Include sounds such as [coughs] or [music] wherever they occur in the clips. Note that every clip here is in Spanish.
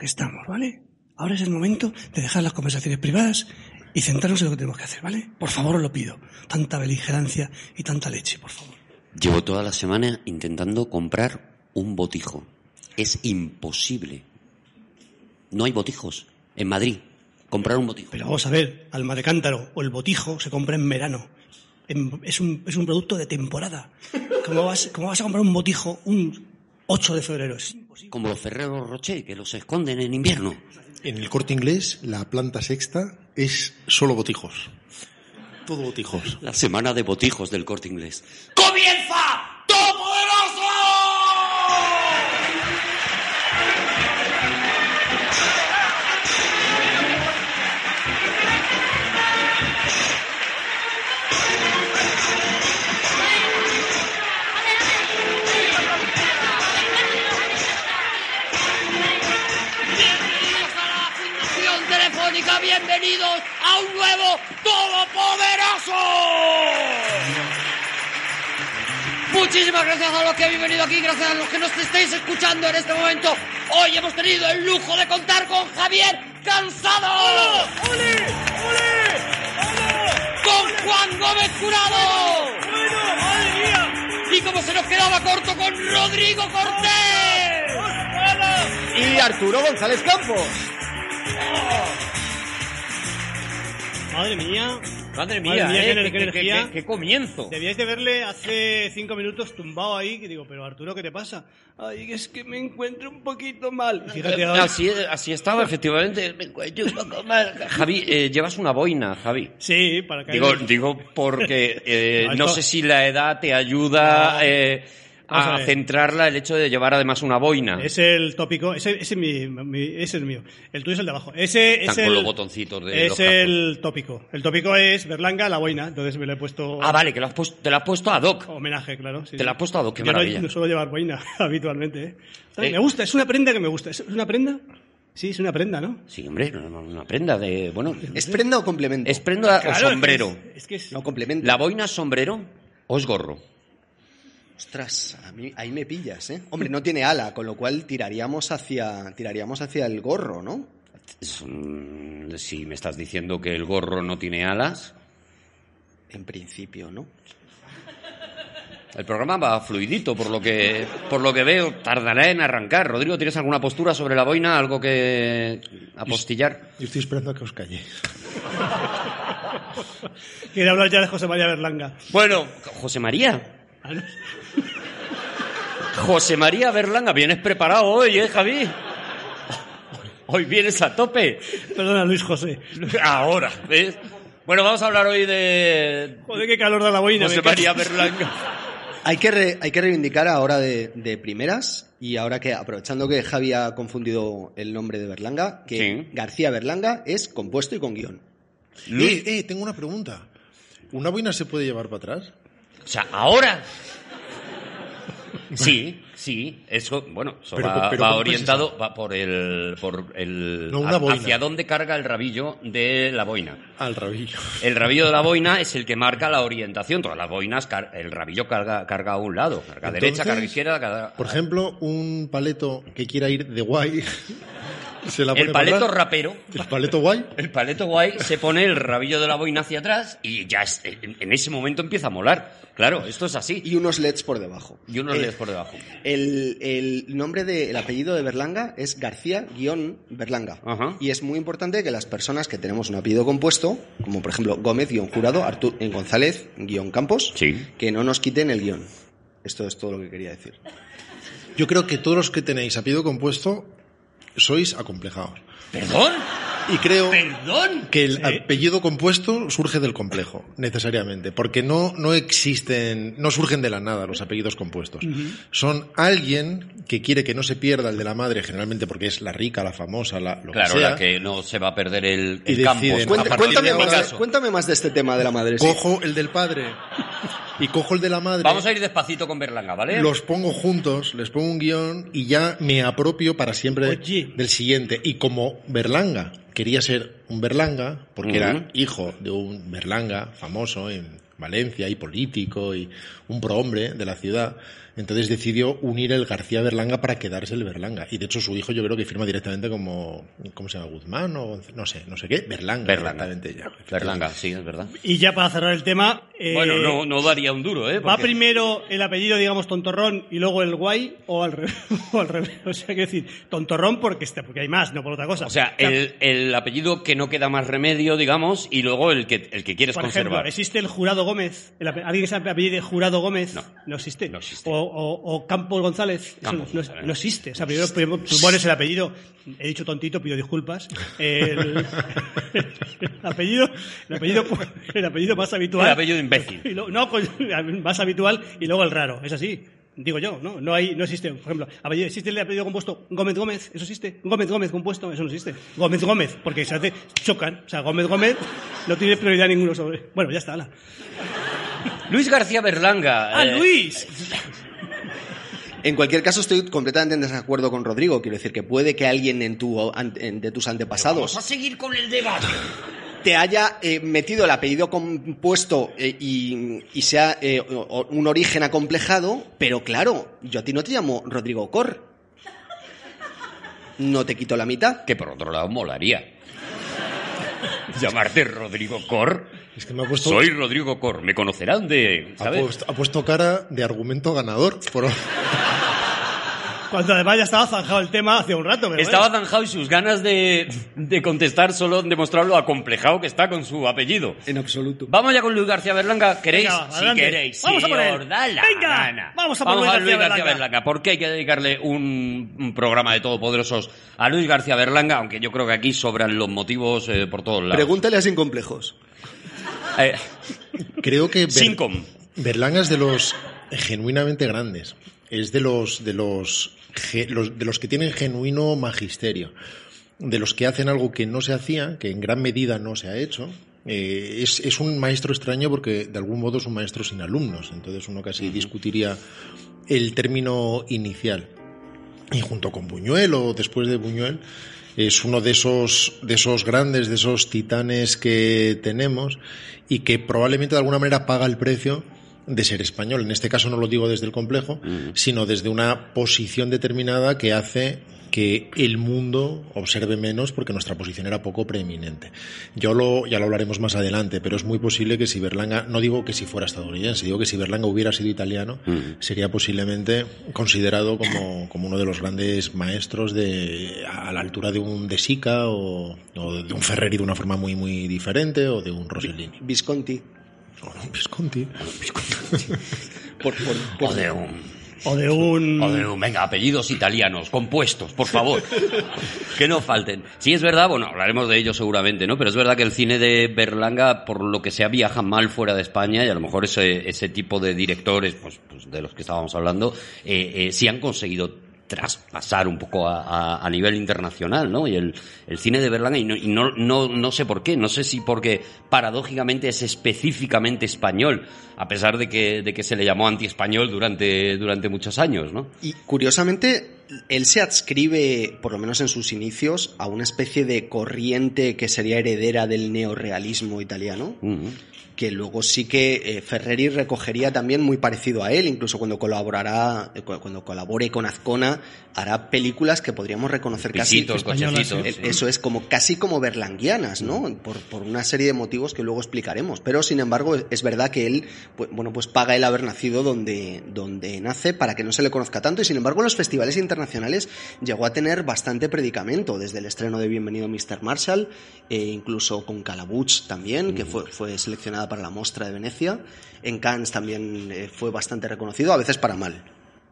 que estamos, ¿vale? Ahora es el momento de dejar las conversaciones privadas y centrarnos en lo que tenemos que hacer, ¿vale? Por favor, os lo pido. Tanta beligerancia y tanta leche, por favor. Llevo toda la semana intentando comprar un botijo. Es imposible. No hay botijos en Madrid. Comprar un botijo. Pero vamos a ver, alma de cántaro o el botijo se compra en verano. En- es, un, es un producto de temporada. ¿Cómo vas, ¿Cómo vas a comprar un botijo un 8 de febrero? Es. Como los Ferreros Rocher, que los esconden en invierno. En el corte inglés, la planta sexta es solo botijos. Todo botijos. La semana de botijos del corte inglés. ¡Comienza bienvenidos a un nuevo Todopoderoso. Muchísimas gracias a los que habéis venido aquí, gracias a los que nos estáis escuchando en este momento. Hoy hemos tenido el lujo de contar con Javier Cansado. Con Juan Gómez Curado. Y como se nos quedaba corto con Rodrigo Cortés. Y Arturo González Campos. Madre mía. Madre Madre mía, mía, ¿eh? qué, qué, qué qué- energía. qué- qué comienzo. Debíais de verle hace cinco minutos tumbado ahí, que digo, pero Arturo, ¿qué te pasa? Ay, es que me encuentro un poquito mal. Y Fíjate ahora. Así, así estaba, efectivamente. Me encuentro un poco mal. Javi, eh, llevas una boina, Javi. Sí, para que... Digo, digo porque eh, [laughs] No, sé si la edad te ayuda eh, a a ver. centrarla el hecho de llevar además una boina. Es el tópico, ese, ese, es mi, mi- ese es el mío. El tuyo es el de abajo. Ese Están es con el, los botoncitos de Es los el tópico. El tópico es Berlanga, la boina. Entonces me lo he puesto... Ah, vale, que lo has puesto, te lo has puesto ad hoc. Homenaje, claro. sí, Te la sí. has puesto a dos, qué Yo maravilla. No, suelo llevar boina [laughs] habitualmente. ¿eh? Eh. Me gusta, es una prenda que me gusta. ¿Es una prenda? Sí, es una prenda, ¿no? Sí, hombre, una prenda de... Bueno, [laughs] ¿Es prenda o complemento? ¿es prenda Claro, o es que sombrero? Es, es que es... No, complemento. ¿La boina es sombrero o es gorro? Ostras, a mí, ahí me pillas, ¿eh? Hombre, no tiene ala, con lo cual tiraríamos hacia, tiraríamos hacia el gorro, ¿no? Si me estás diciendo que el gorro no tiene alas, En principio, ¿no? el programa va fluidito, por lo que, por lo que veo, tardará en arrancar. Rodrigo, ¿tienes alguna postura sobre la boina? ¿Algo que apostillar? Yo estoy esperando a que os calléis. [laughs] Quiere hablar ya de José María Berlanga. Bueno, José María. [laughs] José María Berlanga, vienes preparado hoy, ¿eh, Javi? Hoy vienes a tope. Perdona, Luis José. Ahora, ¿ves? Bueno, vamos a hablar hoy de Joder, qué calor da la boina. José. María Berlanga. Hay que, re- hay que reivindicar ahora de, de primeras y ahora que, aprovechando que Javi ha confundido el nombre de Berlanga, que Sí. García Berlanga es compuesto y con guion. Eh, eh, tengo una pregunta. ¿Una boina se puede llevar para atrás? O sea, ahora. Sí, sí, eso, bueno, eso Pero- va, pero va ¿cómo orientado va por el, por el, No, hacia dónde carga el rabillo de la boina. Al rabillo. El rabillo de la boina es el que marca la orientación. Todas las boinas, el rabillo carga, carga a un lado, carga derecha, carga izquierda, carga... Por ejemplo, un paleto que quiera ir de guay, se la pone el paleto rapero, El paleto guay. el paleto guay, se pone el rabillo de la boina hacia atrás y ya es- en, ese momento empieza a molar. Claro, esto es así. Y unos LEDs por debajo. Y unos Eh, lees por debajo. El, el nombre del apellido de Berlanga es García-Berlanga. Ajá. Y es muy importante que las personas que tenemos un apellido compuesto, como por ejemplo Gómez-Jurado, Artur en González-Campos, Sí. que no nos quiten el guion. Esto es todo lo que quería decir. Yo creo que todos los que tenéis apellido compuesto sois acomplejados. ¿Perdón? Y creo ¿Perdón? que el apellido compuesto surge del complejo, necesariamente, porque no, no existen, no surgen de la nada los apellidos compuestos. Son alguien que quiere que no se pierda el de la madre, generalmente porque es la rica, la famosa, la, lo Claro, que sea. la que no se va a perder el, Y el campo. Cuenta- partir cuéntame, más cuéntame más de este tema de la madre. sí. Cojo el del padre y cojo el de la madre. Vamos a ir despacito con Berlanga, ¿vale? Los pongo juntos, les pongo un guion y ya me apropio para siempre Oye. del siguiente. Y como Berlanga quería ser un Berlanga, porque era hijo de un Berlanga famoso en Valencia y político y un prohombre de la ciudad, Entonces decidió unir el García Berlanga para quedarse el Berlanga. Y de hecho su hijo yo creo que firma directamente como, ¿cómo se llama? Guzmán o no sé, no sé qué. Berlanga. Berlanga. ya. Berlanga, sí, es verdad. Y ya para cerrar el tema. eh, Bueno, no, no daría un duro, ¿eh? ¿Va primero el apellido, digamos, tontorrón y luego el guay o al revés? [laughs] O, al revés? o sea, que decir, tontorrón porque, está, porque hay más, no por otra cosa. O sea, el, el apellido que no queda más remedio, digamos, y luego el que, el que quieres por conservar. ejemplo, ¿existe el Jurado Gómez? El ¿Alguien que se apellide Jurado Gómez? No. existe. No existe. O, o- o Campos González. Campos no, González. no existe. O sea, primero, primero tú pones el apellido. He dicho tontito, pido disculpas. El, el [laughs] apellido, el apellido, el apellido más habitual. El apellido imbécil. Y lo- no, más habitual y luego el raro. Es así. Digo yo, ¿no? No hay, no existe, por ejemplo, ¿existe el apellido compuesto Gómez Gómez? ¿Eso existe? Gómez Gómez compuesto, eso no existe. Gómez Gómez, porque se hace, chocan. O sea, Gómez Gómez no tiene prioridad ninguno sobre. Bueno, ya está, ala. Luis García Berlanga. ¡Ah, eh, Luis! En cualquier caso, estoy completamente en desacuerdo con Rodrigo. Quiero decir que puede que alguien en tu, an- en- de tus antepasados Vamos a seguir con el debate. te haya eh, metido el apellido compuesto eh, y, y sea eh, o- o- un origen acomplejado, pero claro, yo a ti no te llamo Rodrigo Cor. No te quito la mitad. Que por otro lado molaría. [laughs] Llamarte Rodrigo Cor. Es que me ha puesto, Soy Rodrigo Cor. Me conocerán de. ha, ¿Sabes? puesto, ha puesto cara de argumento ganador. Por... Cuando además ya estaba zanjado el tema hace un rato. pero Estaba bueno. zanjado y sus ganas de, de contestar solo han demostrado lo acomplejado que está con su apellido. En absoluto. Vamos ya con Luis García Berlanga. ¿Queréis? Venga, si queréis. Vamos a si por él. Venga, gana. vamos a por Luis García Berlanga. Berlanga. ¿Por qué hay que dedicarle un, un programa de todopoderosos a Luis García Berlanga? Aunque yo creo que aquí sobran los motivos eh, por todos lados. Pregúntale a Sin Complejos. Eh, Creo que Ber- Sincom. Berlanga es de los genuinamente grandes. Es de los, de los- de los que tienen genuino magisterio. De los que hacen algo que no se hacía, que en gran medida no se ha hecho. Eh, es, es un maestro extraño porque de algún modo es un maestro sin alumnos. Entonces uno casi discutiría el término inicial. Y junto con Buñuel o después de Buñuel, es uno de esos, de esos grandes, de esos titanes que tenemos y que probablemente de alguna manera paga el precio de ser español. En este caso no lo digo desde el complejo, sino desde una posición determinada que hace que el mundo observe menos porque nuestra posición era poco preeminente. Yo lo, ya lo hablaremos más adelante, pero es muy posible que si Berlanga, no digo que si fuera estadounidense, digo que si Berlanga hubiera sido italiano, sería posiblemente considerado como, como uno de los grandes maestros de, a la altura de un De Sica o, o de un Ferreri de una forma muy, muy diferente o de un Rossellini. Visconti. O [laughs] un Visconti. Por, por, por- O de un... O de un. O de un- venga, apellidos italianos, compuestos, por favor. [laughs] que no falten. Sí, es verdad, bueno, hablaremos de ello seguramente, ¿no? Pero es verdad que el cine de Berlanga, por lo que sea, viaja mal fuera de España y a lo mejor ese, ese tipo de directores, pues, pues de los que estábamos hablando, eh, eh, sí han conseguido traspasar un poco a, a- a nivel internacional, ¿no? Y el, el cine de Berlanga, y, no, y no, no, no sé por qué, no sé si porque paradójicamente es específicamente español, a pesar de que, de que se le llamó anti-español durante, durante muchos años, ¿no? Y curiosamente, él se adscribe, por lo menos en sus inicios, a una especie de corriente que sería heredera del neorrealismo italiano, Mm. Que luego sí que eh, Ferreri recogería también muy parecido a él, incluso cuando colaborará, eh, cu- cuando colabore con Azcona, hará películas que podríamos reconocer casi españolas. Eh, sí. Eso es como casi como berlanguianas, ¿no? Por, por una serie de motivos que luego explicaremos. Pero sin embargo, es- verdad que él, pues, bueno, pues paga el haber nacido donde, donde nace para que no se le conozca tanto. Y sin embargo, en los festivales internacionales llegó a tener bastante predicamento, desde el estreno de Bienvenido Mr. Marshall, e incluso con Calabuch también, que fue, fue seleccionada para la Mostra de Venecia. En Cannes también eh, fue bastante reconocido, a veces para mal,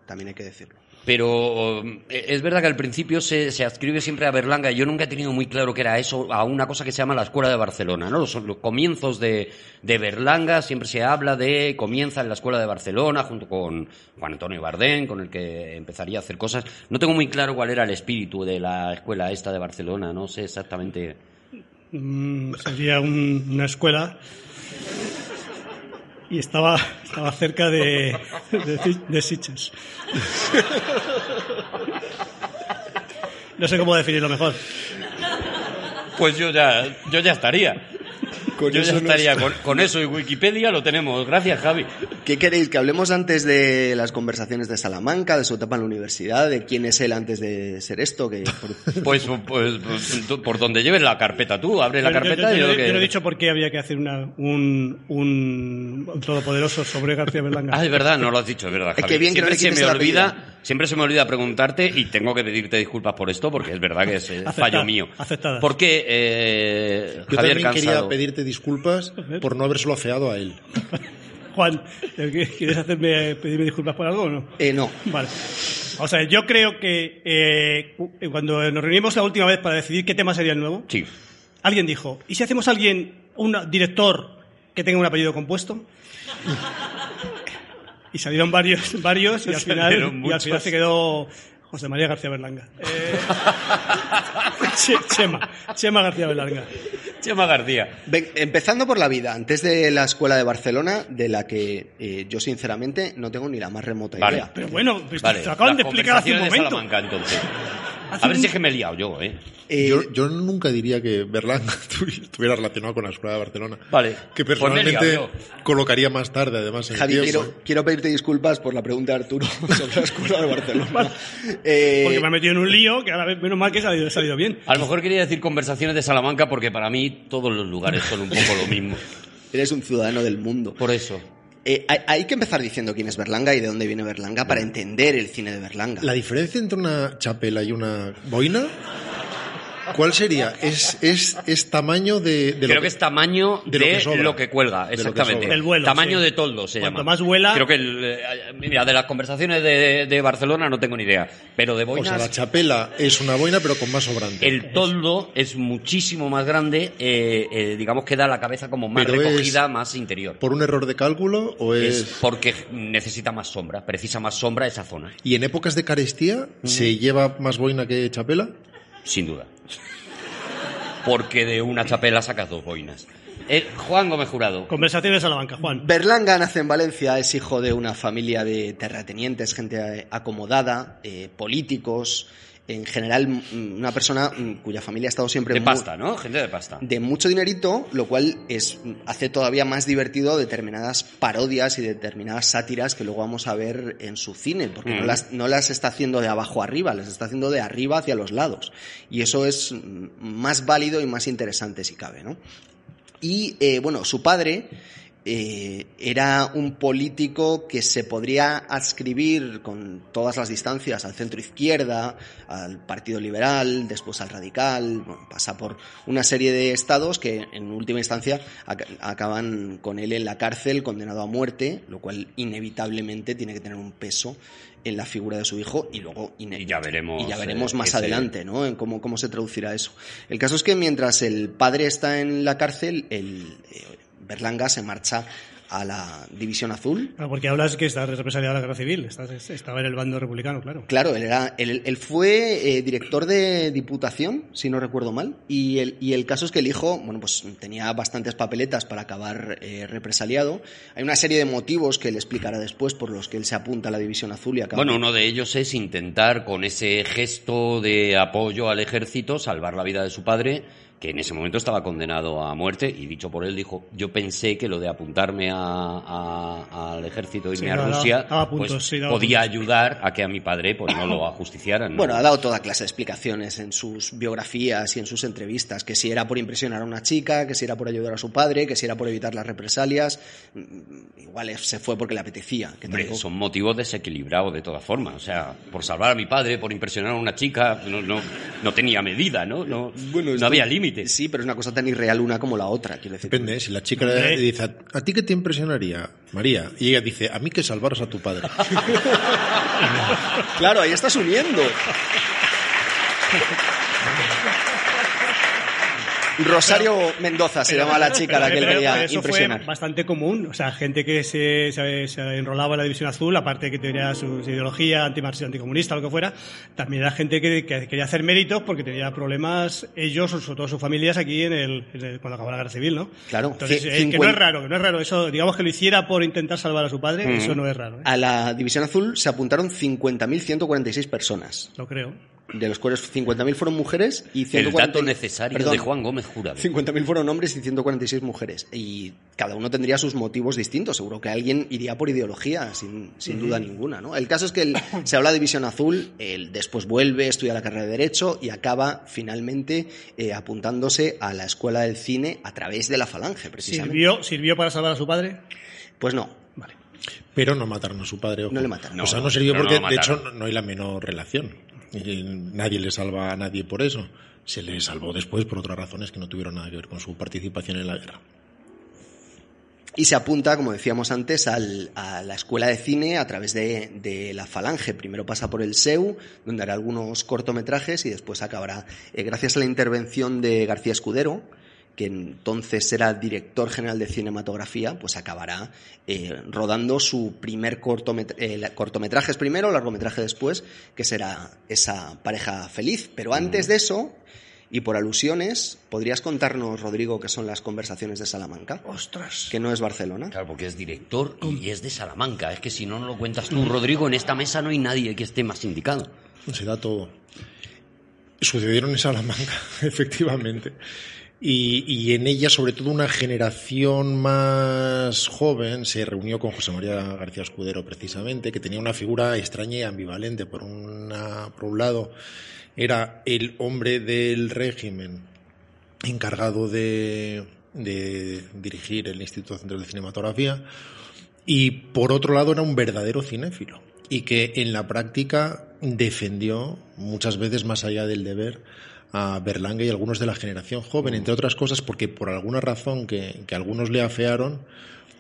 también hay que decirlo. Pero eh, es verdad que al principio se, se adscribe siempre a Berlanga. Yo nunca he tenido muy claro que era eso, a una cosa que se llama la Escuela de Barcelona. ¿no? Los, los comienzos de, de Berlanga siempre se habla de comienza en la Escuela de Barcelona junto con Juan Antonio Bardén, con el que empezaría a hacer cosas. No tengo muy claro cuál era el espíritu de la escuela esta de Barcelona. No sé exactamente. Mm, sería un- una escuela y estaba, estaba cerca de, de, de. No sé cómo definirlo mejor. Pues yo ya, yo ya estaría. Con Yo eso ya nos- estaría, con, con eso y Wikipedia lo tenemos. Gracias, Javi. ¿Qué queréis? ¿Que hablemos antes de las conversaciones de Salamanca, de su etapa en la universidad, de quién es él antes de ser esto? Que por- [laughs] Pues, pues, pues, tú- por donde lleves la carpeta tú, abre la Yo- yo- carpeta yo, y yo, yo que... no he dicho por qué había que hacer una, un, un todopoderoso sobre García Berlanga. Ah, es verdad, no lo has dicho, es verdad. Es Javi. que bien que no siempre le se me olvida, siempre se me olvida preguntarte y tengo que pedirte disculpas por esto porque es verdad que es eh, fallo mío. aceptada. ¿Por qué eh, Yo Javier quería Pedirte disculpas por no habérselo afeado a él. [laughs] Juan, ¿quieres hacerme pedirme disculpas por algo o no? Eh, no. Vale. O sea, yo creo que eh, cuando nos reunimos la última vez para decidir qué tema sería el nuevo, Sí. alguien dijo, ¿y si hacemos a alguien, un director que tenga un apellido compuesto? [laughs] Y salieron varios, varios y al final, y al final se quedó José María García Berlanga. Eh, [laughs] Che- Chema, Chema García Berlanga. [laughs] Chema García. Ven, empezando por la vida, antes de la escuela de Barcelona, de la que eh, yo sinceramente no tengo ni la más remota Vale. idea. Pero bueno, pues Vale, te lo acaban de explicar hace un conversaciones de momento. Salamanca, entonces. A ver si es que me he liado yo, ¿eh? Eh, Yo, yo nunca diría que Berlanga [laughs] estuviera relacionado con la Escuela de Barcelona. Vale. Que Pues me he personalmente colocaría más tarde, además, en el Javi, quiero, quiero pedirte disculpas por la pregunta de Arturo [laughs] sobre la escuela de Barcelona. Eh, Porque me ha metido en un lío que ahora menos mal que ha salido, ha salido bien. A lo mejor quería decir conversaciones de Salamanca porque para mí todos los lugares son un poco lo mismo. eres un ciudadano del mundo. Por eso. Eh, hay, hay que empezar diciendo quién es Berlanga y de dónde viene Berlanga para entender el cine de Berlanga. La diferencia entre una chapela y una boina, ¿cuál sería? Es, es, es tamaño de, de Creo lo que es tamaño de, de lo que sobra. lo que cuelga, que exactamente. Del vuelo, tamaño sí. de toldo se Cuanto llama. más vuela- Creo que, el, eh, mira, de las conversaciones de, de Barcelona no tengo ni idea. Pero de O boinas, sea, la chapela es una boina, pero con más sobrante. el toldo es muchísimo más grande, eh, eh, digamos que da la cabeza como más Pero es- recogida, más interior. ¿Por un error de cálculo o es...? Es porque necesita más sombra, precisa más sombra esa zona, ¿Y en épocas de carestía se lleva más boina que chapela? sin duda. Porque de una chapela sacas dos boinas. Eh, Juan Gómez Jurado. Conversaciones de Salamanca, Juan. Berlanga nace en Valencia, es hijo de una familia de terratenientes, gente eh, acomodada, eh, políticos, en general mm, una persona mm, cuya familia ha estado siempre De muy- pasta, ¿no? Gente de pasta. de mucho dinerito, lo cual es, hace todavía más divertido determinadas parodias y determinadas sátiras que luego vamos a ver en su cine, porque no, Mm. las, no las está haciendo de abajo arriba, las está haciendo de arriba hacia los lados. Y eso es mm, más válido y más interesante si cabe, ¿no? Y eh, bueno, su padre eh, era un político que se podría adscribir con todas las distancias al centro izquierda, al Partido Liberal, después al Radical, bueno, pasa por una serie de estados que en última instancia ac- acaban con él en la cárcel, condenado a muerte, lo cual inevitablemente tiene que tener un peso en la figura de su hijo y luego Y ya veremos, y ya veremos eh, más ese- adelante ¿no? en cómo, cómo se traducirá eso. El caso es que mientras el padre está en la cárcel, el eh, Berlanga se marcha a la División Azul. Claro, porque hablas que estás represaliado a la guerra civil, estás, estaba en el bando republicano, claro. Claro, él, era, él, él fue eh, director de Diputación, si no recuerdo mal, y el, y el caso es que el hijo, bueno, pues tenía bastantes papeletas para acabar eh, represaliado. Hay una serie de motivos que él explicará después por los que él se apunta a la División Azul y acaba... Bueno, uno de ellos es intentar, con ese gesto de apoyo al ejército, salvar la vida de su padre, que en ese momento estaba condenado a muerte, y dicho por él, dijo, yo pensé que lo de apuntarme a- a- al ejército, irme Sí, a Rusia, daba puntos, pues, sí, podía ayudar a que a mi padre pues no lo [coughs] ajusticiaran. ¿no? Bueno, ha dado toda clase de explicaciones en sus biografías y en sus entrevistas, que si era por impresionar a una chica, que si era por ayudar a su padre, que si era por evitar las represalias, mm, igual se fue porque le apetecía. Que Hombre, son motivos desequilibrados de todas formas. O sea, por salvar a mi padre, por impresionar a una chica, no, no, no tenía medida, ¿no? No, Bueno, no esto- había Sí, pero es una cosa tan irreal una como la otra, quiero decir. Depende, ¿eh? si la chica le dice, ¿a, a ti qué te impresionaría, María? Y ella dice, a mí que salvaras a tu padre. [laughs] Claro, ahí estás uniendo. [laughs] Rosario Mendoza se llama la chica a la que él Pero- quería pero eso impresionar. fue bastante común. O sea, gente que se, se, se enrolaba en la División Azul, aparte que tenía su, su ideología antimarxista, anticomunista, lo que fuera, también era gente que, que quería hacer méritos porque tenía problemas ellos, o sobre todo sus familias, aquí en el, en el- cuando acabó la guerra civil, ¿no? Claro, Entonces, eh, que no es raro, que no es raro. Eso, digamos que lo hiciera por intentar salvar a su padre, eso no es raro. ¿eh? A la División Azul se apuntaron 50.146 personas. Lo creo. De los cuales 50.000 fueron mujeres y 140... El dato necesario Perdón, de Juan Gómez Jurado. 50.000 fueron hombres y 146 mujeres. Y cada uno tendría sus motivos distintos. Seguro que alguien iría por ideología, sin, sin duda ninguna. ¿no? El caso es que el- se habla de visión azul, él después vuelve, estudia la carrera de Derecho y acaba finalmente eh, apuntándose a la escuela del cine a través de la falange, precisamente. ¿Sirvió, ¿Sirvió para salvar a su padre? Pues no. Vale. Pero no mataron a su padre. ojo. No le mataron. o sea, No, no sirvió no porque, de hecho, no hay la menor relación. Nadie le salva a nadie por eso. Se le salvó después por otras razones que no tuvieron nada que ver con su participación en la guerra. Y se apunta, como decíamos antes, al- a la escuela de cine a través de, de la Falange. Primero pasa por el SEU, donde hará algunos cortometrajes y después acabará, eh, gracias a la intervención de García Escudero, que entonces era director general de cinematografía, pues acabará eh, rodando su primer cortomet- eh, cortometrajes primero, largometraje después, que será esa pareja feliz. Pero antes de eso, y por alusiones, ¿podrías contarnos, Rodrigo, qué son las conversaciones de Salamanca? Ostras. que no es Barcelona. Claro, porque es director y es de Salamanca. Es que si no, no lo cuentas tú, Rodrigo, en esta mesa no hay nadie que esté más indicado. Se da todo. Sucedieron en Salamanca, [laughs] efectivamente. Y, y en ella, sobre todo, una generación más joven se reunió con José María García Escudero, precisamente, que tenía una figura extraña y ambivalente. Por, una, por un lado, era el hombre del régimen encargado de, de dirigir el Instituto Central de Cinematografía y por otro lado era un verdadero cinéfilo y que en la práctica defendió muchas veces más allá del deber a Berlanga y algunos de la generación joven, entre otras cosas porque por alguna razón que, que algunos le afearon,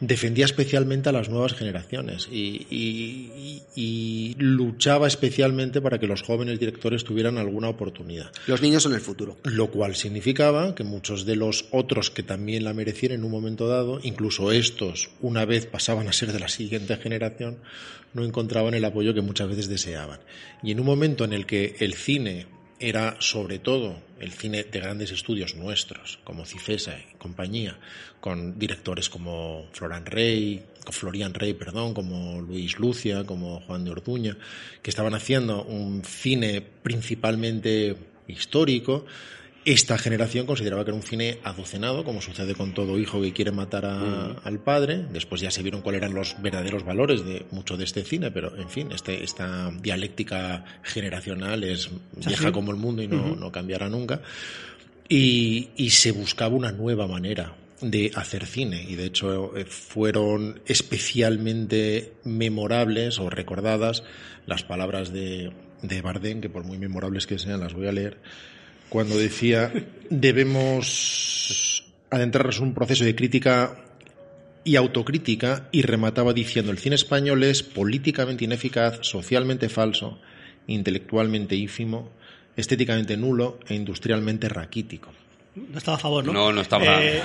defendía especialmente a las nuevas generaciones y, y- y- y luchaba especialmente para que los jóvenes directores tuvieran alguna oportunidad. Los niños son el futuro. Lo cual significaba que muchos de los otros que también la merecían en un momento dado, incluso estos, una vez pasaban a ser de la siguiente generación, no encontraban el apoyo que muchas veces deseaban. Y en un momento en el que el cine era sobre todo el cine de grandes estudios nuestros, como Cifesa y compañía, con directores como Florian Rey, Florian Rey, perdón, como Luis Lucia, como Juan de Orduña, que estaban haciendo un cine principalmente histórico. Esta generación consideraba que era un cine adocenado, como sucede con todo hijo que quiere matar a- al padre. Después ya se vieron cuáles eran los verdaderos valores de mucho de este cine, pero en fin, este, esta dialéctica generacional es vieja como el mundo y no, no cambiará nunca. Y, y se buscaba una nueva manera de hacer cine y de hecho eh, fueron especialmente memorables o recordadas las palabras de, de Bardem, que por muy memorables que sean las voy a leer, cuando decía debemos adentrarnos en un proceso de crítica y autocrítica y remataba diciendo el cine español es políticamente ineficaz, socialmente falso, intelectualmente ínfimo, estéticamente nulo e industrialmente raquítico. No estaba a favor, ¿no? No, no estaba. Eh,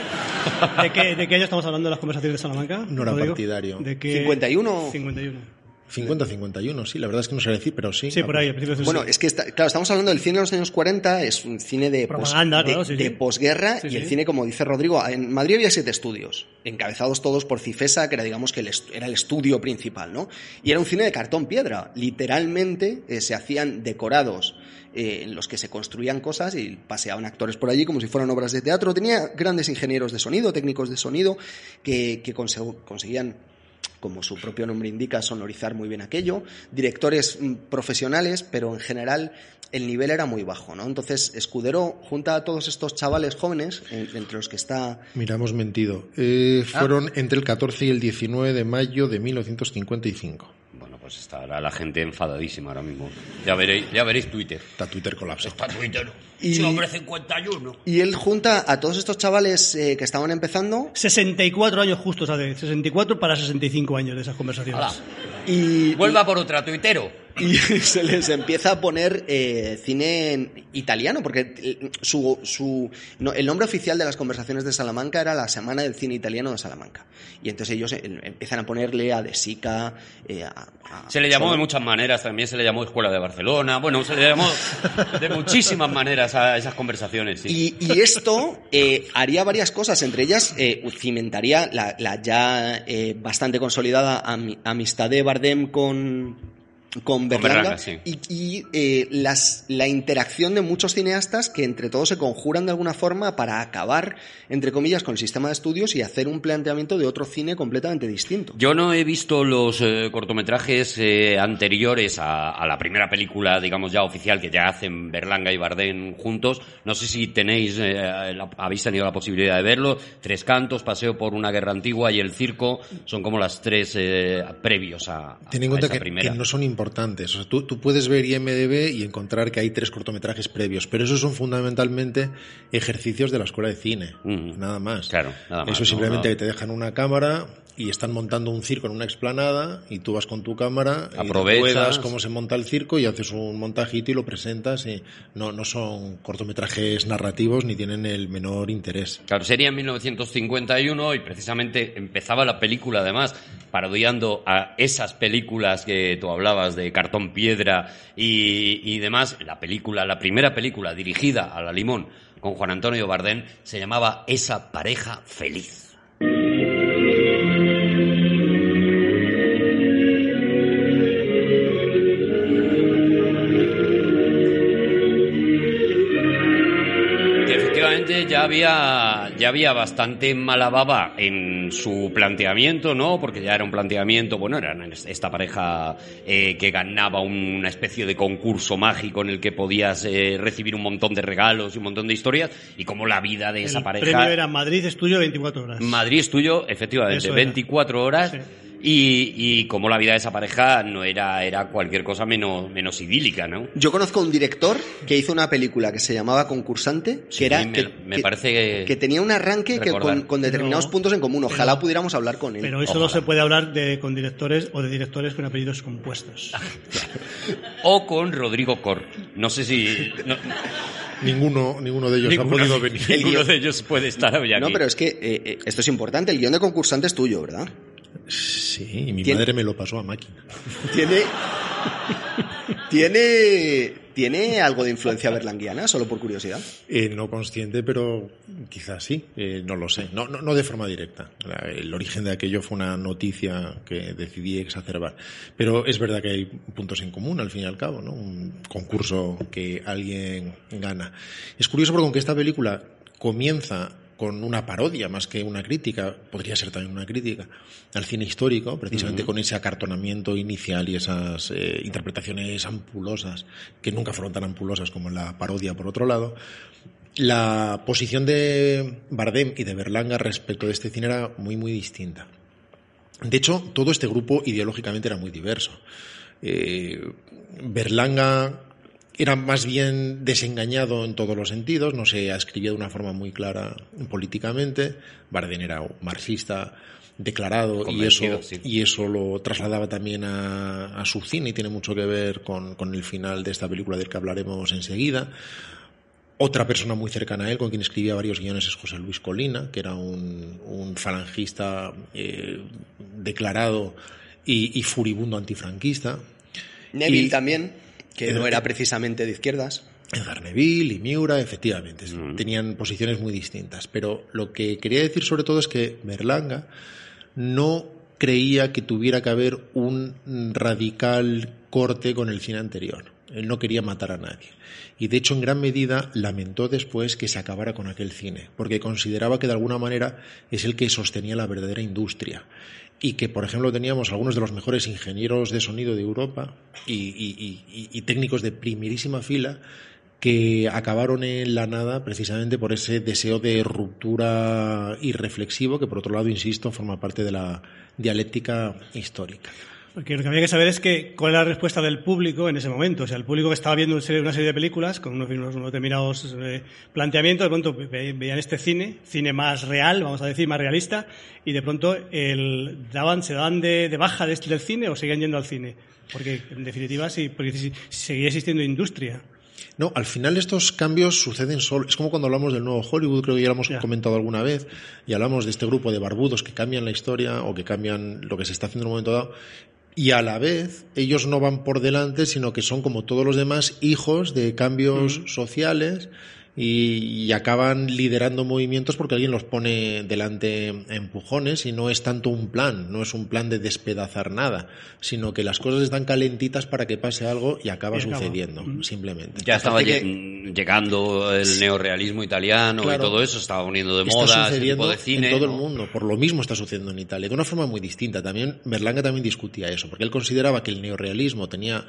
¿de, qué, ¿De qué año estamos hablando de las conversaciones de Salamanca? No era partidario. ¿De qué? 51. 51. 50-51, sí, la verdad es que no sé decir, pero sí. Sí, por ahí, al principio de Bueno, es que, está- claro, estamos hablando del cine de los años 40, es un cine de, pos- Propaganda, de, claro, sí, de sí. posguerra Sí, y el cine, como dice Rodrigo, en Madrid había siete estudios, encabezados todos por Cifesa, que era, digamos, que el era el estudio principal, ¿no? Y era un cine de cartón piedra. Literalmente eh, se hacían decorados eh, en los que se construían cosas y paseaban actores por allí como si fueran obras de teatro. Tenía grandes ingenieros de sonido, técnicos de sonido, que, que conse- conseguían como su propio nombre indica, sonorizar muy bien aquello, directores mm, profesionales, pero en general el nivel era muy bajo, ¿no? Entonces, Escudero junta a todos estos chavales jóvenes, en- entre los que está Mira, hemos mentido. Eh, fueron entre el 14 y el 19 de mayo de 1955. Pues estará la gente enfadadísima ahora mismo. Ya veréis, ya veréis Twitter. Está Twitter colapsado. Está Twitter. Y- Sí, hombre, 51. y él junta a todos estos chavales eh, que estaban empezando 64 años justos hace. 64 para 65 años de esas conversaciones. Hala. y, Vuelva por otra, tuitero. Y [laughs] se les empieza a poner eh, cine en italiano, porque eh, su, su, no, el nombre oficial de las conversaciones de Salamanca era la Semana del Cine Italiano de Salamanca. Y entonces ellos eh, empiezan a ponerle a De Sica, eh, a, a- Se le llamó de muchas maneras, también se le llamó Escuela de Barcelona, bueno, se le llamó de muchísimas maneras a esas conversaciones. sí. Y, y esto eh, haría varias cosas, entre ellas eh, cimentaría la, la ya bastante consolidada ami- amistad de Bardem con, con Berlanga, Berlanga, sí. y, y, eh, las, la interacción de muchos cineastas que entre todos se conjuran de alguna forma para acabar, entre comillas, con el sistema de estudios y hacer un planteamiento de otro cine completamente distinto. Yo no he visto los eh, cortometrajes eh, anteriores a, a la primera película, digamos ya oficial, que ya hacen Berlanga y Bardem juntos. No sé si tenéis, eh, la- habéis tenido la posibilidad de verlo. Tres cantos, Paseo por una guerra antigua y El circo son como las tres eh, previos a, a- Ten en a cuenta esa que, primera. que no son importantes. O sea, tú, tú puedes ver IMDB y encontrar que hay tres cortometrajes previos, pero esos son fundamentalmente ejercicios de la escuela de cine, nada más. Claro, nada más, Eso ¿no? simplemente que te dejan una cámara y están montando un circo en una explanada y tú vas con tu cámara y Aprovechas. ruedas cómo se monta el circo y haces un montajito y lo presentas y no, no son cortometrajes narrativos ni tienen el menor interés. Claro, sería en 1951 y precisamente empezaba la película, además, parodiando a esas películas que tú hablabas de cartón piedra y, y demás. La película, la primera película dirigida a la Limón con Juan Antonio Bardén se llamaba Esa pareja feliz. Ya había ya había bastante mala baba en su planteamiento, ¿no? Porque ya era un planteamiento, bueno, era esta pareja eh, que ganaba una especie de concurso mágico en el que podías eh, recibir un montón de regalos y un montón de historias y como la vida de esa el pareja premio era Madrid es tuyo 24 horas. Madrid es tuyo, efectivamente, Eso era. 24 horas. Sí. Y, y como la vida de esa pareja no era, era cualquier cosa menos, menos idílica, ¿no? Yo conozco a un director que hizo una película que se llamaba Concursante, que era me- que, me que- parece que- que tenía un arranque que con, con determinados puntos en común. Ojalá pero- pudiéramos hablar con él. Pero solo Ojalá. se puede hablar de, con directores o de directores con apellidos compuestos. [laughs] O con Rodrigo Cor. No sé si... no- Ninguno, ninguno de ellos ninguno, ha podido [laughs] venir. ninguno de ellos puede estar hoy aquí. no, pero es que eh, eh, esto es importante. El guion de Concursante es tuyo, ¿verdad? Sí, y mi Tiene- madre me lo pasó a máquina. Tiene. Tiene. ¿Tiene algo de influencia berlanguiana, solo por curiosidad? Eh, no consciente, pero quizás sí, eh, no lo sé. No, no, no de forma directa. La- El origen de aquello fue una noticia que decidí exacerbar. Pero es verdad que hay puntos en común, al fin y al cabo, ¿no? Un concurso que alguien gana. Es curioso porque aunque esta película comienza con una parodia más que una crítica, podría ser también una crítica al cine histórico, precisamente con ese acartonamiento inicial y esas eh, interpretaciones ampulosas, que nunca fueron tan ampulosas como en la parodia por otro lado. La posición de Bardem y de Berlanga respecto de este cine era muy, muy distinta. De hecho, todo este grupo ideológicamente era muy diverso. Eh, Berlanga era más bien desengañado en todos los sentidos, no se escribía de una forma muy clara políticamente. Bardem era un marxista declarado y eso, sí. y eso lo trasladaba también a, a su cine y tiene mucho que ver con, con el final de esta película del que hablaremos enseguida. Otra persona muy cercana a él, con quien escribía varios guiones, es José Luis Colina, que era un, un falangista eh, declarado y, y furibundo antifranquista. Neville Y- también, que no era precisamente de izquierdas. Edgar Neville y Miura, efectivamente, tenían posiciones muy distintas. Pero lo que quería decir sobre todo es que Berlanga no creía que tuviera que haber un radical corte con el cine anterior. Él no quería matar a nadie. Y de hecho, en gran medida, lamentó después que se acabara con aquel cine, porque consideraba que de alguna manera es el que sostenía la verdadera industria. Y que, por ejemplo, teníamos algunos de los mejores ingenieros de sonido de Europa y, técnicos de primerísima fila que acabaron en la nada precisamente por ese deseo de ruptura irreflexivo que, por otro lado, insisto, forma parte de la dialéctica histórica. Porque lo que había que saber es que cuál era la respuesta del público en ese momento. O sea, el público que estaba viendo una serie, una serie de películas con unos, determinados eh, planteamientos, de pronto ve- veían este cine, cine más real, vamos a decir, más realista, y de pronto el, daban, se daban de, de baja de- del cine o seguían yendo al cine. Porque, en definitiva, sí, porque si- si seguía existiendo industria. No, al final estos cambios suceden solo. Es como cuando hablamos del nuevo Hollywood, creo que ya lo hemos comentado alguna vez, y hablamos de este grupo de barbudos que cambian la historia o que cambian lo que se está haciendo en un momento dado. Y a la vez, ellos no van por delante, sino que son como todos los demás hijos de cambios sociales y, y acaban liderando movimientos porque alguien los pone delante empujones y no es tanto un plan, no es un plan de despedazar nada, sino que las cosas están calentitas para que pase algo y acaba sucediendo, simplemente. Ya estaba llegando el neorealismo italiano y todo eso, estaba poniendo de moda ese tipo de cine. en todo ¿no? el mundo. Por lo mismo está sucediendo en Italia, de una forma muy distinta. También Berlanga también discutía eso, porque él consideraba que el neorrealismo tenía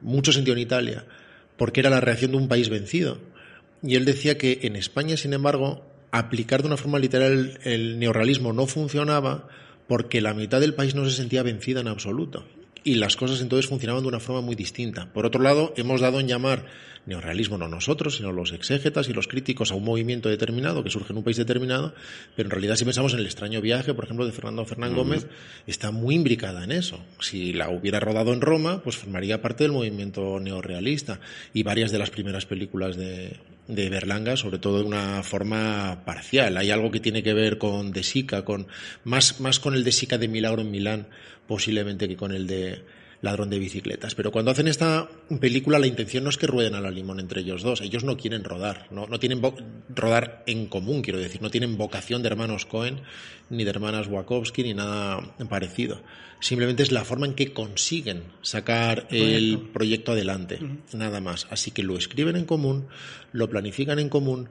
mucho sentido en Italia, porque era la reacción de un país vencido. Y él decía que en España, sin embargo, aplicar de una forma literal el neorrealismo no funcionaba porque la mitad del país no se sentía vencida en absoluto. Y las cosas entonces funcionaban de una forma muy distinta. Por otro lado, hemos dado en llamar neorrealismo no nosotros, sino los exégetas y los críticos a un movimiento determinado que surge en un país determinado, pero en realidad si pensamos en el extraño viaje, por ejemplo, de Fernando Fernán Gómez, está muy imbricada en eso. Si la hubiera rodado en Roma, pues formaría parte del movimiento neorrealista y varias de las primeras películas de, de Berlanga, sobre todo de una forma parcial. Hay algo que tiene que ver con De Sica, con, más, más con el De Sica de Milagro en Milán, posiblemente que con el de ladrón de bicicletas. Pero cuando hacen esta película, la intención no es que rueden a la limón entre ellos dos. Ellos no quieren rodar, no, no tienen rodar en común, quiero decir. No tienen vocación de hermanos Cohen, ni de hermanas Wachowski, ni nada parecido. Simplemente es la forma en que consiguen sacar el proyecto adelante, nada más. Así que lo escriben en común, lo planifican en común,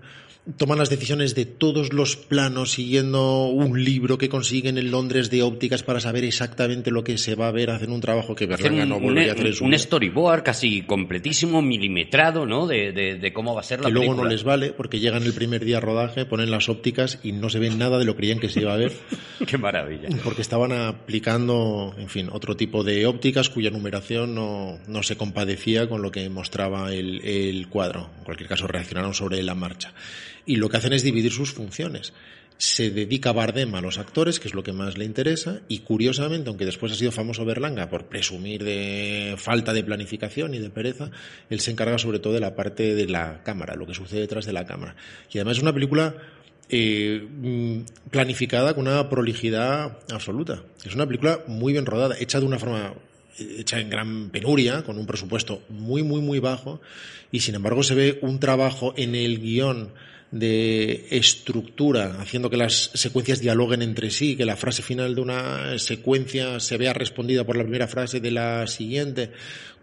toman las decisiones de todos los planos siguiendo un libro que consiguen en Londres de ópticas para saber exactamente lo que se va a ver, hacen un trabajo que Berlanga no volvería a hacer en su un storyboard casi completísimo, milimetrado, ¿no? De, de- de cómo va a ser la que luego no les vale porque llegan el primer día a rodaje, ponen las ópticas y no se ve nada de lo que creían que se iba a ver [laughs] Qué maravilla. porque estaban aplicando, en fin, otro tipo de ópticas cuya numeración no, no se compadecía con lo que mostraba el, el cuadro. En cualquier caso, reaccionaron sobre la marcha. Y lo que hacen es dividir sus funciones. Se dedica Bardem a los actores, que es lo que más le interesa, y curiosamente, aunque después ha sido famoso Berlanga por presumir de falta de planificación y de pereza, él se encarga sobre todo de la parte de la cámara, lo que sucede detrás de la cámara. Y además es una película eh, planificada con una prolijidad absoluta. Es una película muy bien rodada, hecha de una forma hecha en gran penuria, con un presupuesto muy, muy, muy bajo, y sin embargo se ve un trabajo en el guion de estructura, haciendo que las secuencias dialoguen entre sí, que la frase final de una secuencia se vea respondida por la primera frase de la siguiente,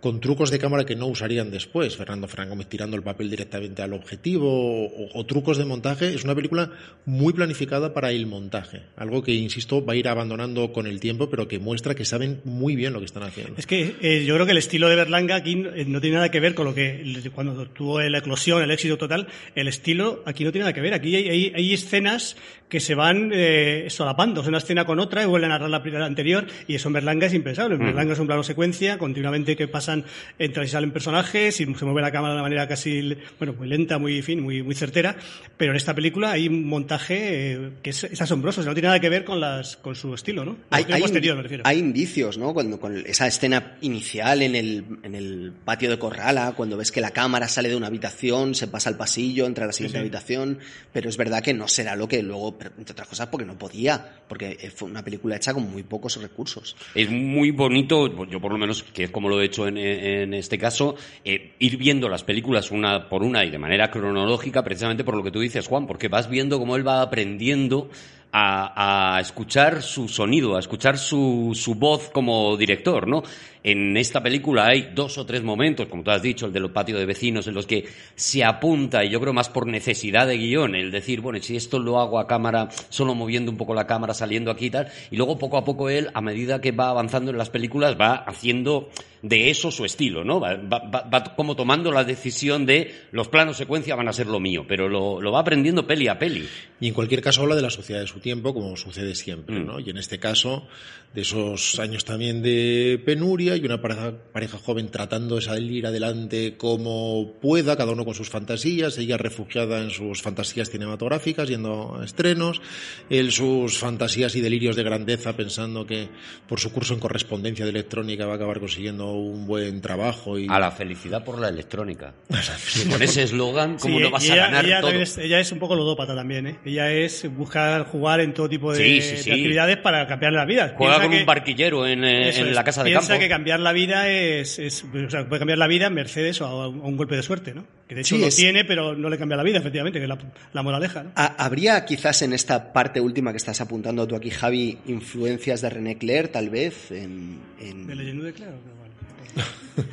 con trucos de cámara que no usarían después, Fernando Franco tirando el papel directamente al objetivo, o, o trucos de montaje. Es una película muy planificada para el montaje, algo que, insisto, va a ir abandonando con el tiempo, pero que muestra que saben muy bien lo que están haciendo. Es que eh, yo creo que el estilo de Berlanga aquí no, eh, no tiene nada que ver con lo que cuando tuvo la eclosión, el éxito total, el estilo aquí no tiene nada que ver. Aquí hay, hay- hay escenas que se van eh, solapando, sea, una escena con otra y vuelven a narrar la primera anterior y eso en Berlanga es impensable. En Berlanga es un plano secuencia, continuamente que pasan, entran y salen personajes y se mueve la cámara de una manera casi, bueno, muy lenta, muy, fin, muy, muy certera, pero en esta película hay un montaje eh, que es, es asombroso, o sea, no tiene nada que ver con las con su estilo, ¿no? Hay, Estilo hay posterior, indi- me refiero. hay indicios, ¿no? Cuando con esa escena inicial en el, en el patio de Corrala, cuando ves que la cámara sale de una habitación, se pasa al pasillo, entra a la siguiente sí. habitación, pero es verdad que no será lo que luego, entre otras cosas, porque no podía, porque eh, fue una película hecha con muy pocos recursos. Es muy bonito, yo por lo menos, que es como lo he hecho en, en este caso, eh, ir viendo las películas una por una y de manera cronológica, precisamente por lo que tú dices, Juan, porque vas viendo cómo él va aprendiendo a, a escuchar su sonido, a escuchar su, su voz como director, ¿no? En esta película hay dos o tres momentos, como tú has dicho, el de los patios de vecinos, en los que se apunta, y yo creo más por necesidad de guion, el decir, bueno, si esto lo hago a cámara, solo moviendo un poco la cámara, saliendo aquí y tal, y luego poco a poco él, a medida que va avanzando en las películas, va haciendo de eso su estilo, ¿no? Va, va- va- como tomando la decisión de los planos secuencia van a ser lo mío, pero lo, lo va aprendiendo peli a peli. Y en cualquier caso habla de la sociedad de su tiempo, como sucede siempre, Mm. ¿no? Y en este caso, de esos años también de penuria y una pareja, pareja joven tratando de salir adelante como pueda, cada uno con sus fantasías, ella refugiada en sus fantasías cinematográficas, yendo a estrenos, él sus fantasías y delirios de grandeza, pensando que por su curso en correspondencia de electrónica va a acabar consiguiendo un buen trabajo y A la felicidad por la electrónica. [laughs] Con ese eslogan, ¿cómo Sí, no vas y a ganar ella todo? es, ella es un poco ludópata también, ¿eh? Ella es buscar jugar en todo tipo de, Sí, sí, de sí. actividades para cambiar las vidas. Juega Piensa con que- un barquillero en, eh, en es, la casa de piensa campo. que cambiar la vida es, es- o sea, puede cambiar la vida mercedes o a, un a un golpe de suerte, ¿no? Que de hecho Sí, lo es- tiene, pero no le cambia la vida, efectivamente, que es la, la moraleja, ¿no? Ha- ¿Habría quizás en esta parte última que estás apuntando tú aquí, Javi, influencias de René Clair, tal vez? En, en- De Legend de bueno.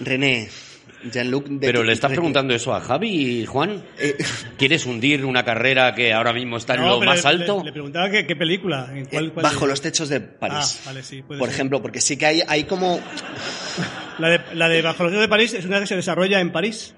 René, Jean-Luc... de- Pero le estás preguntando eso a Javi, Juan. Eh, ¿Quieres hundir una carrera que ahora mismo está en No, lo pero más le- alto? Le, le preguntaba qué, qué película, en cuál, eh, cuál bajo de- los techos de París. Ah, vale, sí, puede por ser. ejemplo, porque sí que hay, hay como... [laughs] La de, la de Bajo los Ríos de París es una que se desarrolla en París.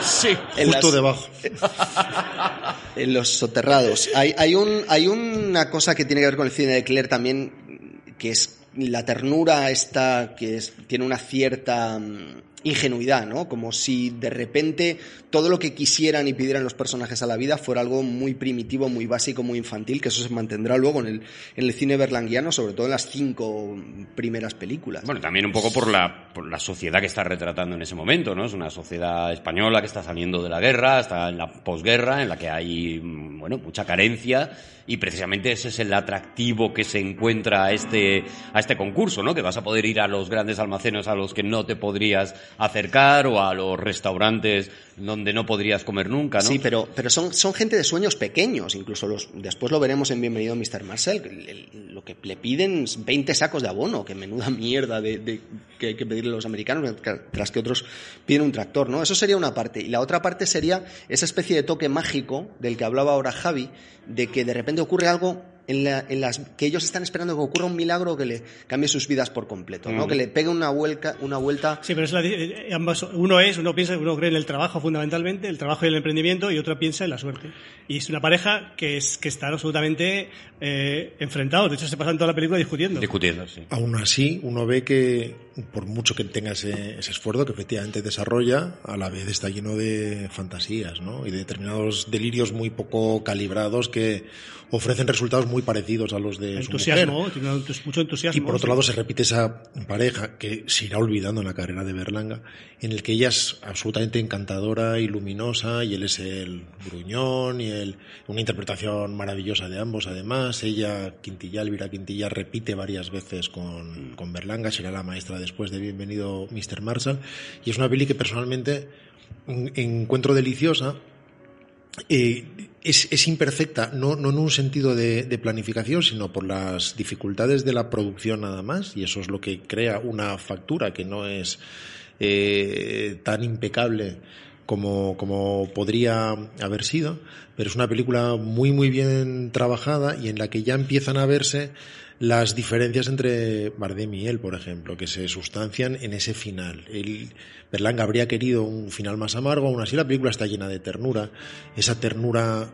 Sí. en Justo las- debajo. [laughs] En los soterrados. Hay, hay, un, hay una cosa que tiene que ver con el cine de Claire también, que es la ternura esta, que es, tiene una cierta mm, ingenuidad, ¿no? Como si de repente todo lo que quisieran y pidieran los personajes a la vida fuera algo muy primitivo, muy básico, muy infantil, que eso se mantendrá luego en el, en el cine berlanguiano, sobre todo en las cinco primeras películas. Bueno, también un poco por la, por la sociedad que está retratando en ese momento, ¿no? Es una sociedad española que está saliendo de la guerra, está en la posguerra, en la que hay, mm, bueno, mucha carencia, y precisamente ese es el atractivo que se encuentra a este, a este concurso, ¿no? Que vas a poder ir a los grandes almacenes a los que no te podrías acercar, o a los restaurantes donde no podrías comer nunca, ¿no? Sí, pero, pero son, son gente de sueños pequeños, incluso los, después lo veremos en Bienvenido Mr. Marcel, lo que le piden es 20 sacos de abono, que menuda mierda de, de- que hay que pedirle a los americanos, tras que otros piden un tractor, ¿no? Eso sería una parte. Y la otra parte sería esa especie de toque mágico del que hablaba ahora Javi, de que de repente ocurre algo en, la- en las que ellos están esperando que ocurra un milagro que le cambie sus vidas por completo, ¿no? Mm. Que le pegue una vuelta, una vuelta Sí, pero es la, eh, ambas, uno es, uno piensa, uno cree en el trabajo fundamentalmente, el trabajo y el emprendimiento, y otro piensa en la suerte. Y es una pareja que, es, que están absolutamente eh, enfrentados. De hecho, se pasan toda la película discutiendo. Discutiendo, sí. Aún así, uno ve que, por mucho que tenga ese, ese esfuerzo que efectivamente desarrolla, a la vez está lleno de fantasías, ¿no? Y de determinados delirios muy poco calibrados que ofrecen resultados muy parecidos a los de su entusiasmo, mujer. tiene mucho entusiasmo. Y por otro lado se repite esa pareja que se irá olvidando en la carrera de Berlanga, en el que ella es absolutamente encantadora y luminosa y él es el gruñón y el, una interpretación maravillosa de ambos además. Ella, Quintilla, Elvira Quintilla, repite varias veces con, con Berlanga, será la maestra después de Bienvenido Mr. Marshall y es una peli que personalmente en- encuentro deliciosa eh, es, imperfecta, no, en un sentido de, planificación, sino por las dificultades de la producción nada más, y eso es lo que crea una factura que no es eh, tan impecable como podría haber sido, pero es una película muy muy bien trabajada y en la que ya empiezan a verse las diferencias entre Bardem y él, por ejemplo, que se sustancian en ese final. El, Berlanga habría querido un final más amargo, aún así la película está llena de ternura, esa ternura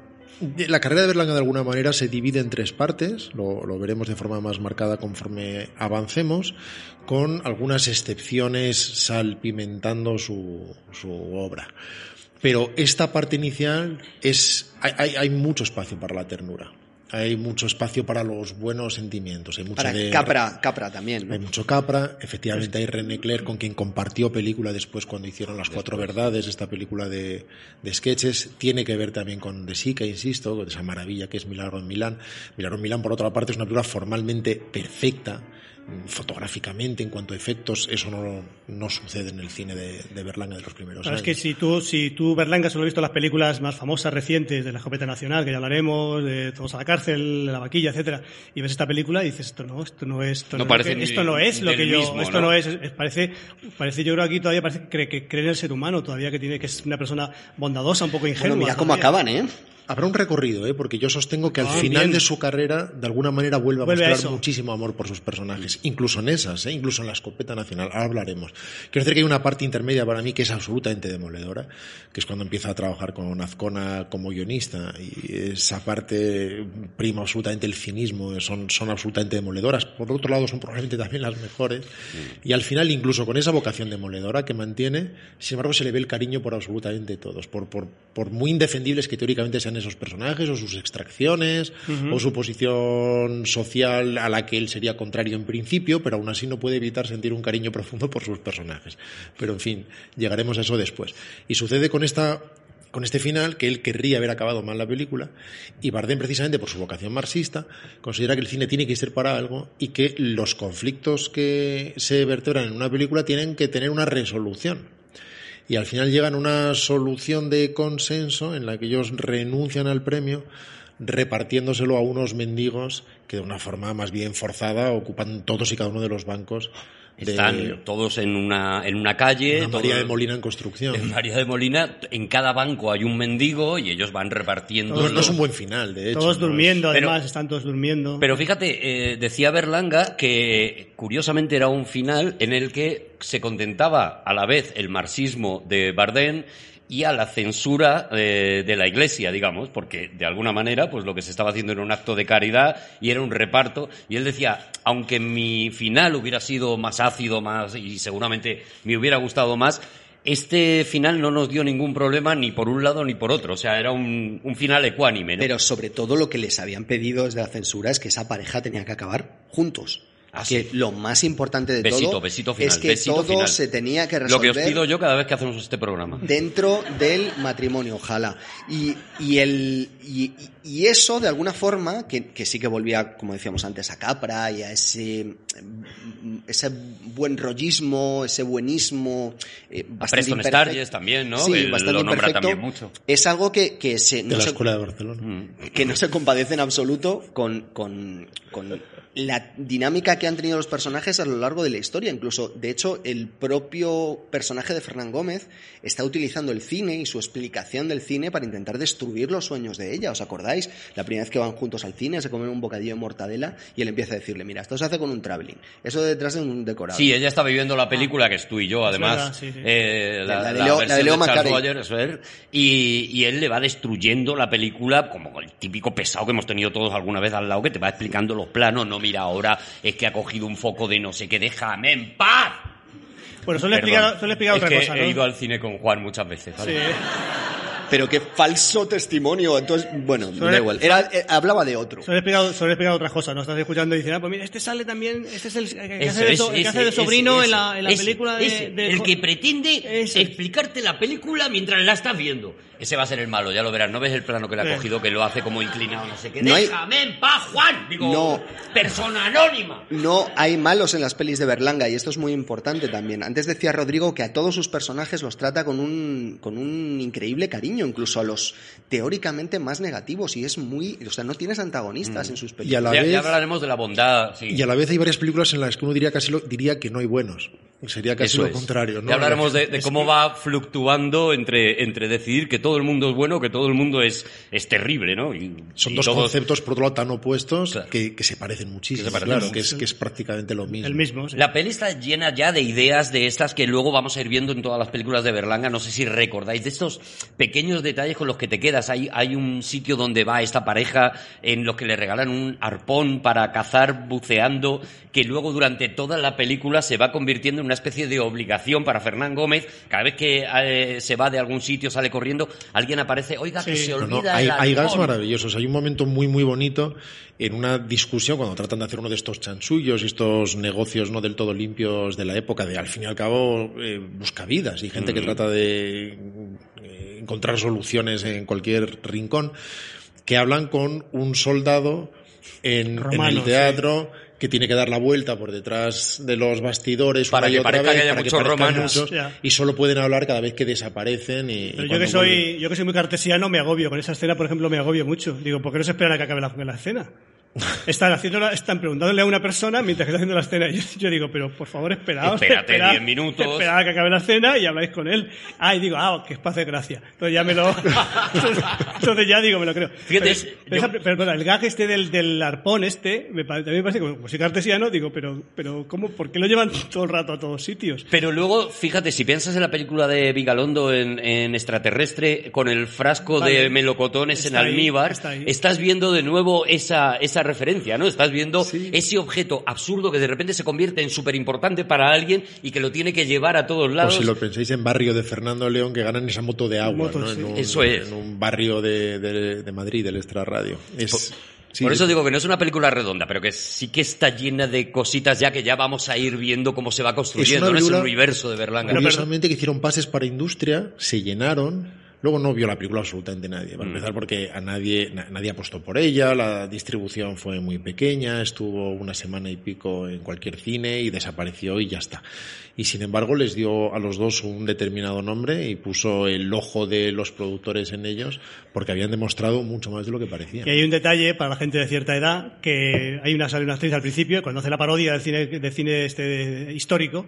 la carrera de Berlanga de alguna manera se divide en tres partes, lo, veremos de forma más marcada conforme avancemos, con algunas excepciones salpimentando su, obra. Pero esta parte inicial es hay mucho espacio para la ternura hay mucho espacio para los buenos sentimientos. Hay mucho para de, Capra, Capra también. ¿no? Hay mucho Capra. Efectivamente, hay René Clair, con quien compartió película después cuando hicieron Las Cuatro Verdades, esta película de, de sketches. Tiene que ver también con De Sica, insisto, con esa maravilla que es Milagro en Milán. Milagro en Milán, por otra parte, es una película formalmente perfecta fotográficamente, en cuanto a efectos, eso no, no sucede en el cine de, de Berlanga de los primeros Claro, años. es que si tú, si tú Berlanga solo has visto las películas más famosas, recientes, de la escopeta nacional, que ya hablaremos, de Todos a la cárcel, de la vaquilla, etcétera, y ves esta película y dices, esto no, esto no es, esto No no, parece que- ni esto no es lo que yo, mismo, esto ¿no? no, es, es- parece, parece, yo creo aquí todavía parece que cree, que cree en el ser humano todavía, que tiene, que es una persona bondadosa, un poco ingenua. Bueno, mira cómo todavía. acaban, ¿eh? Habrá un recorrido, ¿eh? porque yo sostengo que al Ah, final bien. de su carrera, de alguna manera, vuelve a Vuelve a mostrar eso. muchísimo amor por sus personajes, incluso en esas, ¿eh? incluso en la escopeta nacional. Ahora hablaremos. Quiero decir que hay una parte intermedia para mí que es absolutamente demoledora, que es cuando empieza a trabajar con Azcona como guionista, y esa parte prima absolutamente el cinismo, son, son absolutamente demoledoras. Por otro lado, son probablemente también las mejores. Y al final, incluso con esa vocación demoledora que mantiene, sin embargo, se le ve el cariño por absolutamente todos, por, por, por muy indefendibles que teóricamente sean esos personajes, o sus extracciones, o su posición social a la que él sería contrario en principio, pero aún así no puede evitar sentir un cariño profundo por sus personajes. Pero en fin, llegaremos a eso después. Y sucede con esta con este final que él querría haber acabado mal la película y Bardem precisamente por su vocación marxista considera que el cine tiene que ser para algo y que los conflictos que se vertebran en una película tienen que tener una resolución y al final llegan a una solución de consenso en la que ellos renuncian al premio repartiéndoselo a unos mendigos que de una forma más bien forzada ocupan todos y cada uno de los bancos de Están todos en una, en una calle. una María todos- de Molina en construcción. En María de Molina, en cada banco hay un mendigo y ellos van repartiendo. No, no es un buen final, de hecho. Todos ¿no? durmiendo, Pero- además, están todos durmiendo. Pero fíjate, eh, decía Berlanga que curiosamente era un final en el que se contentaba a la vez el marxismo de Bardem y a la censura eh, de la iglesia, digamos, porque de alguna manera pues lo que se estaba haciendo era un acto de caridad y era un reparto. Y él decía, aunque mi final hubiera sido más ácido, más y seguramente me hubiera gustado más, este final no nos dio ningún problema ni por un lado ni por otro. O sea, era un, un final ecuánime. ¿no? Pero sobre todo lo que les habían pedido desde la censura es que esa pareja tenía que acabar juntos. Que lo más importante de Besito, todo besito final, es que besito todo final. se tenía que Lo que resolver os pido yo cada vez que hacemos este programa. dentro del matrimonio, ojalá. Y, y, el, y, y eso, de alguna forma, que, que sí que volvía, como decíamos antes, a Capra y a ese, ese buen rollismo, ese buenismo. eh, bastante Preston. Sturges también, ¿no? Sí, bastante lo nombra también mucho. Es algo que, que se, De la se- Escuela de Barcelona. Que no se compadece en absoluto con, con, con la dinámica que han tenido los personajes a lo largo de la historia. Incluso, de hecho, el propio personaje de Fernán Gómez está utilizando el cine y su explicación del cine para intentar destruir los sueños de ella. ¿Os acordáis? La primera vez que van juntos al cine, se comen un bocadillo de mortadela y él empieza a decirle, mira, esto se hace con un traveling, eso detrás de un decorado. Sí, ella está viviendo la película que es tú y yo, además. verdad, sí, sí. eh, la, La de Leo- la versión de Leo Charles Macarey. Boyer, eso es, y, y él le va destruyendo la película como el típico pesado que hemos tenido todos alguna vez al lado que te va explicando los planos. No, mira, ahora es que ha cogido un foco de no sé qué, déjame en paz. Bueno, solo he Perdón. explicado, solo he explicado Es otra que cosa, he ido al cine con Juan muchas veces. ¿vale? Sí. Pero qué falso testimonio. Entonces, bueno, da igual. Era, eh, hablaba de otro. Solo he explicado, solo he explicado otras cosas, ¿no? Estás escuchando y dices, ah, pues mira, este sale también, este es el, que hace de, ese, so- el que hace ese, de sobrino ese, en la, en la ese, película de, ese, de- el que pretende Ese. explicarte la película mientras la estás viendo. Ese va a ser el malo, ya lo verás. ¿No ves el plano que le ha cogido que lo hace como inclinado, no sé qué? No hay- Déjame en paz, Juan. Digo, No. persona anónima. No hay malos en las pelis de Berlanga y esto es muy importante también. Antes decía Rodrigo que a todos sus personajes los trata con un, con un increíble cariño, incluso a los teóricamente más negativos y es muy... O sea, no tienes antagonistas en sus Y a películas. la Ya, vez- ya hablaremos de la bondad. sí. Y a la vez hay varias películas en las que uno diría casi lo, diría que no hay buenos. Sería casi Eso lo es. contrario. ¿no? Ya hablaremos de, de cómo va fluctuando entre, entre decidir que todo el mundo es bueno que todo el mundo es, es terrible, ¿no? Y- Son y dos todos- conceptos, por otro lado, tan opuestos Claro. que, que se parecen muchísimo. Que se parecen claro, mucho. que es, que es prácticamente lo mismo. el mismo. sí. La peli está llena ya de ideas de estas que luego vamos a ir viendo en todas las películas de Berlanga. No sé si recordáis de estos pequeños detalles con los que te quedas. Hay, hay un sitio donde va esta pareja en los que le regalan un arpón para cazar buceando, que luego durante toda la película se va convirtiendo en una especie de obligación para Fernán Gómez. Cada vez que eh, se va de algún sitio, sale corriendo, alguien aparece, oiga, que se olvida no, hay, el hay gags arpón". maravillosos. Hay un momento muy, muy bonito en una discusión cuando tratan de hacer uno de estos chanchullos y estos negocios no del todo limpios de la época, de al fin y al cabo eh, buscavidas y gente que trata de eh, encontrar soluciones en cualquier rincón, que hablan con un soldado en, el teatro. Que tiene que dar la vuelta por detrás de los bastidores Para que parezca vez, que haya muchos romanos. y solo pueden hablar cada vez que desaparecen. Y, y Pero yo que soy, vuelven. yo que soy muy cartesiano me agobio. Con esa escena, por ejemplo, me agobio mucho. Digo, ¿por qué no se esperan a que acabe la, la escena? Están, haciendo están preguntándole a una persona mientras que está haciendo la escena. Yo, yo digo, pero por favor, esperaos. Espérate esperad- 10 minutos. Esperad a que acabe la escena y habláis con él. Ah, y digo, ah, que es para hacer gracia. Entonces ya me lo. entonces, [laughs] entonces ya digo, me lo creo. Fíjate, pero, pero yo- perdona, el gag este del, del arpón este, me también me parece como soy cartesiano, digo, pero, pero ¿cómo, ¿por qué lo llevan todo el rato a todos sitios? Pero luego, fíjate, si piensas en la película de Vigalondo en, en extraterrestre, con el frasco de melocotones en ahí, almíbar, está estás viendo de nuevo esa, esa referencia, ¿no? Estás viendo ese objeto absurdo que de repente se convierte en súper importante para alguien y que lo tiene que llevar a todos O lados. si lo pensáis en barrio de Fernando León que ganan esa moto de agua, Moto, ¿no? sí. en, un, Eso es. en un barrio de, de- de Madrid, del extrarradio. Es, sí, Por eso digo que no es una película redonda, pero que sí que está llena de cositas ya que ya vamos a ir viendo cómo se va construyendo. una no es el película- universo de Berlanga. Curiosamente que hicieron pases para industria, se llenaron, Luego no vio la película absolutamente nadie. Para empezar, porque a nadie, na- nadie apostó por ella, la distribución fue muy pequeña, estuvo una semana y pico en cualquier cine y desapareció y ya está. Y sin embargo, les dio a los dos un determinado nombre y puso el ojo de los productores en ellos porque habían demostrado mucho más de lo que parecía. Y hay un detalle para la gente de cierta edad, que hay una, sale una actriz al principio, cuando hace la parodia del cine, del cine este histórico,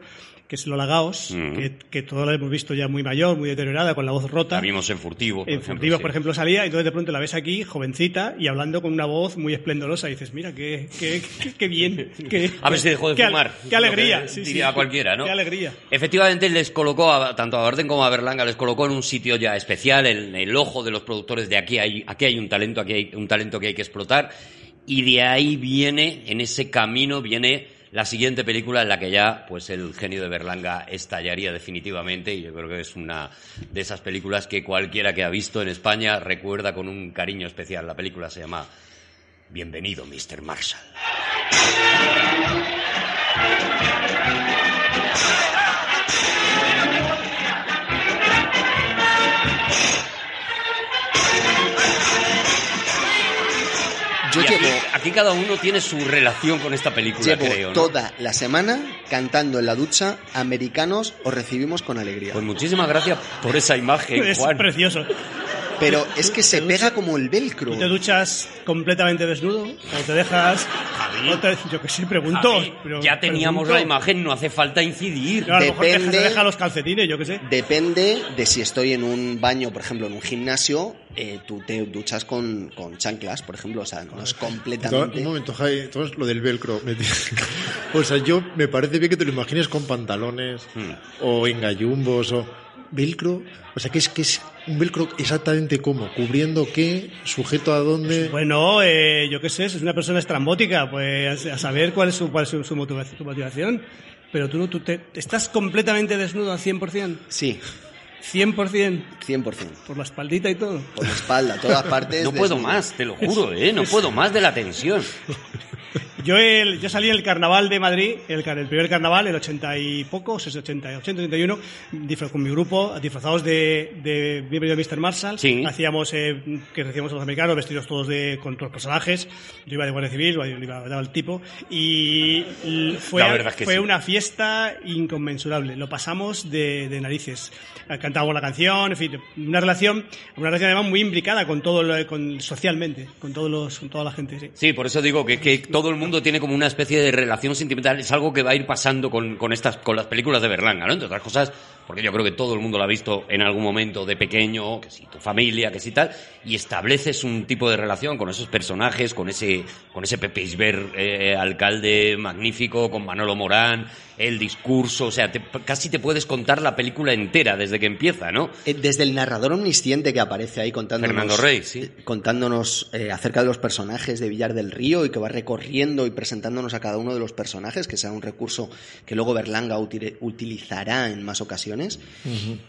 que es Lola Gaos, Mm. que, que todos la hemos visto ya muy mayor, muy deteriorada, con la voz rota. La vimos en Furtivo, por En sí. por ejemplo, salía, y entonces de pronto la ves aquí, jovencita, y hablando con una voz muy esplendorosa, y dices, mira, qué, qué, qué, qué bien. Qué, [laughs] A ver si dejó de qué fumar. Qué alegría. Que sí, diría sí. cualquiera, ¿no? Qué alegría. Efectivamente, les colocó, a- tanto a Barden como a Berlanga, les colocó en un sitio ya especial, en el ojo de los productores de aquí hay, aquí hay un talento, aquí hay un talento que hay que explotar. Y de ahí viene, en ese camino, viene la siguiente película en la que ya, pues el genio de Berlanga estallaría definitivamente. Y yo creo que es una de esas películas que cualquiera que ha visto en España recuerda con un cariño especial. La película se llama Bienvenido, Mr. Marshall. Yo Y aquí, llevo, aquí cada uno tiene su relación con esta película, llevo creo. ¿no? toda la semana cantando en la ducha Americanos os recibimos con alegría. Pues muchísimas gracias por esa imagen, [laughs] Es Juan. precioso. Pero es que se pega como el velcro. ¿Tú te duchas completamente desnudo? ¿O te dejas.? o te- yo que sé, pregunto. Javi, pero ya teníamos pregunto. la imagen, no hace falta incidir. No, a lo mejor dejas- Depende- te deja los calcetines, yo que sé. Depende de si estoy en un baño, por ejemplo, en un gimnasio, eh, tú te duchas con, con chanclas, por ejemplo, o sea, no es completamente... un momento, Jai, todo es lo del velcro. me [laughs] o sea, yo me parece bien que te lo imagines con pantalones Hmm. o en gallumbos o velcro. O sea, que es que es un velcro exactamente como, cubriendo qué, sujeto a dónde. Bueno, eh, yo qué sé, es una persona estrambótica, pues a saber cuál es su, cuál es su, su motiva- su motivación. Pero tú, no- tú te, estás completamente desnudo al 100%. Sí, 100%. 100%. Por la espaldita y todo. Por la espalda, todas [laughs] partes. No puedo desnudo. más, te lo juro, ¿eh? No puedo más de la tensión. [laughs] Yo, el, yo salí en el carnaval de Madrid, el, car- el primer carnaval, el 80 y pocos, es 80, 80, 81, disfra- con mi grupo, disfrazados de, de Bienvenido Mr. Marshall. Sí. Hacíamos, eh, que recibíamos a los americanos, vestidos todos de, con todos los personajes. Yo iba de Guardia Civil, yo iba, daba el tipo. Y fue, La verdad es que fue sí. una fiesta inconmensurable. Lo pasamos de, de narices. Cantábamos la canción, en fin, una relación, una relación además muy imbricada con todo, lo- con, socialmente, con todos los, con toda la gente, sí. Sí, por eso digo que, que todo el mundo tiene como una especie de relación sentimental. Es algo que va a ir pasando con, con estas, con las películas de Berlanga, ¿no? Entre otras cosas, porque yo creo que todo el mundo lo ha visto en algún momento de pequeño, que si tu familia, que si tal, y estableces un tipo de relación con esos personajes, con ese, con ese Pepe Isber, eh, alcalde magnífico, con Manolo Morán, el discurso, o sea, te- casi te puedes contar la película entera desde que empieza, ¿no? Eh, Desde el narrador omnisciente que aparece ahí contándonos, Fernando Rey, sí. contándonos eh, acerca de los personajes de Villar del Río y que va recorriendo y presentándonos a cada uno de los personajes, que sea un recurso que luego Berlanga uti- utilizará en más ocasiones.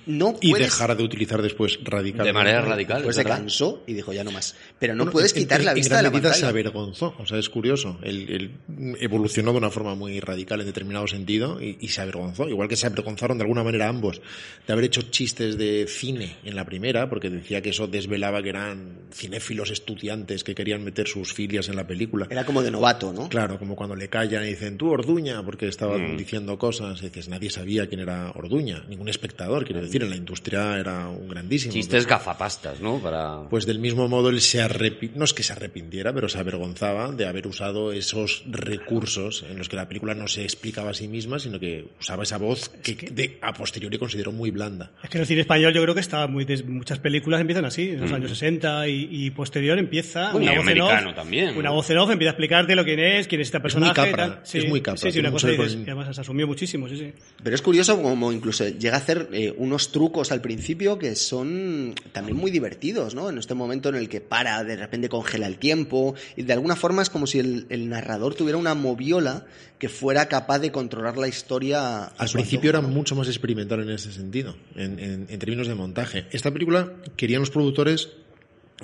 No y puedes, dejar de utilizar después radicalmente. De manera radical, Después es se cansó y dijo ya no más. Pero no Bueno, puedes en- quitar en- la en vista de gran la medida se pantalla. avergonzó. O sea, es curioso. Él, él evolucionó de una forma muy radical en determinado sentido y, y se avergonzó. Igual que se avergonzaron de alguna manera ambos de haber hecho chistes de cine en la primera, porque decía que eso desvelaba que eran cinéfilos estudiantes que querían meter sus filias en la película. Era como de novato, ¿no? Claro, como cuando le callan y dicen, tú Orduña, porque estaba Mm. diciendo cosas, y dices, nadie sabía quién era Orduña, ningún espectador, quiero decir, en la industria era un grandísimo. Chistes gafapastas, ¿no? Para... Pues del mismo modo él se arrepintió, no es que se arrepintiera, pero se avergonzaba de haber usado esos recursos en los que la película no se explicaba a sí misma, sino que usaba esa voz que, de, a posteriori consideró muy blanda. Es que en el cine español yo creo que está muy des- muchas películas empiezan así, en los años 60 y, y posterior empieza Bueno, y una voz en americano off, también, una voz en off empieza a explicarte lo quién es, quién es este personaje, capra, y tal. es muy capra, Sí, sí, una cosa dices, además se asumió muchísimo, sí, sí. Pero es curioso como incluso llega a hacer eh, unos trucos al principio que son también muy divertidos, ¿no? En este momento en el que para, de repente congela el tiempo, y de alguna forma es como si el, el narrador tuviera una moviola que fuera capaz de controlar la historia. a Al principio era mucho más experimental en ese sentido, en, en- en términos de montaje. Esta película querían los productores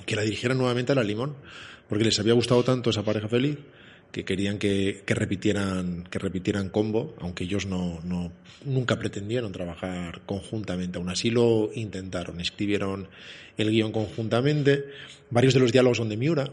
que la dirigieran nuevamente a la Limón, porque les había gustado tanto esa pareja feliz que querían que, que repitieran que repitieran combo, aunque ellos no, no nunca pretendieron trabajar conjuntamente. Aún así lo intentaron, escribieron el guion conjuntamente. Varios de los diálogos son de Miura,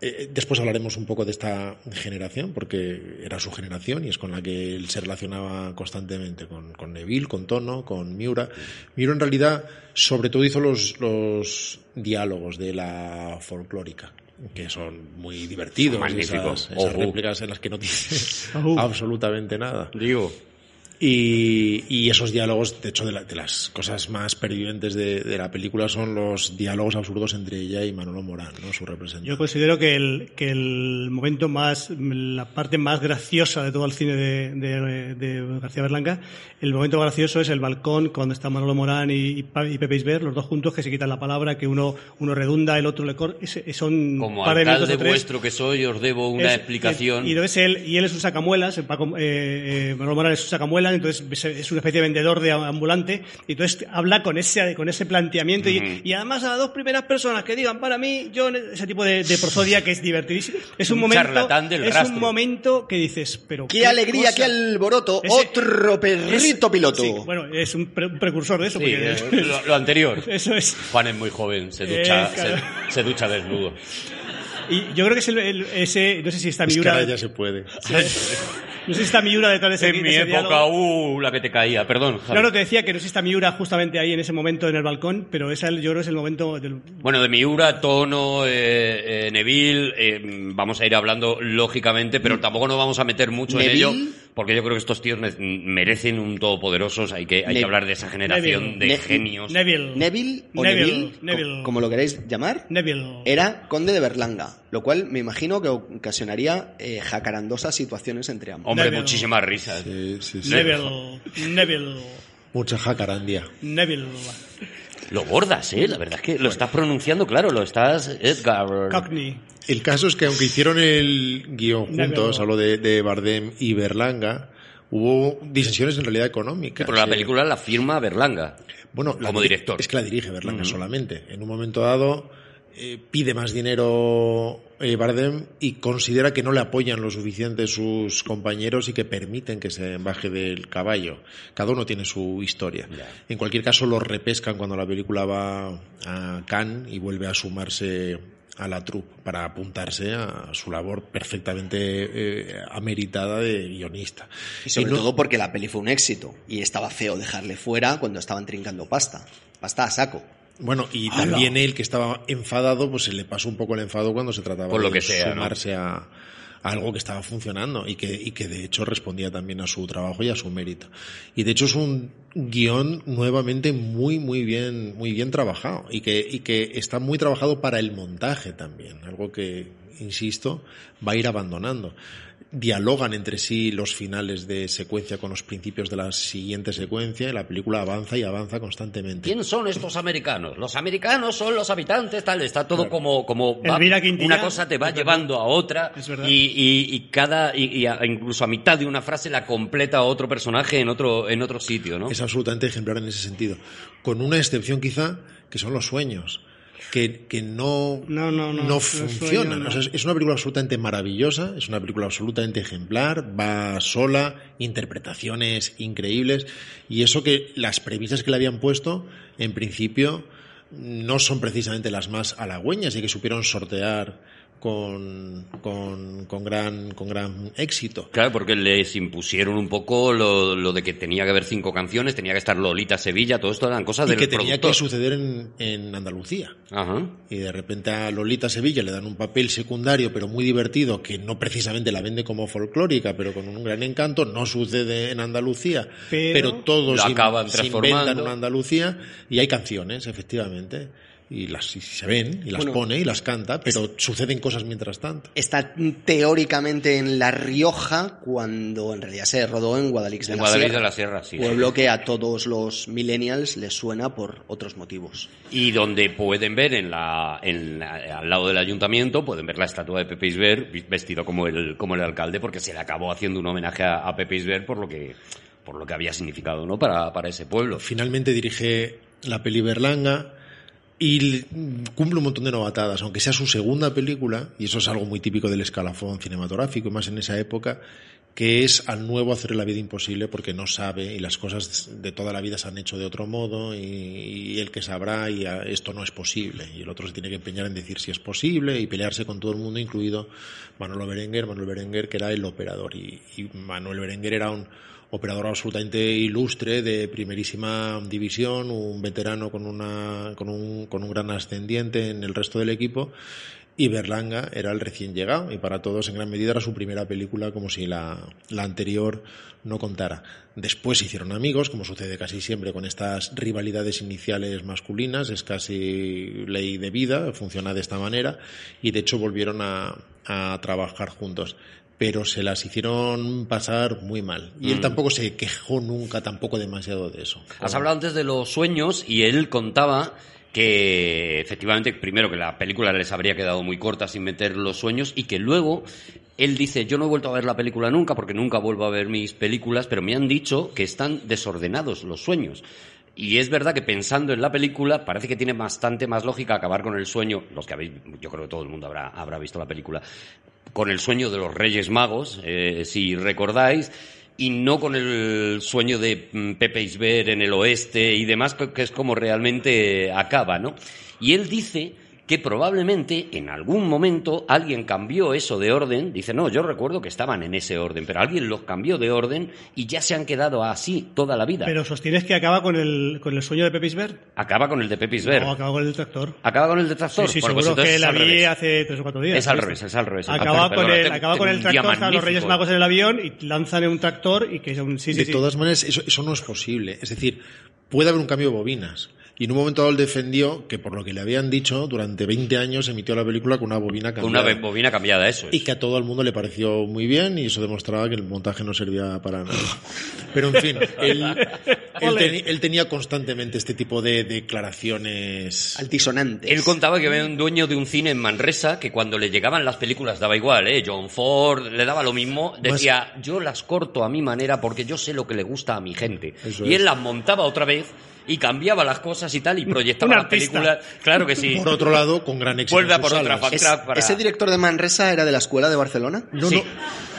eh, después hablaremos un poco de esta generación, porque era su generación y es con la que él se relacionaba constantemente, con, con Neville, con Tono, con Miura. Miura en realidad, sobre todo hizo los, los diálogos de la folclórica que son muy divertidos, Magníficos. esas, réplicas en las que no dice [laughs] absolutamente nada. Digo, Y, y esos diálogos, de hecho, de, la- de las cosas más pervivientes de, de la película son los diálogos absurdos entre ella y Manolo Morán, ¿no? su representante. Yo considero que el, que el momento más, la parte más graciosa de todo el cine de, de- de García Berlanga, el momento gracioso es el balcón cuando está Manolo Morán y, y Pepe Isbert, los dos juntos que se quitan la palabra, que uno, uno redunda, el otro le corta. Son como par de alcalde vuestro que soy, os debo una Es- explicación. Y, entonces él, y él es un sacamuelas, el Paco, eh, eh, Manolo Morán es un sacamuelas, entonces es- es una especie de vendedor de ambulante, y entonces habla con ese, con ese planteamiento, y, y además a las dos primeras personas que digan para mí, yo, ese tipo de, de prosodia que es divertidísimo. Es un, Un momento, charlatán del es rastro. un momento que dices, pero ¡Qué, alegría, cosa? qué alboroto! Ese- ¡Otro perrito es- piloto! sí, bueno, es un, pre- un precursor de eso, Sí, porque eh, [laughs] lo, lo anterior. eso es. Juan es muy joven, se ducha, Eh, claro. se, se ducha desnudo. Y yo creo que es el, el- ese, no sé si está es que Miura, ahora ya se puede. No sé si está Miura detrás de ese, En mi ese época, diálogo. uh, la que te caía. Perdón, Javi. No, no, te decía que no sé si está Miura justamente ahí en ese momento en el balcón, pero esa yo creo que es el momento del... Bueno, de Miura, Tono, eh, eh, Neville, eh, vamos a ir hablando lógicamente, pero tampoco nos vamos a meter mucho en Neville. ello, porque yo creo que estos tíos merecen un todopoderosos. Hay que, hay que hablar de esa generación Neville. de Ne- genios. Neville. Neville o Neville, Neville, co- Neville. como lo queráis llamar, Neville. era conde de Berlanga, lo cual me imagino que ocasionaría eh, jacarandosas situaciones entre ambos. Hombre, Neville. muchísimas risas. Sí, sí, sí. Neville. Neville. Mucha jacarandia. Neville. Lo bordas, ¿eh? La verdad es que lo estás pronunciando, claro, lo estás... Edgar. Cockney. El caso es que aunque hicieron el guion juntos, hablo de, de Bardem y Berlanga, hubo disensiones en realidad económicas. Pero la Eh, película la firma Berlanga. Bueno, la como director. Es que la dirige Berlanga solamente. En un momento dado eh, pide más dinero eh, Bardem y considera que no le apoyan lo suficiente sus compañeros y que permiten que se baje del caballo. Cada uno tiene su historia. En cualquier caso, los repescan cuando la película va a Cannes y vuelve a sumarse a la troupe para apuntarse a su labor perfectamente eh, ameritada de guionista. Y sobre no- todo porque la peli fue un éxito y estaba feo dejarle fuera cuando estaban trincando pasta. Pasta a saco. Bueno, y también él que estaba enfadado, pues se le pasó un poco el enfado cuando se trataba Por lo de que sea, ¿no? sumarse a, a algo que estaba funcionando y que, y que de hecho respondía también a su trabajo y a su mérito. Y de hecho es un guion nuevamente muy, muy bien, muy bien trabajado y que, y que está muy trabajado para el montaje también, algo que, insisto, va a ir abandonando. Dialogan entre sí los finales de secuencia con los principios de la siguiente secuencia y la película avanza y avanza constantemente. ¿Quién son estos americanos? Los americanos son los habitantes, tal. Está todo como, como va- una cosa te va Es verdad. llevando a otra Es verdad. y, y- y cada y, y a- incluso a mitad de una frase la completa otro personaje en otro en otro sitio, ¿no? Es absolutamente ejemplar en ese sentido. Con una excepción quizá, que son los sueños. Que, que no, No, no, no, funcionan. O sea, es una película absolutamente maravillosa, es una película absolutamente ejemplar, va sola, interpretaciones increíbles, y eso que las premisas que le habían puesto, en principio, no son precisamente las más halagüeñas y que supieron sortear con, con, con gran, con gran éxito. Claro, porque les impusieron un poco lo, lo de que tenía que haber cinco canciones, tenía que estar Lolita Sevilla, todo esto eran cosas Y del que tenía productor. que suceder en, en Andalucía. Ajá. y de repente a Lolita Sevilla le dan un papel secundario pero muy divertido que no precisamente la vende como folclórica pero con un gran encanto no sucede en Andalucía Pero- pero, todos Lo in- acaban se inventan transformando. una Andalucía y hay canciones efectivamente y las y se ven y las Bueno, pone y las canta pero suceden cosas mientras tanto Está teóricamente en La Rioja cuando en realidad se rodó en Guadalix de En la Guadalix Sierra. de la Sierra, sí. Pueblo que a todos los millennials les suena por otros motivos. Y donde pueden ver en la, en la- al lado del ayuntamiento, pueden ver la estatua de Pepe Isbert vestido como el, como el alcalde, porque se le acabó haciendo un homenaje a, a Pepe Isbert por lo que, por lo que había significado, ¿no? Para, para ese pueblo. finalmente dirige la peli Berlanga y le- cumple un montón de novatadas, aunque sea su segunda película, y eso es algo muy típico del escalafón cinematográfico, más en esa época, que es al nuevo hacer la vida imposible porque no sabe y las cosas de toda la vida se han hecho de otro modo y, el que sabrá y a- esto no es posible. Y el otro se tiene que empeñar en decir si es posible y pelearse con todo el mundo incluido Manuel Berenguer, Manuel Berenguer que era el operador y, y Manuel Berenguer era un operador absolutamente ilustre de primerísima división, un veterano con, una, con, un, con un gran ascendiente en el resto del equipo y Berlanga era el recién llegado y para todos en gran medida era su primera película como si la, la anterior no contara. Después se hicieron amigos, como sucede casi siempre con estas rivalidades iniciales masculinas, es casi ley de vida, funciona de esta manera y de hecho volvieron a, a trabajar juntos. Pero se las hicieron pasar muy mal. Y él tampoco se quejó nunca tampoco demasiado de eso. Has hablado antes de los sueños y él contaba que efectivamente, primero que la película les habría quedado muy corta sin meter los sueños y que luego él dice, yo no he vuelto a ver la película nunca porque nunca vuelvo a ver mis películas, pero me han dicho que están desordenados los sueños. Y es verdad que pensando en la película, parece que tiene bastante más lógica acabar con el sueño, los que habéis, yo creo que todo el mundo habrá, habrá visto la película, con el sueño de los Reyes Magos, eh, si recordáis, y no con el sueño de mm, Pepe Isber en el oeste y demás, que que es como realmente acaba, ¿no? Y él dice que probablemente en algún momento alguien cambió eso de orden, dice, no, yo recuerdo que estaban en ese orden, pero alguien los cambió de orden y ya se han quedado así toda la vida. Pero sostienes que acaba con el, con el sueño de Pepe Isbert. Acaba con el de Pepe Isber. No, acaba con el del tractor. Acaba con el de Sí, sí, pues seguro que es la al vi revés. hace tres o cuatro días. Es al revés, es al revés. Acaba Perdona, con el, tengo- acaba con el tractor, están los. Reyes Magos en el avión y lanzan en un tractor y que es un... Sí, sí, de sí. todas maneras, eso, eso no es posible. Es decir, puede haber un cambio de bobinas. Y en un momento dado él defendió que por lo que le habían dicho, durante 20 años emitió la película con una bobina Con cambiada. una bobina cambiada, eso es. Y que a todo el mundo le pareció muy bien y eso demostraba que el montaje no servía para nada. [laughs] Pero en fin, él, [laughs] él, tenía constantemente este tipo de declaraciones. Altisonantes. Él contaba que había un dueño de un cine en Manresa que cuando le llegaban las películas daba igual, ¿eh? John Ford le daba lo mismo. Decía, yo las corto a mi manera porque yo sé lo que le gusta a mi gente. Eso y es. él las montaba otra vez y cambiaba las cosas y tal y proyectaba Un las películas. Claro que sí. Por otro lado, con gran éxito. Vuelve a por otra Es- para... ¿Ese director de Manresa era de la escuela de Barcelona? No, Sí.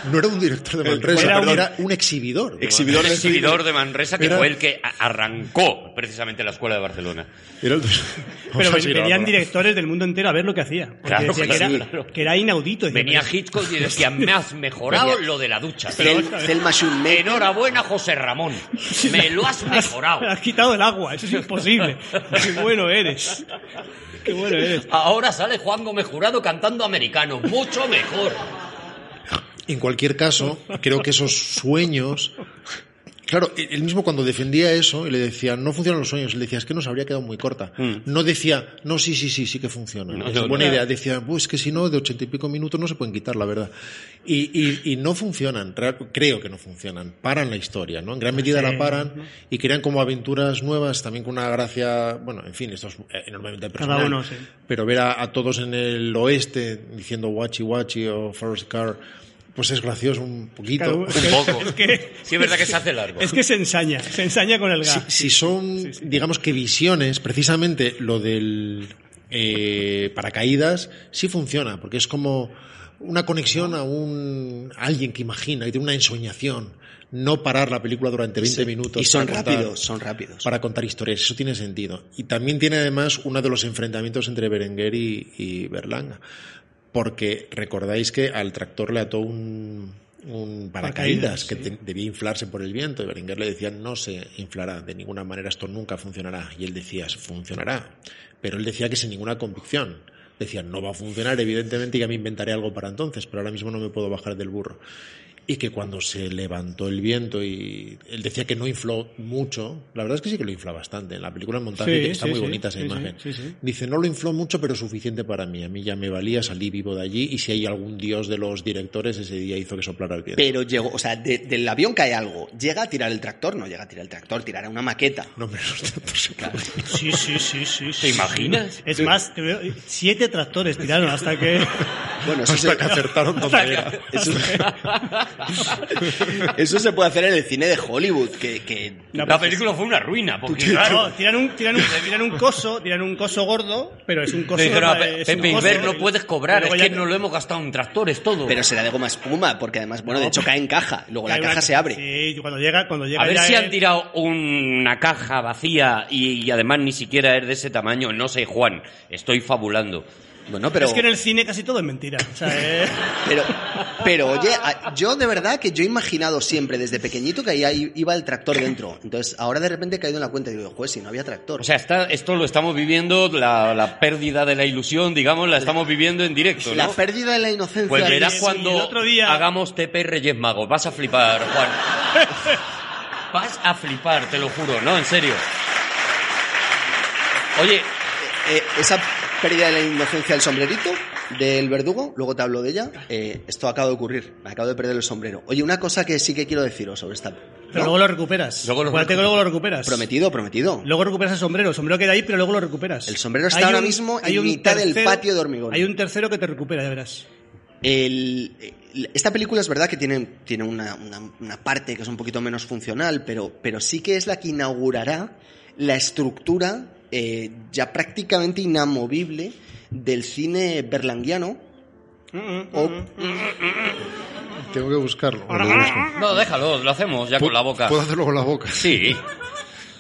no, no era un director de Manresa, Era pero un- era un exhibidor. Exhibidor Manresa. exhibidor de Manresa que Era- fue el que arrancó precisamente la escuela de Barcelona. Era el- [laughs] Pero ven- venían ahora. directores del mundo entero a ver lo que hacía. Claro, decía claro, que, era, claro. que era inaudito. Decía, Venía pero- Hitchcock y decía, [laughs] me has mejorado lo de la ducha. Cel- Thelma Schoonmaker. Enhorabuena, José Ramón. [laughs] Me lo has mejorado. Has quitado el agua, eso es imposible. [laughs] Qué bueno eres. Qué bueno eres. Ahora sale Juan Gómez Jurado cantando americano. Mucho mejor. En cualquier caso, creo que esos sueños. Claro, él mismo cuando defendía eso y le decía, no funcionan los sueños, él decía, es que nos habría quedado muy corta. No decía, no, sí, sí, sí, sí que funciona. No, es no, buena no. idea. Decía, pues que si no, de ochenta y pico minutos no se pueden quitar, la verdad. Y, y, y no funcionan, creo que no funcionan. Paran la historia, ¿no? En gran medida la paran y crean como aventuras nuevas, también con una gracia, bueno, en fin, esto es enormemente Cada personal. uno, sí. Pero ver a, a todos en el oeste diciendo Wachi Wachi o Forest Car, pues es gracioso un poquito. Un poco. Es que, Sí, es verdad que se hace largo. es que se ensaña, se ensaña con el gas. si son, digamos que visiones, precisamente lo del eh, paracaídas sí funciona, porque es como una conexión a un a alguien que imagina y tiene una ensoñación. No parar la película durante 20 minutos. Y son contar- rápidos, son rápidos. Para contar historias, eso tiene sentido. Y también tiene además uno de los enfrentamientos entre Berenguer y, y Berlanga. Porque recordáis que al tractor le ató un, un paracaídas Paracaídas, que sí. te- debía inflarse por el viento y Berenguer le decía no se inflará, de ninguna manera esto nunca funcionará. Y él decía, funcionará. Pero él decía que sin ninguna convicción. Decía, no va a funcionar, evidentemente ya me inventaré algo para entonces, pero ahora mismo no me puedo bajar del burro. Y que cuando se levantó el viento y él decía que no infló mucho, la verdad es que sí que lo infla bastante. En la película en montaje Sí, está sí, muy sí, bonita esa imagen. sí, sí. Dice, no lo infló mucho, pero suficiente para mí. A mí ya me valía, salí vivo de allí y si hay algún dios de los directores, ese día hizo que soplara el viento. Pero llegó, o sea, de- del avión cae algo. ¿Llega a tirar el tractor? No llega a tirar el tractor, tirará una maqueta. No me datos. Sí, sí, sí, sí. ¿Te imaginas? Es más, te veo- siete tractores tiraron hasta que... Bueno, eso Hasta se, que acertaron [laughs] donde era. eso, eso se puede hacer en el cine de Hollywood, que, que La película fue una ruina, porque claro, No, tiran un, tiran un, tiran un coso, tiran un coso gordo, pero es un coso. le dijeron a eh, Pe- es un Pepe coso, Inver, no puedes cobrar, es que ya- nos lo hemos gastado en tractores todo. pero será de goma espuma, porque además, bueno, de hecho cae en caja, luego la caja una- se abre. Sí, cuando llega, cuando llega a ver si es- han tirado una caja vacía y, y además ni siquiera es de ese tamaño. No sé, Juan, estoy fabulando. Bueno, pero, Es que en el cine casi todo es mentira. O sea, eh, [laughs] pero, pero oye, yo de verdad que yo he imaginado siempre desde pequeñito que ahí iba el tractor dentro. Entonces, ahora de repente he caído en la cuenta y digo, joder, si no había tractor. O sea, está, esto lo estamos viviendo, la, la pérdida de la ilusión, digamos, la estamos viviendo en directo, la pérdida de la inocencia. Pues verás sí, cuando el otro día- hagamos TP Reyes Magos. Vas a flipar, Juan. [laughs] Vas a flipar, te lo juro, ¿no? En serio. Oye, Eh, esa pérdida de la inocencia del sombrerito del verdugo, luego te hablo de ella. eh, esto acaba de ocurrir, me acabo de perder el sombrero. Oye, una cosa que sí que quiero deciros sobre esta. pero ¿no? luego lo recuperas. Luego lo Acuérdate que luego lo recuperas. Prometido, prometido. Luego recuperas el sombrero. El sombrero queda ahí, pero luego lo recuperas. El sombrero está Hay ahora un- mismo hay en un mitad del patio de hormigón. Hay un tercero que te recupera, ya verás. El- el- esta película es verdad que tiene, tiene una, una- una parte que es un poquito menos funcional, pero, pero sí que es la que inaugurará la estructura eh, ya prácticamente inamovible del cine berlanguiano. o- Tengo que buscarlo. o lo busco. no, déjalo, lo hacemos ya con la boca. Puedo hacerlo con la boca. Sí.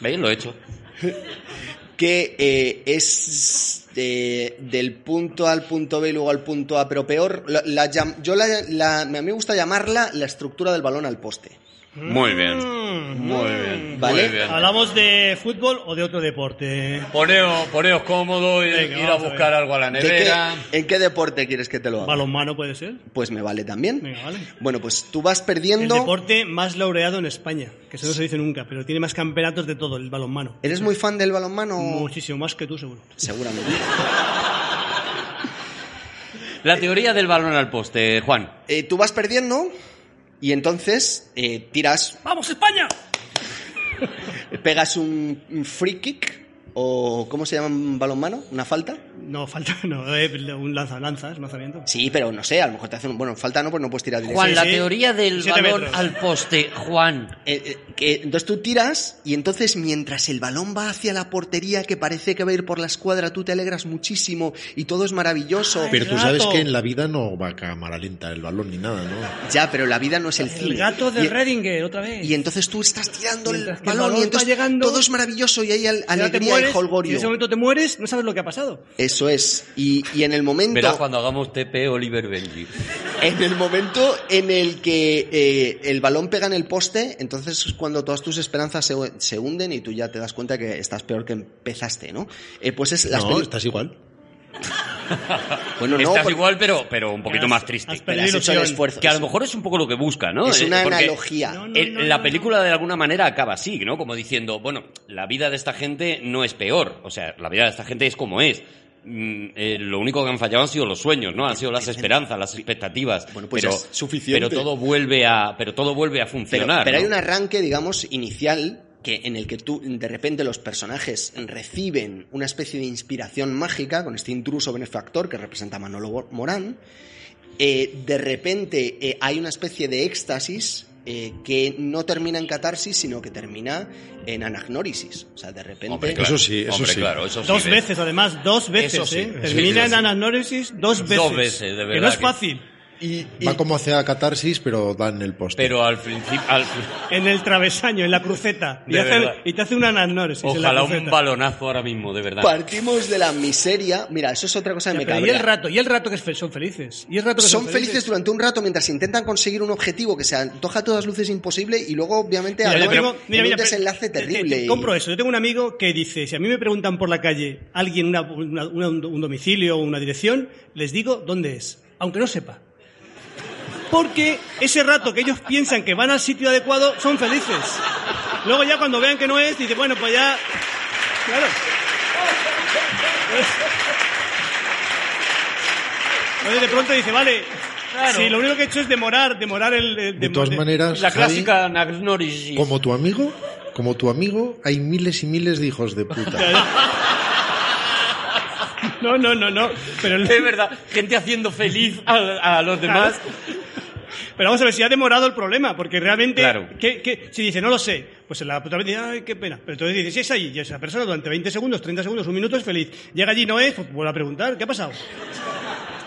¿Veis? Lo he hecho. [laughs] que eh, es de- del punto A al punto B y luego al punto A, pero peor, la- la llam- yo la, la- a mí me gusta llamarla la estructura del balón al poste. Muy bien. Mm. Muy bien. Vale. Muy bien. ¿Hablamos de fútbol o de otro deporte? Poneos, poneos cómodo y Venga, ir a buscar algo a la ¿De qué- nevera. ¿En qué deporte quieres que te lo haga? ¿Balonmano puede ser? Pues me vale también. Venga, vale. Bueno, pues tú vas El perdiendo. deporte más laureado en España, que eso no se dice nunca, pero tiene más campeonatos de todo, el balonmano. ¿Eres muy fan del balonmano? Muchísimo más que tú, seguro. Seguramente. La teoría del balón al poste, Juan. Eh, tú vas perdiendo y entonces eh, tiras, ¡Vamos, España! pegas un, un free kick o ¿cómo se llama balonmano? ¿Una falta? No, falta, [laughs] no, eh, un lanza, lanza, es un lanzamiento. Sí, pero no sé, a lo mejor te hacen... Bueno, falta no, pues no puedes tirar directo. Juan, Sí, la sí. teoría del Siete balón metros. al poste, Juan. Eh, eh, que- entonces tú tiras y entonces mientras el balón va hacia la portería que parece que va a ir por la escuadra, tú te alegras muchísimo y todo es maravilloso. Pero tú sabes que en la vida no va a cámara lenta el balón ni nada, ¿no? Ya, pero la vida no es el cine. El gato de Redinger, otra vez. Y entonces tú estás tirando el Mientras que el balón, balón y entonces llegando, todo es maravilloso y hay alegría y mueres, y en ese momento te mueres, no sabes lo que ha pasado. Eso es. Y, y en el momento... Verás cuando hagamos TP Oliver Benji. En el momento en el que eh, el balón pega en el poste, entonces es cuando todas tus esperanzas se, se hunden y tú ya te das cuenta que estás peor que empezaste, ¿no? Eh, pues es las No, estás igual. [laughs] Bueno, no, Estás porque- igual, pero, pero un poquito Has- más triste. has pero perdido has hecho el ilusión. esfuerzo. Que a lo mejor es un poco lo que busca, ¿no? Es Eh, una porque analogía. No, no, el- no, la película de alguna manera acaba así, ¿no? Como diciendo, bueno, la vida de esta gente no es peor. O sea, la vida de esta gente es como es. Mm, eh, lo único que han fallado han sido los sueños, ¿no? Han sido las esperanzas, las expectativas. Bueno, pues pero, es suficiente. Pero todo vuelve a, pero todo vuelve a funcionar. pero hay ¿no? un arranque, digamos, inicial que en el que tú de repente los personajes reciben una especie de inspiración mágica con este intruso benefactor que representa a Manolo Morán. Eh, de repente eh, hay una especie de éxtasis eh, que no termina en catarsis, sino que termina en anagnórisis. O sea, de repente. Hombre, Eso sí, eso Hombre, sí. claro, eso sí, Dos ¿ves? veces, además, dos veces, Eso sí, ¿eh? Termina sí, en sí. ananóresis dos veces. Dos veces, de Que verdad no es que- fácil. Y, y- Va como hacia catarsis, pero da en el poste. Pero al principio, al- En el travesaño, en la cruceta. Y, hace- te hace una la ojalá un balonazo ahora mismo, de verdad. partimos de la miseria. Mira, eso es otra cosa que Ya, me pero y el rato, y el rato que son felices. Y el rato que son felices durante un rato mientras intentan conseguir un objetivo que se antoja a todas luces imposible y luego obviamente Mira, yo tengo- mira, mira, un desenlace te- te- terrible. te y- compro eso. Yo tengo un amigo que dice, si a mí me preguntan por la calle alguien una, una- una- un domicilio o una dirección, les digo dónde es, aunque no sepa. Porque ese rato que ellos piensan que van al sitio adecuado, son felices. Luego ya cuando vean que no es, dice, bueno, pues ya... Claro. Entonces de pronto dice, vale, si lo único que he hecho es demorar, demorar el... el- de todas de- maneras, La Javi, clásica anagnórisis. como tu amigo, como tu amigo, hay miles y miles de hijos de puta. No, no, no, no. Pero, el- Es verdad, gente haciendo feliz a, a los demás. pero vamos a ver si ha demorado el problema, porque realmente, Claro. ¿qué- qué? si dice, no lo sé, pues la puta vez dice, ay, qué pena. Pero entonces dice, si es ahí, y esa persona durante 20 segundos, 30 segundos, un minuto es feliz. Llega allí, no es, pues vuelve a preguntar, ¿qué ha pasado?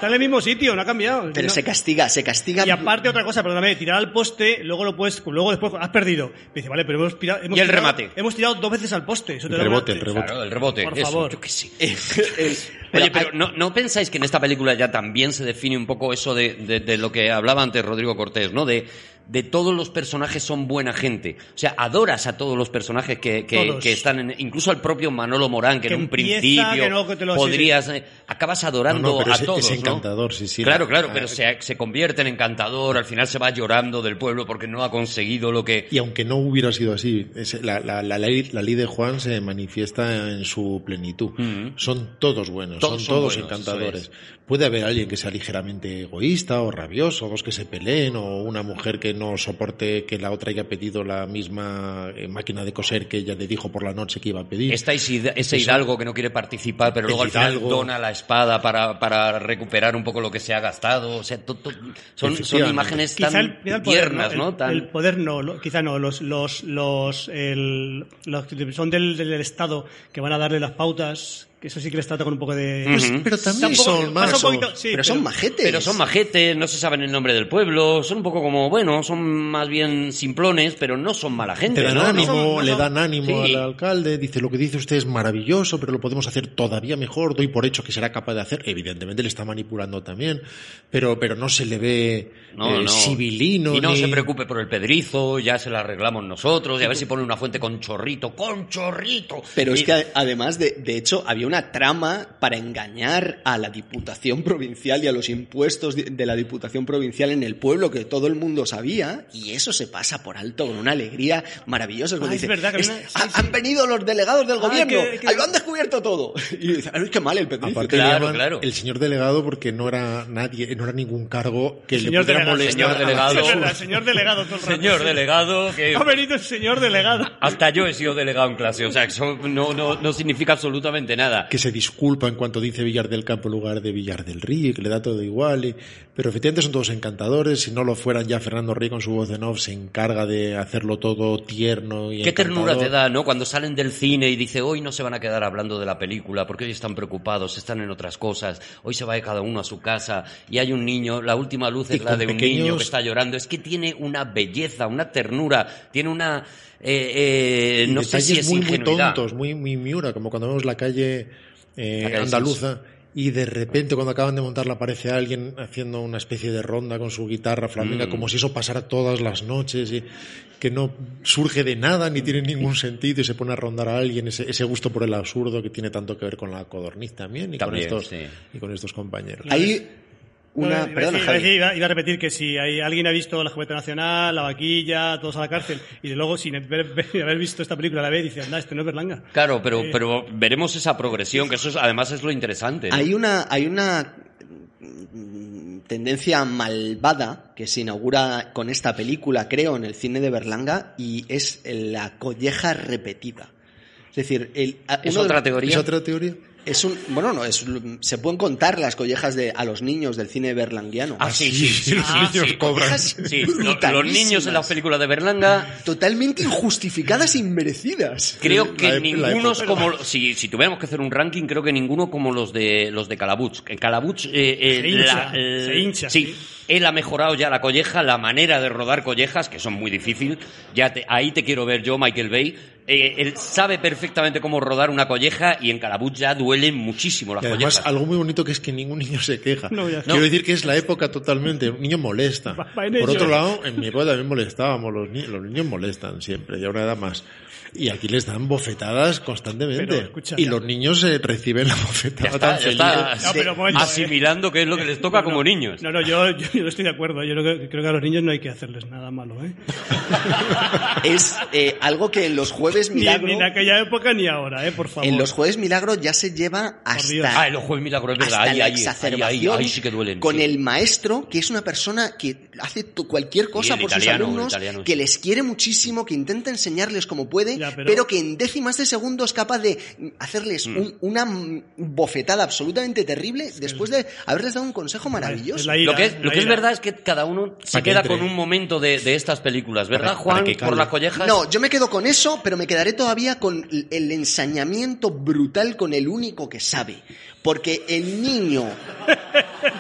Está en el mismo sitio, no ha cambiado. Pero No- se castiga, se castiga. Y aparte otra cosa, perdóname, tirar al poste, luego lo puedes, luego después has perdido. Me dice, vale, pero hemos, tira- hemos Y el tirado- remate. Hemos tirado dos veces al poste. Eso te El rebote, el rebote. Claro, el rebote. Por eso, favor. yo qué sé. [laughs] El- Oye, pero ¿no, ¿no pensáis que en esta película ya también se define un poco eso de, de- de lo que hablaba antes Rodrigo Cortés, ¿no? De, de todos los personajes son buena gente. O sea, adoras a todos los personajes que, que- están en... Incluso al propio Manolo Morán, que, Que en un empieza, principio que no, que te lo- sí, podrías... eh, acabas adorando No, no, pero a es- todos, es ¿no? encantador, sí, sí. Claro, La- claro, la- pero se, se convierte en encantador, al final se va llorando del pueblo porque no ha conseguido lo que... Y aunque no hubiera sido así, es- la, la- la ley, la ley de Juan se manifiesta en su plenitud. Son todos buenos, Todos son todos buenos, encantadores. Puede haber alguien que sea ligeramente egoísta o rabioso, dos que se peleen, o una mujer que no soporte que la otra haya pedido la misma eh, máquina de coser que ella le dijo por la noche que iba a pedir. Está ese hidalgo que no quiere participar, pero luego al final dona la espada para, para recuperar un poco lo que se ha gastado. O sea, to- to- son, son imágenes tan el, quizá el poder, tiernas, ¿no? ¿no? El, Tan- el poder no, lo- quizá no. Los, los, los, el- los que son del, del Estado que van a darle las pautas, que eso sí que les trata con un poco de... Pues, pero también Tampoco- son un más. poquito- sí, pero son majetes. Pero son majetes, no se saben el nombre del pueblo, son un poco como, bueno, son más bien simplones, pero no son mala gente. Te dan ¿no? ánimo, no son- le dan ánimo Sí. al alcalde, dice lo que dice usted es maravilloso, pero lo podemos hacer todavía mejor, doy por hecho que será capaz de hacer. Evidentemente le está manipulando también, pero, pero no se le ve No, eh, no. civilino. Y no ni- se preocupe por el pedrizo, ya se la arreglamos nosotros, y a ver si pone una fuente con chorrito, con chorrito. Pero es Y- que a- además, de, de hecho, había una trama para engañar a la Diputación Provincial y a los impuestos de, la Diputación Provincial en el pueblo que todo el mundo sabía, y eso se pasa por alto con una alegría maravillosa. Ah, es dice, verdad que "Es- una- sí, "Ha- sí. han venido los delegados del Ah, gobierno, que- que- ahí lo han descubierto todo. Y dice, "Ay, qué mal el pedrizo. Aparte Claro, le claro. el señor delegado porque no era nadie, no era ningún cargo que El le señor pudiera delegado. molestar. Señor delegado. Es verdad, señor delegado todo el rato. Señor delegado, que Ha venido el señor delegado. hasta yo he sido delegado en clase, o sea, que eso no, no, no significa absolutamente nada. Que se disculpa en cuanto dice Villar del Campo en lugar de Villar del Río, que le da todo igual. y- pero efectivamente son todos encantadores. Si no lo fueran ya Fernando Rey con su voz de off se encarga de hacerlo todo tierno y Qué ternura te da, ¿no? Cuando salen del cine y dice, hoy no se van a quedar hablando de la película, porque hoy están preocupados, están en otras cosas, hoy se va cada uno a su casa, y hay un niño, la última luz es la de un niño que está llorando. Es que tiene una belleza, una ternura, tiene una... eh, eh, no sé detalles si es muy, muy tontos, muy, muy miura, como cuando vemos la calle, eh, La calle andaluza y de repente cuando acaban de montarla aparece alguien haciendo una especie de ronda con su guitarra Mm. flamenca, como si eso pasara todas las noches y que no surge de nada ni tiene ningún sentido y se pone a rondar a alguien, ese, ese gusto por el absurdo que tiene tanto que ver con la codorniz también y, También, con, estos, sí. y con estos compañeros. Hay una... Bueno, iba, a perdona, decir- Javi. iba a decir- iba- iba a repetir que si hay, alguien ha visto la Juventud Nacional, la vaquilla, todos a la cárcel, y de luego sin haber, [laughs] haber visto esta película a la vez, dice, anda, este no es Berlanga. Claro, pero, Eh. pero veremos esa progresión, que eso es- además es lo interesante. ¿no? Hay una, hay una tendencia malvada que se inaugura con esta película, creo, en el cine de Berlanga, y es la colleja repetida. Es decir, el, ¿Es de otra teoría? ¿Es otra teoría? Es un, bueno, no, es, se pueden contar las collejas de, a los niños del cine berlanguiano. Ah, sí, sí, sí, los niños sí. cobran. [laughs] Sí, lo- los niños en las películas de Berlanga Totalmente injustificadas e inmerecidas. Creo que La ninguno como si, si tuviéramos que hacer un ranking, creo que ninguno como los de los de Calabuch. En Calabuch eh, eh, Se hincha, la- eh, se hincha, sí, sí. él ha mejorado ya la colleja, la manera de rodar collejas, que son muy difíciles. Ya te- ahí te quiero ver yo, Michael Bay. Eh, él sabe perfectamente cómo rodar una colleja y en Calabuch ya duelen muchísimo las Y además, collejas. algo muy bonito que es que ningún niño se queja. No, ya. Quiero decir que es la época totalmente. Un niño molesta. Va- va en Por ello. otro lado, en mi época también molestábamos. Los, ni- los niños molestan siempre, y ahora da más. Y aquí les dan bofetadas constantemente. Pero, escucha, y los niños eh, reciben la Ya bofetada está, tan ya feliz. está No, pero momento, eh. asimilando qué es lo que les toca como niños. No, no, yo, yo, yo no estoy de acuerdo. Yo creo que, creo que a los niños no hay que hacerles nada malo, ¿eh? [laughs] Es eh, algo que en los jueves Ni, milagro. ni en aquella época ni ahora, ¿eh? Por favor. En los jueves milagro ya se lleva hasta, Ah, el ojo del milagro, es verdad. hasta Ahí, la ahí, ahí, ahí, exacerbación ahí sí que duelen. con sí. el maestro, que es una persona que hace to- cualquier cosa por italiano, sus alumnos, que les quiere muchísimo, que intenta enseñarles como puede, Ya, pero... pero- que en décimas de segundo es capaz de hacerles Mm. un- una bofetada absolutamente terrible después de haberles dado un consejo maravilloso. Ira, Lo que es, la lo que es ira. verdad es que cada uno se Para queda entre. con un momento de, de estas películas, ¿verdad, Juan? por las collejas. No, yo me quedo con eso, pero me quedaré todavía con el ensañamiento brutal con el único que sabe. Porque el niño,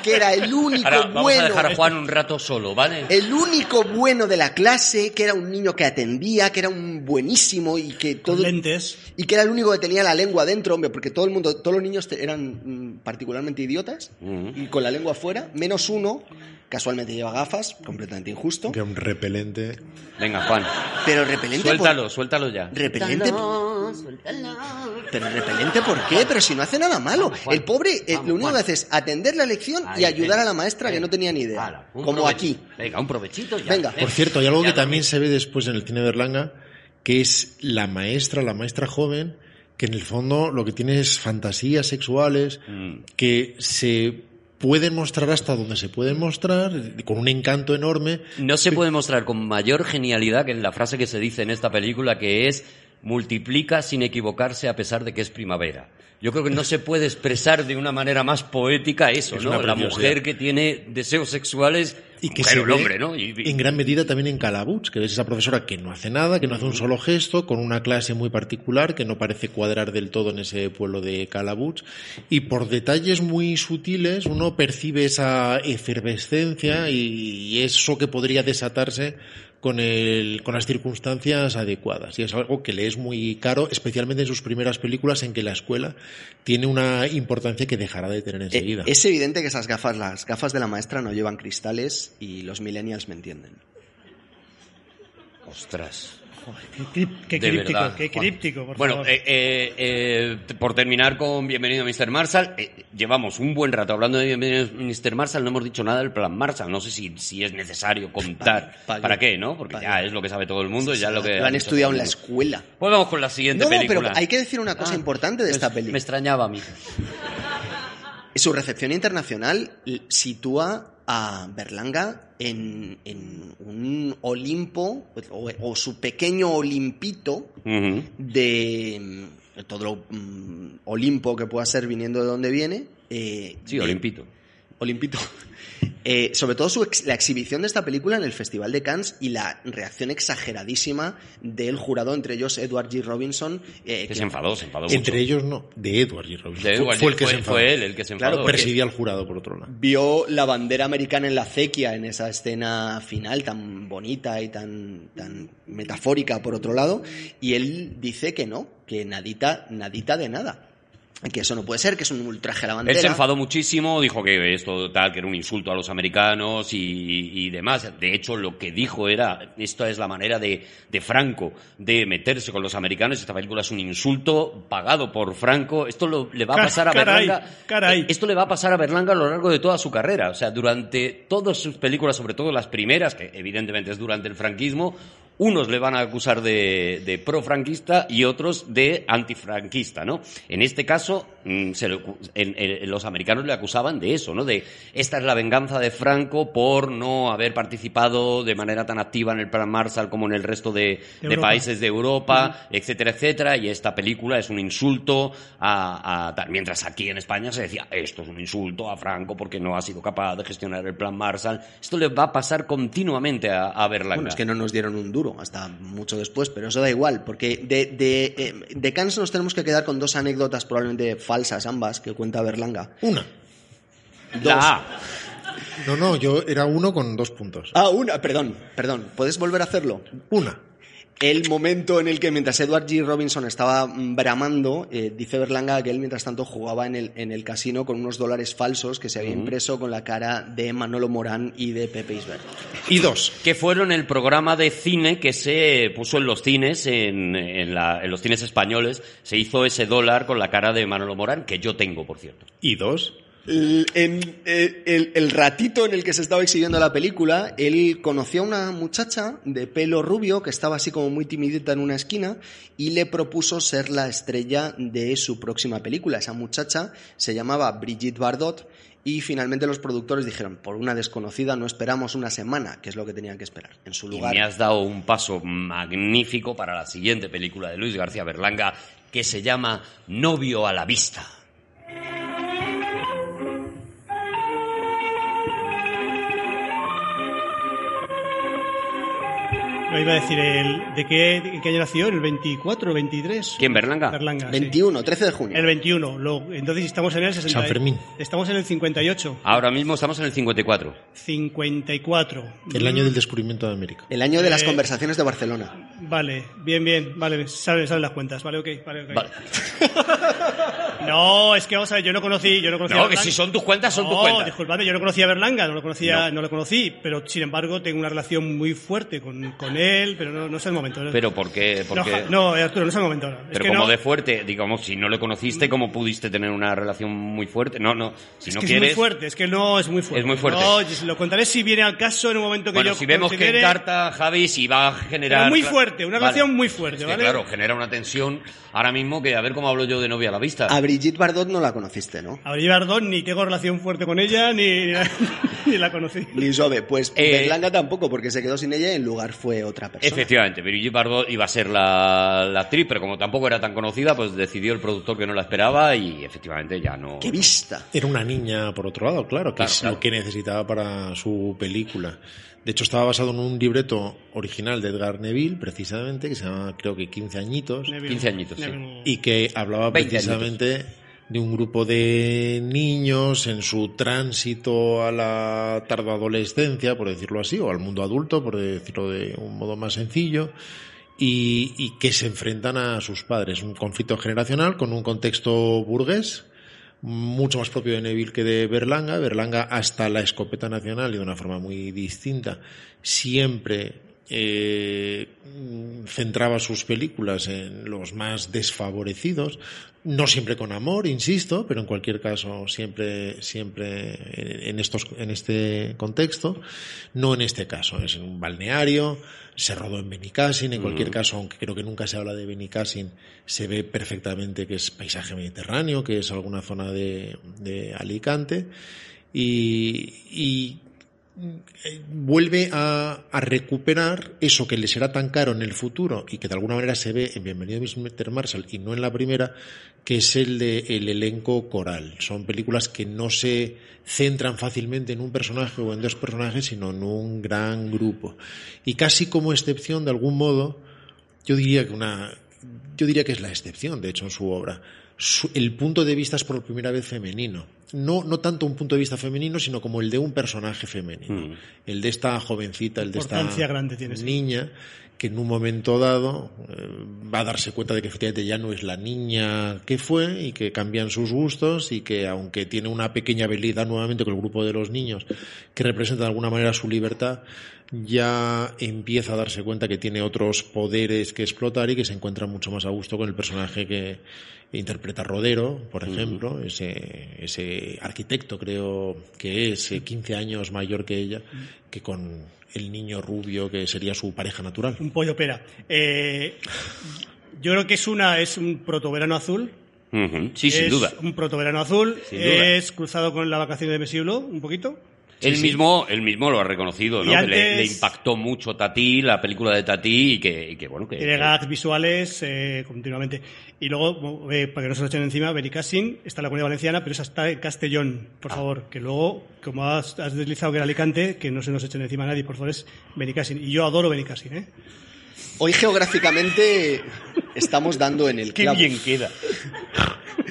que era el único Ahora vamos bueno. a dejar a Juan un rato solo, ¿vale? El único bueno de la clase, que era un niño que atendía, que era un buenísimo y que Con todo lentes. y que era el único que tenía la lengua dentro, hombre, porque todo el mundo, todos los niños eran mm, particularmente idiotas Ujú. y con la lengua afuera, menos uno, casualmente lleva gafas, completamente injusto, Que un repelente. Venga, Juan. pero repelente por- Suéltalo, suéltalo ya. repelente pero repelente ¿por qué? Pero si no hace nada malo. El pobre eh, vamos, lo único que hace es atender la lección y ayudar venga, a la maestra que venga. no tenía ni idea. Un como aquí. Venga, un provechito ya. Venga. Por cierto, hay algo Ya que también se ve después en el cine de Berlanga, que es la maestra, la maestra joven, que en el fondo lo que tiene es fantasías sexuales, Mm. que se pueden mostrar hasta donde se pueden mostrar, con un encanto enorme. No se puede mostrar con mayor genialidad que en la frase que se dice en esta película, que es multiplica sin equivocarse a pesar de que es primavera. Yo creo que no se puede expresar de una manera más poética eso, Es ¿no? La mujer que tiene deseos sexuales Y que se el hombre, ¿no? Y- y- en gran medida también en Calabuch, que es esa profesora que no hace nada, que no hace un solo gesto, con una clase muy particular que no parece cuadrar del todo en ese pueblo de Calabuch. Y por detalles muy sutiles uno percibe esa efervescencia y eso que podría desatarse con, el, con las circunstancias adecuadas. Y es algo que le es muy caro, especialmente en sus primeras películas, en que la escuela tiene una importancia que dejará de tener Eh, enseguida. es evidente que esas gafas, las gafas de la maestra no llevan cristales y los millennials me entienden. Ostras. Qué, críptico, verdad, qué críptico, por bueno, favor. eh, eh, eh, por terminar con Bienvenido Mr. Marshall, eh, llevamos un buen rato hablando de Bienvenido Mr. Marshall, no hemos dicho nada del plan Marshall, no sé si, si es necesario contar. Pa- pa- ¿Para qué, no? Porque pa- ya es lo que sabe todo el mundo y ya lo que... Lo han estudiado en la escuela. Pues vamos con la siguiente No, no, película. pero hay que decir una cosa Ah, importante de pues esta Me película. extrañaba a mí. Su recepción internacional sitúa a Berlanga en, en un Olimpo, o, o su pequeño Olimpito de mm, todo lo mm, Olimpo que pueda ser viniendo de donde viene. eh, Sí, de- Olimpito. Olimpito. [laughs] Eh, sobre todo su ex- la exhibición de esta película en el Festival de Cannes y la reacción exageradísima del jurado, entre ellos Edward G. Robinson. eh, Que que- se enfadó, se enfadó mucho. Entre ellos no, de Edward G. Robinson. Fue- Edward, fue el que fue, se enfadó. fue él el que se Claro, enfadó. porque- Presidía al jurado, por otro lado. vio la bandera americana en la acequia en esa escena final tan bonita y tan, tan metafórica por otro lado y él dice que no, que nadita, nadita de nada. Que eso no puede ser, que es un ultraje a la bandera. Él se enfadó muchísimo, dijo que esto tal, que era un insulto a los americanos y, y demás. De hecho, lo que dijo era, esta es la manera de, de Franco de meterse con los americanos. Esta película es un insulto pagado por Franco. Esto lo- le va a pasar a caray, Berlanga. caray. eh, Esto le va a pasar a Berlanga a lo largo de toda su carrera. O sea, durante todas sus películas, sobre todo las primeras, que evidentemente es durante el franquismo, unos le van a acusar de, de pro-franquista y otros de antifranquista, ¿no? En este caso, se le en- en- los americanos le acusaban de eso, ¿no? De esta es la venganza de Franco por no haber participado de manera tan activa en el Plan Marshall como en el resto de, de países de Europa, etcétera, etcétera, y esta película es un insulto a, a tal. Mientras aquí en España se decía, esto es un insulto a Franco porque no ha sido capaz de gestionar el Plan Marshall. Esto le va a pasar continuamente a, a Berlanga. Bueno, es que no nos dieron un duro hasta mucho después, pero eso da igual, porque de, de, eh, de Cannes nos tenemos que quedar con dos anécdotas probablemente falsas ambas que cuenta Berlanga. Una. Dos. La A. No, no, yo era uno con dos puntos. Ah, una, perdón, perdón, ¿puedes volver a hacerlo? Una. El momento en el que mientras Edward G. Robinson estaba mm, bramando, eh, dice Berlanga que él mientras tanto jugaba en el, en el casino con unos dólares falsos que se había impreso con la cara de Manolo Morán y de Pepe Isbert. Y dos. que fueron el programa de cine que se puso en los cines, en, en la- en los cines españoles. Se hizo ese dólar con la cara de Manolo Morán, que yo tengo, por cierto. Y dos. En, eh, el- el ratito en el que se estaba exhibiendo la película, él conoció a una muchacha de pelo rubio que estaba así como muy timidita en una esquina y le propuso ser la estrella de su próxima película. Esa muchacha se llamaba Brigitte Bardot y finalmente los productores dijeron, por una desconocida no esperamos una semana, que es lo que tenían que esperar. En su Y lugar... me has dado un paso magnífico para la siguiente película de Luis García Berlanga que se llama Novio a la vista. No iba a decir, el, ¿de qué, de qué año nació? ¿El 24 o 23? ¿Quién, Berlanga? Berlanga, sí. 21, 13 de junio. El 21. Lo- entonces estamos en el 60. San Fermín. Estamos en el 58. Ahora mismo estamos en el 54. 54. El año del descubrimiento de América. El año de las Eh, conversaciones de Barcelona. Vale, bien, bien, vale, salen, salen las cuentas, vale, ok, vale, ok. Vale. [laughs] No, es que vamos a ver, yo no conocí, yo no conocía No, a que si son tus cuentas, son tus No, cuentas. disculpadme, yo no conocía a Berlanga, no lo conocía, No. no. lo conocí, pero sin embargo tengo una relación muy fuerte con, con él, pero no, no es el momento. Pero ¿por qué? no, ja- no, Arturo, no es el momento. Es Pero que como de fuerte, digamos, si no le conociste, ¿cómo pudiste tener una relación muy fuerte? No, no, si es no que quieres... es muy fuerte, es que no es muy fuerte. Es muy fuerte. No, lo contaré si viene al caso en un momento que Bueno, yo si vemos que considere- encarta, Javi, si va a generar... Pero muy fuerte, una Vale. relación muy fuerte, Es que, ¿vale? claro, genera una tensión ahora mismo que a ver cómo hablo yo de novia a la vista. A Brigitte Bardot no la conociste, ¿no? A Brigitte Bardot ni tengo relación fuerte con ella, ni, ni, la, [laughs] ni la conocí. Ni Sobe. Pues Eh, Berlanga tampoco, porque se quedó sin ella y en lugar fue otra persona. Efectivamente, Brigitte Bardot iba a ser la, la actriz, pero como tampoco era tan conocida, pues decidió el productor que no la esperaba y efectivamente ya no... ¡Qué vista! Era una niña, por otro lado, claro, que Claro, es claro. lo que necesitaba para su película. De hecho, estaba basado en un libreto original de Edgar Neville, precisamente, que se llama, creo que 15 añitos, Neville. 15 añitos, sí. Y que hablaba 20 precisamente de un grupo de niños en su tránsito a la tardoadolescencia, por decirlo así, o al mundo adulto, por decirlo de un modo más sencillo, y, y que se enfrentan a sus padres. Un conflicto generacional con un contexto burgués, mucho más propio de Neville que de Berlanga. Berlanga hasta la escopeta nacional y de una forma muy distinta, siempre eh, centraba sus películas en los más desfavorecidos, no siempre con amor, insisto, pero en cualquier caso siempre, siempre en estos, en este contexto, no en este caso, es en un balneario, se rodó en Benicassin, en cualquier caso, aunque creo que nunca se habla de Benicassin, se ve perfectamente que es paisaje mediterráneo, que es alguna zona de, de Alicante, y, y vuelve a, recuperar eso que le será tan caro en el futuro y que de alguna manera se ve en Bienvenido Mr. Marshall y no en la primera, que es el de el elenco coral. Son películas que no se centran fácilmente en un personaje o en dos personajes, sino en un gran grupo. Y casi como excepción, de algún modo, yo diría que una, yo diría que es la excepción, de hecho, en su obra. El punto de vista es por primera vez femenino. No, no tanto un punto de vista femenino, sino como el de un personaje femenino. Mm. El de esta jovencita, el de esta grande niña, que en un momento dado eh, va a darse cuenta de que efectivamente ya no es la niña que fue y que cambian sus gustos y que aunque tiene una pequeña habilidad nuevamente con el grupo de los niños que representa de alguna manera su libertad, ya empieza a darse cuenta que tiene otros poderes que explotar y que se encuentra mucho más a gusto con el personaje que interpreta Rodero, por ejemplo, ese, ese arquitecto creo que es, eh, 15 años mayor que ella, que con el niño rubio que sería su pareja natural. Un pollo pera. Eh, yo creo que es una es un protoverano azul. Ujú, Sí, sin es duda. Un protoverano azul. Sin duda. Es cruzado con la vacación de Mesiblo, un poquito. Él mismo, él mismo lo ha reconocido, ¿no? Que le, antes- le impactó mucho Tati, la película de Tati, y que, y que bueno, que, Tiene gags visuales eh, continuamente. Y luego, eh, para que no se lo echen encima, Benicassin está en la comunidad valenciana, pero esa está en Castellón, por favor. Que luego, como has, has deslizado que era Alicante, que no se nos echen encima a nadie, por favor, es Benicassin. Y yo adoro Benicassin, ¿eh? Hoy geográficamente estamos dando en el Qué clavo. bien queda. [laughs]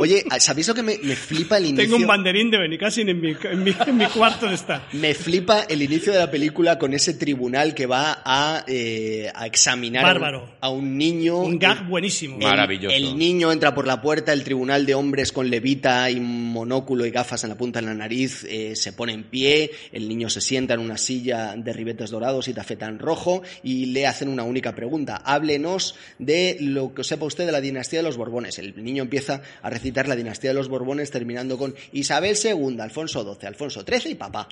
Oye, ¿sabéis lo que me, me flipa el inicio? Tengo un banderín de Benicassin en mi, en mi, en mi cuarto de estar. Me flipa el inicio de la película con ese tribunal que va a, eh, a examinar a un- Bárbaro. A, un, niño. Un gag buenísimo. El- Maravilloso. El, niño entra por la puerta, el tribunal de hombres con levita y monóculo y gafas en la punta de la nariz eh, se pone en pie, el niño se sienta en una silla de ribetes dorados y tafeta en rojo y le hacen una única pregunta. Háblenos de lo que sepa usted de la dinastía de los Borbones. El niño empieza a recibir quitar la dinastía de los Borbones terminando con Isabel II, Alfonso XII, Alfonso XIII y papá.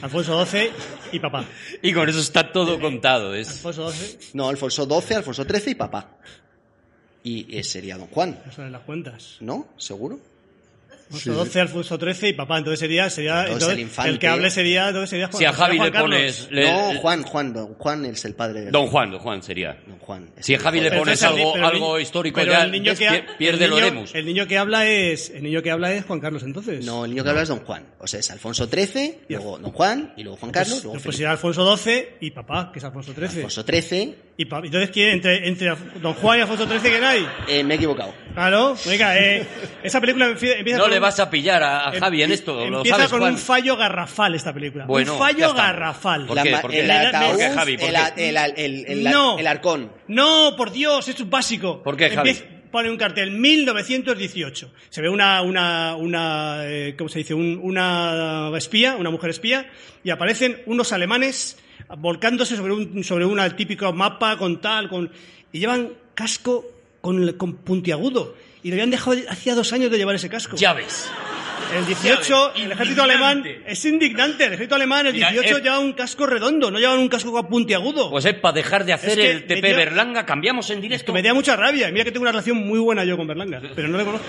Alfonso XII y papá. Y con eso está todo contado. Es... Alfonso XII, No, Alfonso XII, Alfonso XIII y papá. Y eh, sería Don Juan, eso en las cuentas. ¿no? ¿Seguro? Alfonso XII, Alfonso XIII y papá. Entonces sería, sería Entonces entonces, el infante- que hable sería, entonces sería Juan, Si a Javi Juan le pones... le- no, Juan, Juan, Don Juan es el padre de Don Juan, Don Juan sería. Don Juan. Si a el Javi le pones el algo, el algo histórico pero ya, el niño que ha- pier- pierde el el niño- Oremus. El niño que habla es el niño que habla es Juan Carlos entonces. No, el niño que habla es Don Juan. O sea, es Alfonso XIII, luego Don Juan, y luego Juan Carlos, pues, luego pues será Alfonso XII y papá, que es Alfonso XIII. Alfonso XIII, Y pa- entonces quién entre entre Don Juan y Alfonso XIII quién hay? eh, me he equivocado. Claro, venga, eh, esa película empie- empieza No con le un- vas a pillar a, a em- Javi en esto, lo Empieza sabes, con Juan. un fallo garrafal esta película. Bueno, un ya fallo está. garrafal. ¿Por La qué? ma- ¿Por qué? El ataúd, ¿Por qué, Javi? ¿Por el, qué? a- el, a- el, el, No. el arcón. No, por Dios, esto es básico. ¿Por qué, Javi? Empieza- Pone un cartel 1918. Se ve una, una, una eh, ¿cómo se dice? Un- una espía, una mujer espía, y aparecen unos alemanes volcándose sobre un, sobre un típico mapa con tal, con, y llevan casco con, con puntiagudo. Y le habían dejado hacía dos años de llevar ese casco. Ya ves. El 18, Ya el ejército alemán es indignante. El ejército alemán, el Mira, 18, es- lleva un casco redondo, no llevan un casco puntiagudo. Pues es para dejar de hacer Es que el TP me dio- Berlanga, cambiamos en directo. que me da mucha rabia. Mira que tengo una relación muy buena yo con Berlanga, [laughs] pero no le conozco.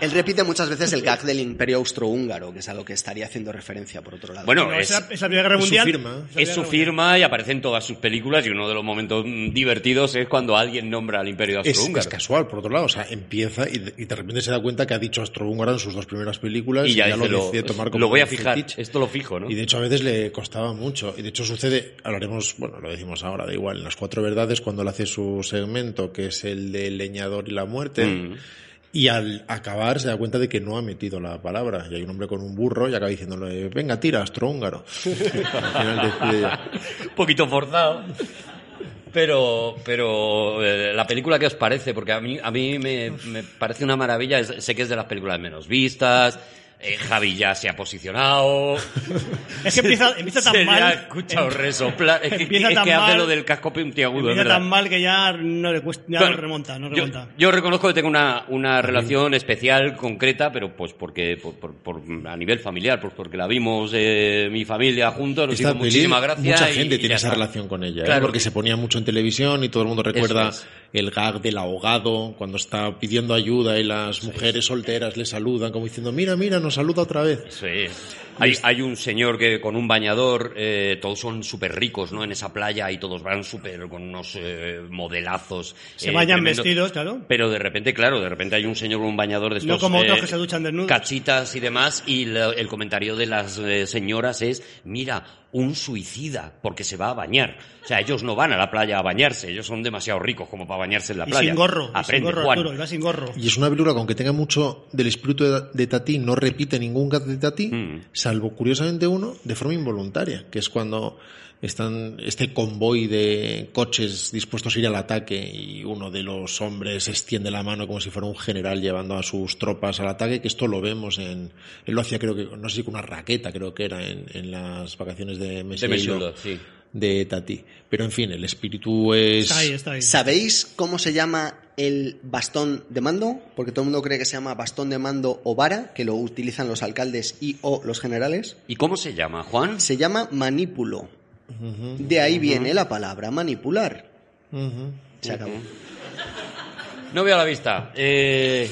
Él repite muchas veces el gag del imperio austrohúngaro, que es a lo que estaría haciendo referencia por otro lado. Bueno, No, es, es, la, Primera Guerra es su Mundial. firma. es su firma y aparece en todas sus películas y uno de los momentos divertidos es cuando alguien nombra al imperio austrohúngaro. es casual, por otro lado. O sea, empieza y de, y de repente se da cuenta que ha dicho austrohúngaro en sus dos primeras películas y ya, lo dice, lo, decide tomar como lo voy a fijar, fetiche. esto lo fijo, ¿no? Y de hecho a veces le costaba mucho. Y de hecho sucede, hablaremos, bueno, lo decimos ahora, da igual, en las cuatro verdades, cuando él hace su segmento, que es el del leñador y la muerte. Mm. Y al acabar se da cuenta de que no ha metido la palabra. Y hay un hombre con un burro y acaba diciéndole, venga, tira, astrohúngaro. [laughs] un poquito forzado. Pero, pero eh, la película, ¿qué os parece? Porque a mí, a mí me, parece una maravilla. Sé que es de las películas menos vistas. Eh, Javi ya se ha posicionado. Es que empieza, [laughs] empieza tan mal. ha escuchado em- resoplar. Es que, empieza es tan que hace mal- lo del casco puntiagudo, Empieza tan mal que ya no le cuesta, ya Bueno, no remonta, no remonta. Yo, reconozco que tengo una, una relación especial, concreta, pero pues porque por, por- por- a nivel familiar, pues porque la vimos eh, mi familia juntos, nos hizo muchísima gracia. mucha y- gente y tiene esa relación con ella, ¿eh? Claro. porque se ponía mucho en televisión y todo el mundo recuerda Eso el gag del ahogado cuando está pidiendo ayuda y las mujeres solteras le saludan como diciendo, mira, mira, nos saluda otra vez. Sí. Hay, hay un señor que con un bañador, eh, todos son súper ricos, ¿no? En esa playa y todos van súper con unos eh, modelazos. Se eh, bañan tremendo. vestidos, claro. Pero de repente, claro, de repente hay un señor con un bañador de estos... No como otros eh, que se duchan desnudos. Cachitas y demás, y el comentario de las eh, señoras es, mira, un suicida, porque se va a bañar. O sea, ellos no van a la playa a bañarse, ellos son demasiado ricos como para bañarse en la Y playa. sin gorro, y sin Aprende, gorro, Juan. Arturo, y va sin gorro. Y es una película que aunque tenga mucho del espíritu de, de Tati, no repite ningún gag de Tati, Mm. Salvo curiosamente uno de forma involuntaria, que es cuando están este convoy de coches dispuestos a ir al ataque y uno de los hombres extiende la mano como si fuera un general llevando a sus tropas al ataque, que esto lo vemos en, él lo hacía creo que, no sé si con una raqueta creo que era en, en las vacaciones de sí. de Tati. Pero en fin, el espíritu es... Está ahí, está ahí. ¿Sabéis cómo se llama el bastón de mando? Porque todo el mundo cree que se llama bastón de mando o vara, que lo utilizan los alcaldes y o los generales. ¿Y cómo se llama, Juan? Se llama manípulo. De ahí viene la palabra manipular. Se acabó. No veo la vista. Eh...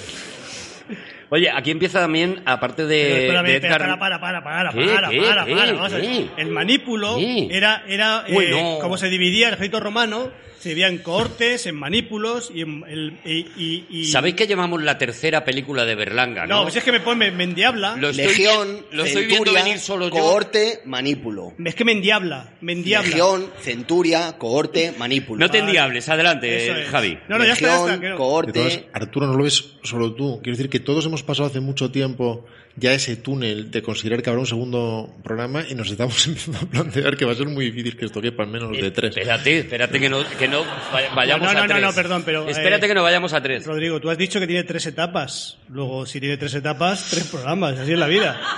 Oye, aquí empieza también, aparte de, Pero espérame, de espera, Edgar... para, para, para, para, ¿Qué? para, ¿Qué? para, ¿Qué? para, vamos a ver. ¿Qué? El manípulo ¿Qué? era, era eh, Uy, no. como se dividía el ejército romano, se dividía en cohortes, en manípulos y en el, y, y- y- ¿Sabéis que llamamos la tercera película de Berlanga, no? No, si es que me pone, me, me endiabla. Lo estoy, Legión, lo estoy viendo centuria, venir solo yo. cohorte, manípulo. Es que me endiabla, me endiabla. Legión, centuria, cohorte, manípulo. No te endiables, adelante, es. Javi. No, no, ya está, ya Legión, está. De cohorte. todas- Arturo, no lo ves solo tú. Quiero decir que todos hemos pasado hace mucho tiempo ya ese túnel de considerar que habrá un segundo programa y nos estamos [laughs] empezando a plantear que va a ser muy difícil que esto quepa en menos de tres. Espérate, espérate que no, que no vay- vayamos No, no, a no, tres. no, perdón, pero, Espérate eh, que no vayamos a tres. Rodrigo, tú has dicho que tiene tres etapas. Luego, si tiene tres etapas, tres programas. Así es la vida. [laughs]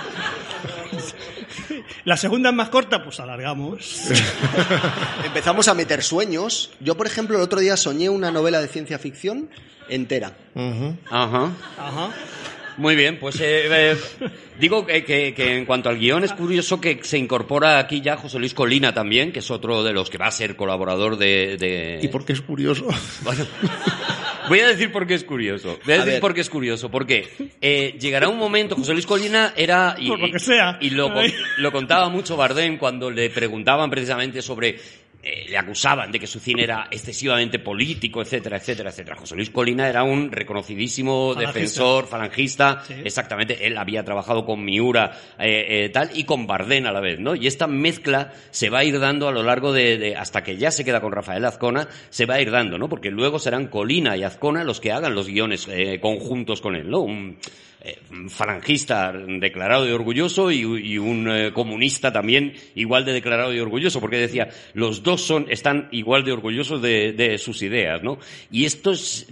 La segunda es más corta, pues alargamos. [laughs] Empezamos a meter sueños. Yo, por ejemplo, el otro día soñé una novela de ciencia ficción entera. Ajá. Ajá. Muy bien, pues eh, eh, digo que, que- que en cuanto al guion es curioso que se incorpora aquí ya José Luis Colina también, que es otro de los que va a ser colaborador de... de- ¿Y por qué es curioso? Bueno, voy a decir por qué es curioso. Voy a, A decir ver. por qué es curioso. Porque eh, llegará un momento, José Luis Colina era... Y, Por lo que sea. Y lo, Ay. lo contaba mucho Bardem cuando le preguntaban precisamente sobre... eh, le acusaban de que su cine era excesivamente político, etcétera, etcétera, etcétera. José Luis Colina era un reconocidísimo Falangista. defensor, falangista, Sí. exactamente. Él había trabajado con Miura, eh, eh, tal, y con Bardem a la vez, ¿no? Y esta mezcla se va a ir dando a lo largo de, de- hasta que ya se queda con Rafael Azcona, se va a ir dando, ¿no? Porque luego serán Colina y Azcona los que hagan los guiones eh, conjuntos con él, ¿no? Un, eh, falangista declarado y orgulloso y, y un eh, comunista también igual de declarado y orgulloso, porque decía, los dos son, están igual de orgullosos de, de sus ideas, ¿no? Y esto es,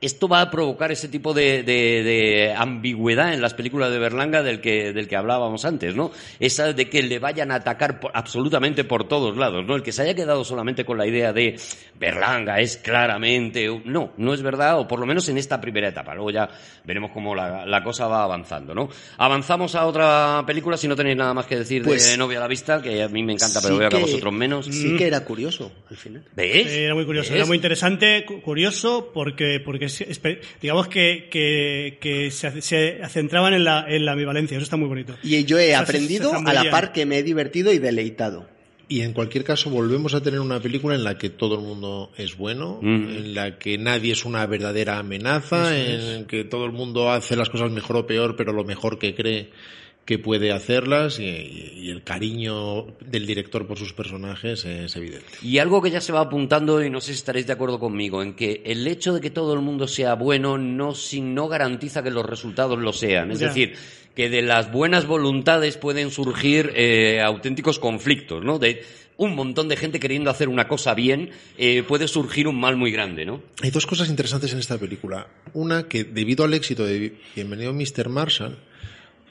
esto va a provocar ese tipo de, de- de ambigüedad en las películas de Berlanga del que, del que hablábamos antes, ¿no? Esa de que le vayan a atacar por- absolutamente por todos lados, ¿no? El que se haya quedado solamente con la idea de Berlanga es claramente, no, no es verdad, o por lo menos en esta primera etapa. Luego ya veremos cómo la, la cosa va avanzando, ¿no? Avanzamos a otra película, si no tenéis nada más que decir de Pues- Novia a la Vista, que a mí me encanta, pero Sí veo que a vosotros menos. Sí que era curioso al final. ¿Ves? Era muy curioso, ¿Ves? era muy interesante, cu- curioso, porque, porque digamos que, que, que se, se centraban en la, en la ambivalencia, eso está muy bonito. Y yo he O sea, se- aprendido a la par que me he divertido y deleitado. Y en cualquier caso volvemos a tener una película en la que todo el mundo es bueno, Mm. en la que nadie es una verdadera amenaza, en que todo el mundo hace las cosas mejor o peor, pero lo mejor que cree que puede hacerlas y, y el cariño del director por sus personajes es evidente. Y algo que ya se va apuntando, y no sé si estaréis de acuerdo conmigo, en que el hecho de que todo el mundo sea bueno no, si- no garantiza que los resultados lo sean. Es Ya. decir, que de las buenas voluntades pueden surgir eh, auténticos conflictos, ¿no? De un montón de gente queriendo hacer una cosa bien, eh, puede surgir un mal muy grande, ¿no? Hay dos cosas interesantes en esta película. Una que debido al éxito de Bienvenido Mr. Marshall,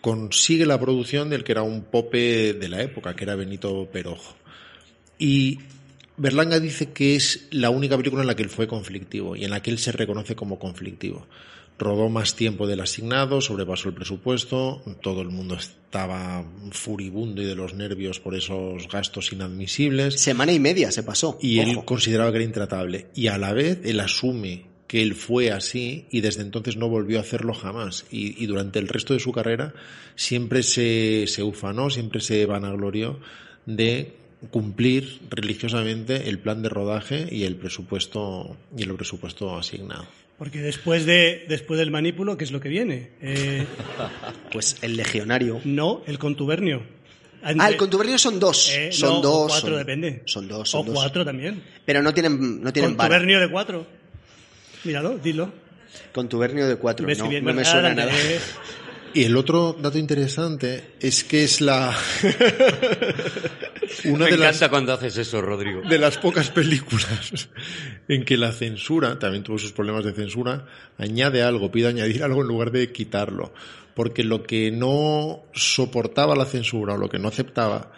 consigue la producción del que era un pope de la época, que era Benito Perojo. Y Berlanga dice que es la única película en la que él fue conflictivo y en la que él se reconoce como conflictivo. Rodó más tiempo del asignado, sobrepasó el presupuesto, todo el mundo estaba furibundo y de los nervios por esos gastos inadmisibles. Semana y media se pasó. Y él consideraba que era intratable. Y a la vez él asume que él fue así y desde entonces no volvió a hacerlo jamás. Y, y durante el resto de su carrera siempre se, se ufanó, siempre se vanaglorió de cumplir religiosamente el plan de rodaje y el presupuesto y el presupuesto asignado. Porque después, de, después del manípulo, ¿qué es lo que viene? Eh, [laughs] Pues el legionario. no, el contubernio. Ante- Ah, el contubernio son dos. Eh, son no, o dos. cuatro, son- depende. Son dos, o dos. cuatro también. Pero no tienen, no tienen vara. Contubernio de cuatro. Míralo, dilo. Contubernio de cuatro. ¿Ves No, bien? no me Ah, suena nada. [laughs] Y el otro dato interesante es que es la [laughs] una Me de las encanta cuando haces eso, Rodrigo. de las pocas películas [laughs] en que la censura, también tuvo sus problemas de censura, añade algo, pide añadir algo en lugar de quitarlo. Porque lo que no soportaba la censura o lo que no aceptaba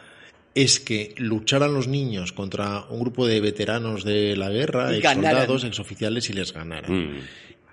es que lucharan los niños contra un grupo de veteranos de la guerra, Y ex soldados, ex oficiales y les ganaran. Mm.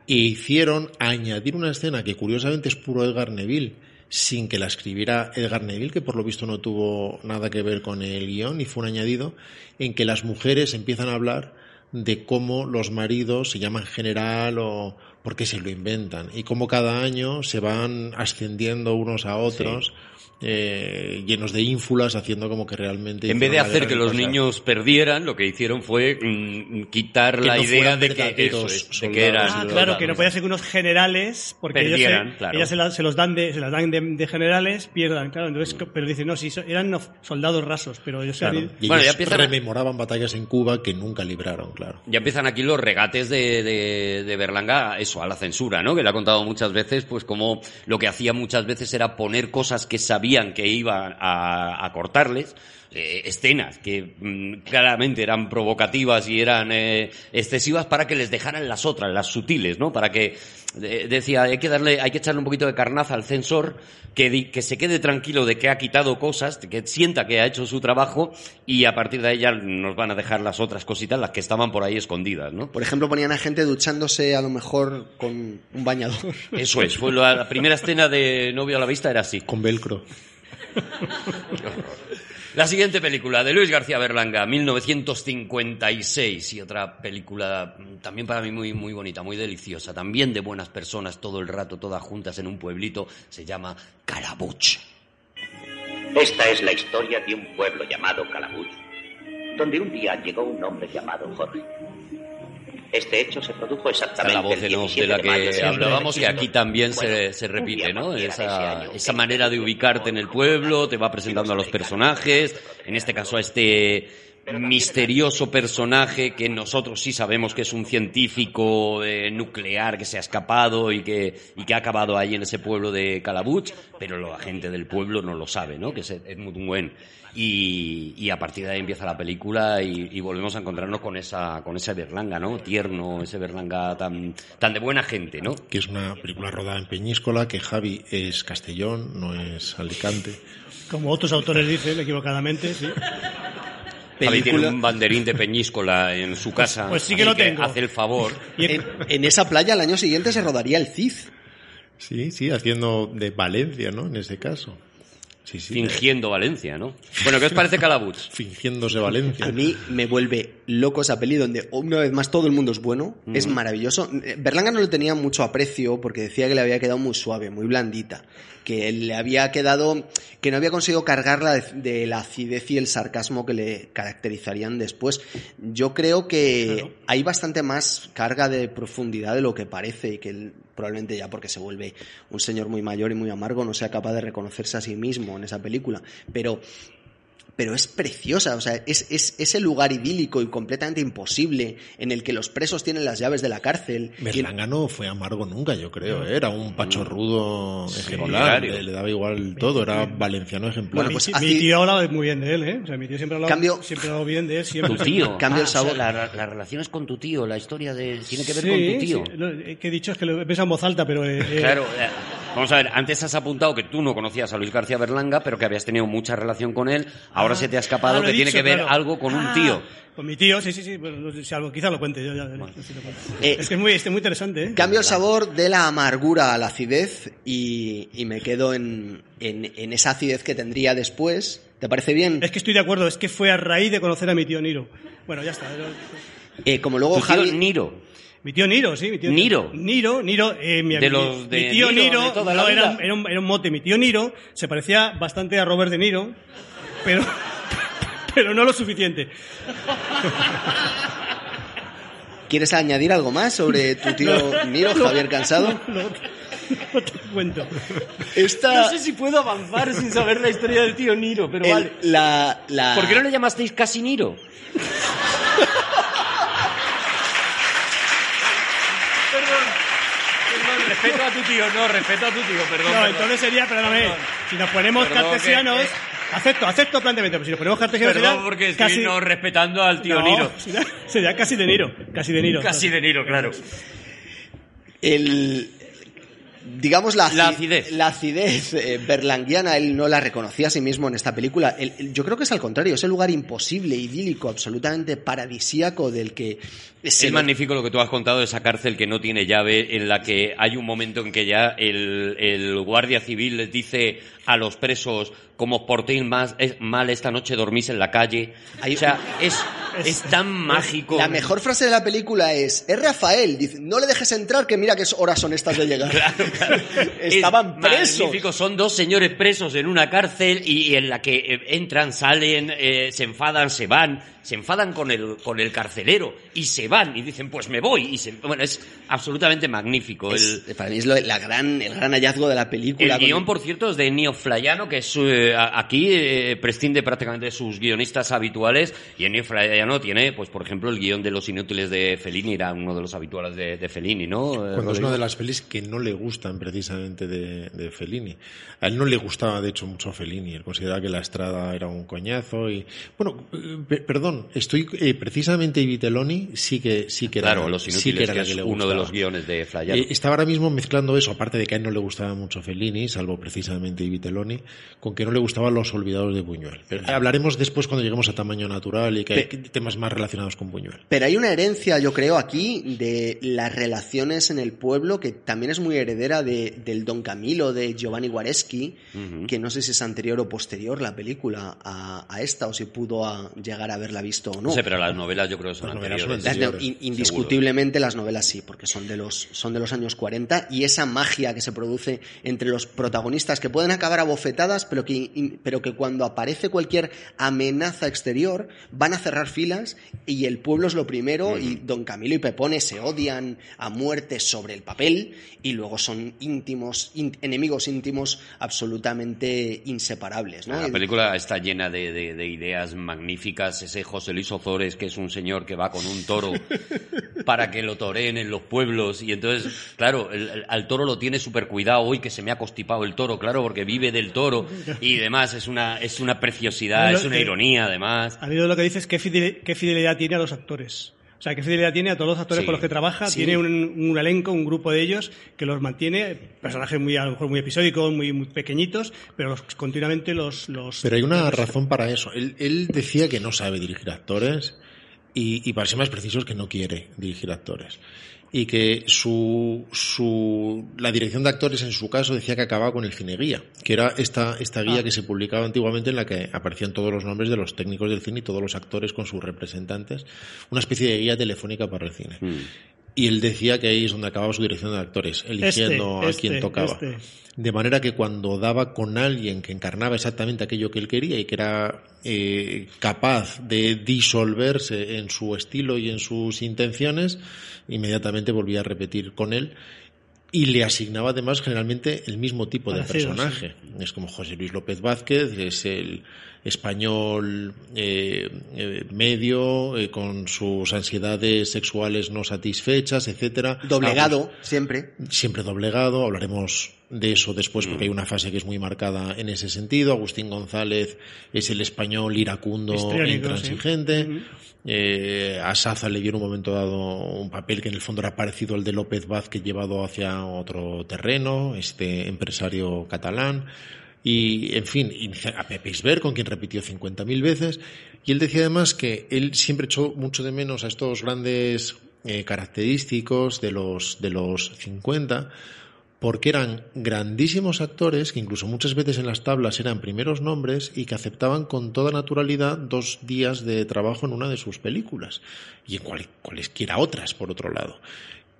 E hicieron añadir una escena que curiosamente es puro Edgar Neville, sin que la escribiera Edgar Neville, que por lo visto no tuvo nada que ver con el guion y fue un añadido, en que las mujeres empiezan a hablar de cómo los maridos se llaman general o porque se lo inventan y cómo cada año se van ascendiendo unos a otros eh, llenos de ínfulas haciendo como que realmente En vez de hacer que los niños perdieran, lo que hicieron fue mm, quitar Que la no idea de que, eso es, de soldados que eran Ah, claro, que no podía ser que unos generales, porque ellos, se, claro. ellas se, la- se los dan de, se las dan de, de generales, pierdan, claro. Entonces, pero dicen, no, sí, so- eran no- soldados rasos, pero ellos Claro. eran- Y Bueno, ya ellos empiezan a- rememoraban batallas en Cuba que nunca libraron, claro. Ya empiezan aquí los regates de, de, de Berlanga, eso, a la censura, ¿no? Que le ha contado muchas veces, pues como lo que hacía muchas veces era poner cosas que sabía sabían que iban a, a cortarles, eh, escenas que mm, claramente eran provocativas y eran eh, excesivas para que les dejaran las otras, las sutiles, ¿no? Para que eh, decía hay que darle, hay que echarle un poquito de carnaza al censor, que, di- que se quede tranquilo de que ha quitado cosas, que sienta que ha hecho su trabajo y a partir de ahí ya nos van a dejar las otras cositas, las que estaban por ahí escondidas, ¿no? Por ejemplo, ponían a gente duchándose a lo mejor con un bañador. [laughs] Eso es, fue la, la primera escena de Novio a la Vista era así. Con velcro. [laughs] La siguiente película de Luis García Berlanga, 1956, y otra película también para mí muy, muy bonita, muy deliciosa, también de buenas personas todo el rato, todas juntas en un pueblito, se llama Calabuch. Esta es la historia de un pueblo llamado Calabuch, donde un día llegó un hombre llamado Jorge. Este hecho se produjo exactamente es la voz el de, nos 17 de la de mayo que de hablábamos, que aquí también se, Bueno, se un repite, ¿no? Esa, año, esa manera de ubicarte en el pueblo, te va presentando a los personajes, en este caso a este misterioso personaje que nosotros sí sabemos que es un científico eh, nuclear que se ha escapado y que, y que ha acabado ahí en ese pueblo de Calabuch, pero la gente del pueblo no lo sabe, ¿no? Que es Edmund Nguyen. Y, y a partir de ahí empieza la película y, y volvemos a encontrarnos con esa, con ese Berlanga, ¿no? Tierno, ese Berlanga tan, tan de buena gente, ¿no? Que es una película rodada en Peñíscola, que Javi es Castellón, no es Alicante. Como otros autores dicen, equivocadamente, sí. Javi tiene Película- un banderín de Peñíscola en su casa. pues sí que lo tengo. Hace el favor. En, en esa playa al año siguiente se rodaría el CID. Sí, sí, haciendo de Valencia, ¿no? En ese caso. Sí, sí. fingiendo Valencia, ¿no? Bueno, ¿qué os parece Calabuch? [laughs] Fingiéndose Valencia. A mí me vuelve loco esa peli donde una vez más todo el mundo es bueno, es maravilloso. Berlanga no le tenía mucho aprecio porque decía que le había quedado muy suave, muy blandita, que le había quedado, que no había conseguido cargarla de, de la acidez y el sarcasmo que le caracterizarían después. Yo creo que Claro. hay bastante más carga de profundidad de lo que parece y que él probablemente ya porque se vuelve un señor muy mayor y muy amargo no sea capaz de reconocerse a sí mismo en esa película. Pero pero es preciosa, o sea, es, es ese lugar idílico y completamente imposible en el que los presos tienen las llaves de la cárcel. Berlanga no fue amargo nunca, yo creo. ¿eh? Era un pachorrudo ejemplar. Solidario. Le, le daba igual todo. Era valenciano ejemplar. Bueno, mi, pues así- mi tío hablaba muy bien de él, ¿eh? O sea, mi tío siempre ha hablado, Cambio- siempre ha hablado bien de él. Siempre, Tu tío. [laughs] Cambio el Ah, o sea, sabor. la, la relación es con tu tío, la historia de, tiene que ver Sí, con tu tío. sí. Lo eh, que he dicho es que lo he pensado en voz alta, pero... eh, [laughs] eh, Claro, eh, vamos a ver, antes has apuntado que tú no conocías a Luis García Berlanga, pero que habías tenido mucha relación con él. Ahora se te ha escapado ah, que he tiene que ver claro. algo con un Ah, tío. Con mi tío, sí, sí, sí. bueno, si algo, quizá lo cuente yo. Ya, veré, si lo cuento. Eh, es que es muy, es muy interesante, ¿eh? Cambio el sabor de la amargura a la acidez y, y me quedo en, en, en esa acidez que tendría después. ¿Te parece bien? Es que estoy de acuerdo, es que fue a raíz de conocer a mi tío Niro. Bueno, ya está. Eh, como luego Tu tío Javi... Niro. Mi tío Niro, sí, mi tío Niro. Niro, Niro, eh, mi, De mi- los de mi tío Niro, Niro, de toda no, la era, vida. era un, era un mote. Mi tío Niro se parecía bastante a Robert De Niro, pero, [laughs] pero no lo suficiente. ¿Quieres añadir algo más sobre tu tío [laughs] Niro, Javier Cansado? No, no te cuento. Esta... si puedo avanzar sin saber la historia del tío Niro, pero el- la, la... ¿Por qué no le llamasteis casi Niro? [laughs] respeto a tu tío, no, respeto a tu tío, perdón. No, entonces sería, perdóname, si nos ponemos Perdón, cartesianos, que- acepto, acepto planteamiento, pero si nos ponemos cartesianos Perdón sería porque estoy casi, no respetando al tío no, Niro. Sería, [laughs] sería casi de Niro, casi de Niro. Casi de Niro, claro. el digamos la, La aci- acidez. la acidez eh, berlanguiana él no la reconocía a sí mismo en esta película El- el- yo creo que es al contrario ese lugar imposible idílico absolutamente paradisíaco del que Es lo- magnífico lo que tú has contado de esa cárcel que no tiene llave, en la que hay un momento en que ya el, el guardia civil les dice a los presos, como os portéis más, es- mal esta noche dormís en la calle. O sea, [laughs] es, es tan mágico. la mejor frase de la película es es Rafael dice no le dejes entrar que mira qué horas son estas de llegar [laughs] [laughs] estaban Es presos magnífico, son dos señores presos en una cárcel y, y en la que eh, entran, salen, eh, se enfadan, se van, se enfadan con el, con el carcelero y se van y dicen, pues me voy. Y se, bueno, es absolutamente magnífico. Es- el, para mí es lo- la gran, el gran hallazgo de la película el guion, por cierto, es de Nio Flayano, que es, eh, aquí eh, prescinde prácticamente de sus guionistas habituales. Y Ennio Fla- castellano tiene, pues por ejemplo, el guion de Los Inútiles de Fellini, era uno de los habituales de, de Fellini, ¿no? Eh, Cuando es una de las pelis que no le gustan precisamente de, de Fellini. A él no le gustaba, de hecho, mucho Fellini. Él consideraba que La Estrada era un coñazo y... Bueno, eh, estoy... eh, precisamente Viteloni sí que, sí que era, Claro, sí que era que la es que le uno de los guiones de Flaiano. Eh, estaba ahora mismo mezclando eso, aparte de que a él no le gustaba mucho Fellini, salvo precisamente Viteloni, con que no le gustaban los olvidados de Buñuel. Pero hablaremos después cuando lleguemos a tamaño natural y que hay temas más relacionados con Buñuel. Pero hay una herencia, yo creo, aquí de las relaciones en el pueblo que también es muy heredera de, del Don Camilo de Giovanni Guareschi, que no sé si es anterior o posterior la película a, a esta o si pudo a- llegar a haberla visto o no. No sé, pero las novelas yo creo que son Las novelas son anteriores. Las no- anteriores, in- indiscutiblemente las novelas sí, porque son de los son de los años 40 y esa magia que se produce entre los protagonistas que pueden acabar a bofetadas, pero que in- pero que cuando aparece cualquier amenaza exterior van a cerrar filas y el pueblo es lo primero y Don Camilo y Pepone se odian a muerte sobre el papel y luego son íntimos in- enemigos íntimos absolutamente inseparables, ¿no? La película está llena de, de- de ideas magníficas. Ese José Luis Ozores, que es un señor que va con un toro para que lo toreen en los pueblos. Y entonces, claro, el- el- al toro lo tiene súper cuidado. Hoy que se me ha constipado el toro, claro, porque vive del toro y demás. Es una, es una preciosidad, es una ironía, además. A mí lo que dices, ¿qué, fidel- qué fidelidad tiene a los actores? O sea, ¿qué fidelidad tiene a todos los actores Sí, con los que trabaja? sí. Tiene un, un elenco, un grupo de ellos que los mantiene, personajes muy, a lo mejor muy episódicos, muy, muy pequeñitos, pero los- continuamente los, los... Pero hay una razón para eso. Él, él decía que no sabe dirigir actores y, y para ser más precisos que no quiere dirigir actores. Y que su, su, la dirección de actores en su caso decía que acababa con el cine guía, que era esta, esta guía Ah. que se publicaba antiguamente en la que aparecían todos los nombres de los técnicos del cine y todos los actores con sus representantes, una especie de guía telefónica para el cine. Mm. Y él decía que ahí es donde acababa su dirección de actores, eligiendo a este, quien tocaba. este. De manera que cuando daba con alguien que encarnaba exactamente aquello que él quería y que era eh, capaz de disolverse en su estilo y en sus intenciones, inmediatamente volvía a repetir con él y le asignaba además generalmente el mismo tipo de Parecido, personaje. Es como José Luis López Vázquez, es el español eh, eh, medio, eh, con sus ansiedades sexuales no satisfechas, etcétera. Doblegado, siempre. siempre doblegado, hablaremos de eso después porque hay una fase que es muy marcada en ese sentido. Agustín González es el español iracundo e intransigente. sí. Eh, a Saza le dio en un momento dado un papel que en el fondo era parecido al de López Vázquez llevado hacia otro terreno, este empresario catalán. Y, en fin, a Pepe Isbert, con quien repitió 50.000 veces. Y él decía además que él siempre echó mucho de menos a estos grandes eh, característicos de los, de los 50, porque eran grandísimos actores que incluso muchas veces en las tablas eran primeros nombres y que aceptaban con toda naturalidad dos días de trabajo en una de sus películas y en cual- cualesquiera otras, por otro lado.